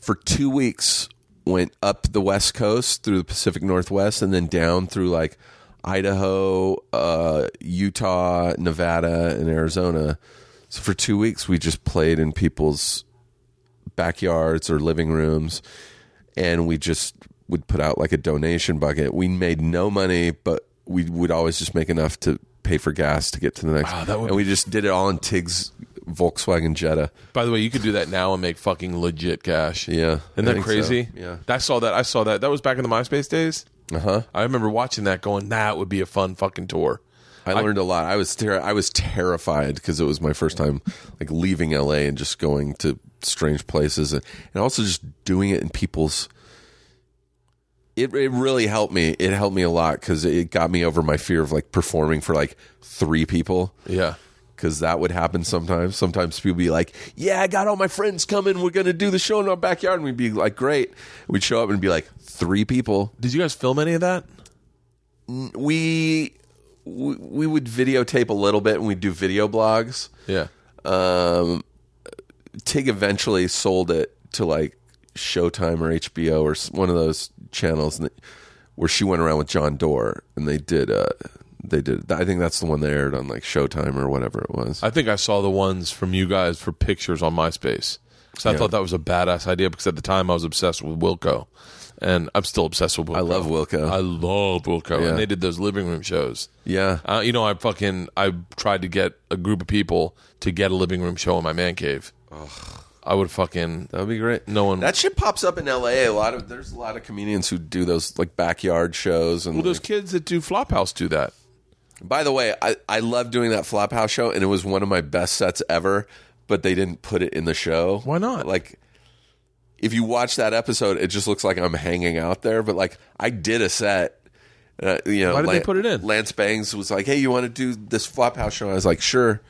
for two weeks went up the West Coast through the Pacific Northwest, and then down through like Idaho, uh, Utah, Nevada, and Arizona. So for two weeks, we just played in people's backyards or living rooms, and we just would put out like a donation bucket. We made no money, but we would always just make enough to pay for gas to get to the next. Wow, and we just did it all in Tig's Volkswagen Jetta. By the way, you could do that now and make fucking legit cash. Yeah, Isn't I that think so. crazy? Yeah. I saw that. I saw that. That was back in the MySpace days. Uh huh. I remember watching that, going, "That would be a fun fucking tour." I learned a lot. I was ter- I was terrified because it was my first time like leaving LA and just going to strange places and, and also just doing it in people's. It it really helped me. It helped me a lot because it got me over my fear of like performing for like three people. Yeah. Because that would happen sometimes. Sometimes people be like, "Yeah, I got all my friends coming. We're gonna do the show in our backyard," and we'd be like, "Great." We'd show up and be like, three people. Did you guys film any of that? We we, we would videotape a little bit, and we'd do video blogs. Yeah. Um, Tig eventually sold it to like Showtime or HBO or one of those channels, where she went around with Jon Dore, and they did. Uh, they did. I think that's the one they aired on like Showtime or whatever it was. I think I saw the ones from you guys for pictures on MySpace. So I Yeah. thought that was a badass idea because at the time I was obsessed with Wilco. And I'm still obsessed with Wilco. I love Wilco. I love Wilco. Yeah. And they did those living room shows. yeah, Uh, you know, I fucking I tried to get a group of people to get a living room show in my man cave. I would fucking That would be great. No one- That shit pops up in L.A. A lot of there's a lot of comedians who do those like backyard shows. And well, those kids that do Flophouse do that. By the way, I I love doing that Flophouse show, and it was one of my best sets ever. But they didn't put it in the show. Why not? Like, if you watch that episode, it just looks like I'm hanging out there. But like, I did a set. Uh, you know, Why did they put it in? Lance Bangs was like, "Hey, you want to do this Flophouse show?" I was like, "Sure."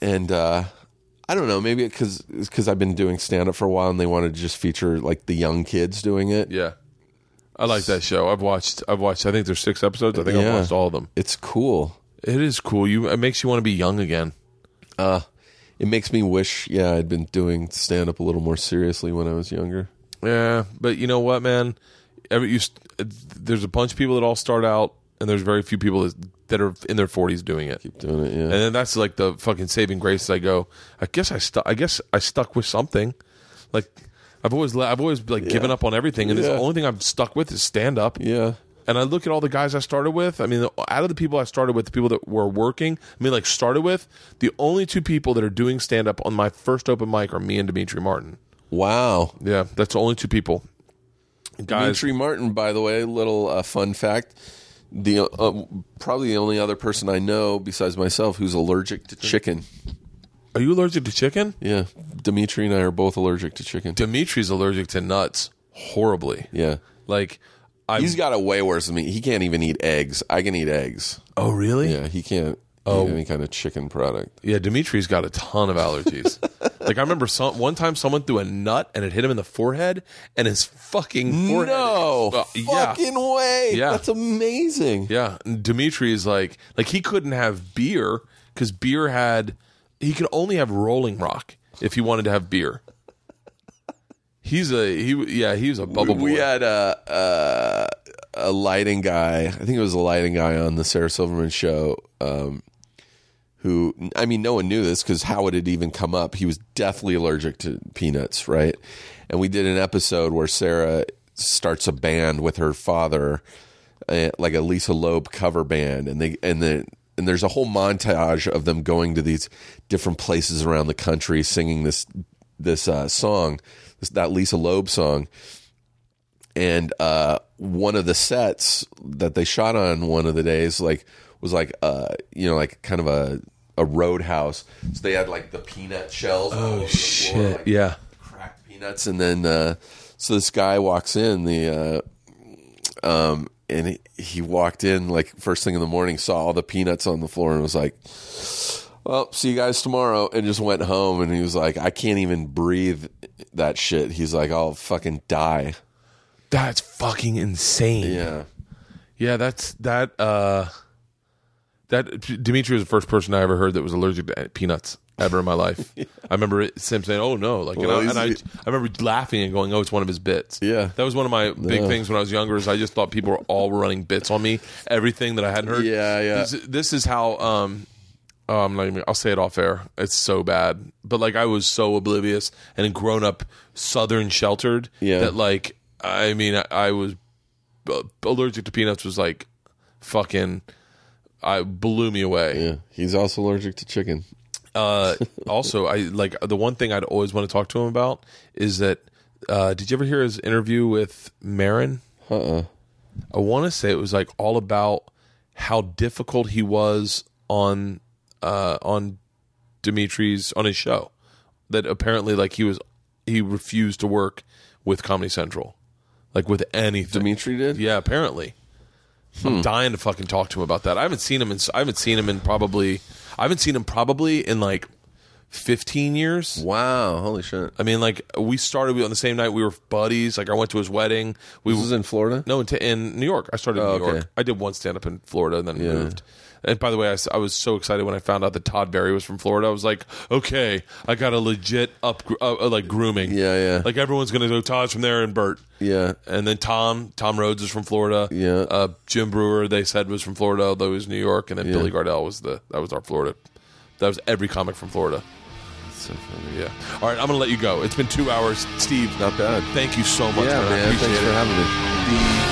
And uh, I don't know, maybe because because I've been doing stand up for a while, and they wanted to just feature like the young kids doing it. Yeah. I like that show. I've watched I've watched I think there's six episodes. I think I've Yeah. watched all of them. It's cool. It is cool. You it makes you want to be young again. Uh, it makes me wish, yeah, I'd been doing stand up a little more seriously when I was younger. Yeah, but you know what, man? Every you, st- there's a bunch of people that all start out, and there's very few people that, that are in their 40s doing it. Keep doing it, yeah. And then that's like the fucking saving grace. I go, I guess I stuck. I guess I stuck with something. Like I've always le- I've always like given up on everything, and Yeah. the only thing I've stuck with is stand up. Yeah. And I look at all the guys I started with. I mean, out of the people I started with, the people that were working, I mean, like started with, the only two people that are doing stand up on my first open mic are me and Demetri Martin. Wow. Yeah, that's the only two people. Guys, Demetri Martin, by the way, little uh, fun fact. The uh, probably the only other person I know besides myself who's allergic to chicken. Are you allergic to chicken? Yeah, Demetri and I are both allergic to chicken. Demetri's allergic to nuts horribly. Yeah, Like, I he's got it way worse than me. He can't even eat eggs. I can eat eggs. oh really? Yeah, he can't Oh. eat any kind of chicken product. Yeah, Demetri's got a ton of allergies. like I remember some one time someone threw a nut and it hit him in the forehead, and his fucking forehead. No Uh, yeah, fucking way. Yeah. that's amazing. yeah. And Demetri is like, like he couldn't have beer because beer had he could only have Rolling Rock if he wanted to have beer. He's a he. Yeah, he was a bubble boy. We had a, a a lighting guy. I think it was a lighting guy on the Sarah Silverman show. Um, who I mean, no one knew this because how would it even come up? He was deathly allergic to peanuts, right? And we did an episode where Sarah starts a band with her father, uh, like a Lisa Loeb cover band, and they and then and there's a whole montage of them going to these different places around the country singing this this uh, song, this, that Lisa Loeb song and uh, one of the sets that they shot on one of the days like was like uh you know like kind of a a roadhouse so they had like the peanut shells oh shit! floor, like, yeah. cracked peanuts and then uh so this guy walks in the uh um and he, he walked in like first thing in the morning saw all the peanuts on the floor and was like well, see you guys tomorrow, and just went home. And he was like, I can't even breathe that shit. He's like, I'll fucking die. That's fucking insane. Yeah. Yeah, that's that. uh That Demetri was the first person I ever heard that was allergic to peanuts ever in my life. I remember Sim saying, "Oh no!" Like, Well, and, I, and I, he's- I remember laughing and going, "Oh, it's one of his bits." Yeah. that was one of my big Yeah. things when I was younger. Is I just thought people were all running bits on me. Everything that I hadn't heard. Yeah, yeah. This, this is how. um Oh, I'm not even. I'll say it off air. It's so bad, but like I was so oblivious and grown up Southern sheltered Yeah. that like I mean I, I was uh, allergic to peanuts was like fucking I blew me away. Yeah. He's also allergic to chicken. Uh, also, I like the one thing I'd always want to talk to him about is that. Uh, did you ever hear his interview with Maron? Uh uh I want to say it was like all about how difficult he was on uh, on Demetri's on his show. That apparently, like he was, he refused to work with Comedy Central, like with anything. Demetri did? Yeah, apparently. I'm dying to fucking talk to him about that. I haven't seen him in. I haven't seen him in probably. I haven't seen him probably in like 15 years. Wow. Holy shit. I mean, like we started on the same night. We were buddies. Like I went to his wedding. We This is in Florida? no, in, t- in New York. I started in Oh, New okay. York. I did one stand up in Florida and then Yeah. moved. And by the way, I was so excited when I found out that Todd Barry was from Florida. I was like, okay, I got a legit up, uh, uh, like grooming. Yeah, yeah. Like everyone's gonna go Todd's from there and Bert. Yeah. And then Tom, Tom Rhodes is from Florida. Yeah. Uh, Jim Breuer, they said was from Florida, although he was New York. And then Yeah. Billy Gardell was the that was our Florida. That was every comic from Florida. So. Yeah. All right, I'm gonna let you go. It's been two hours, Steve. Not bad. Thank you so much. Yeah, man. I Thanks for having me.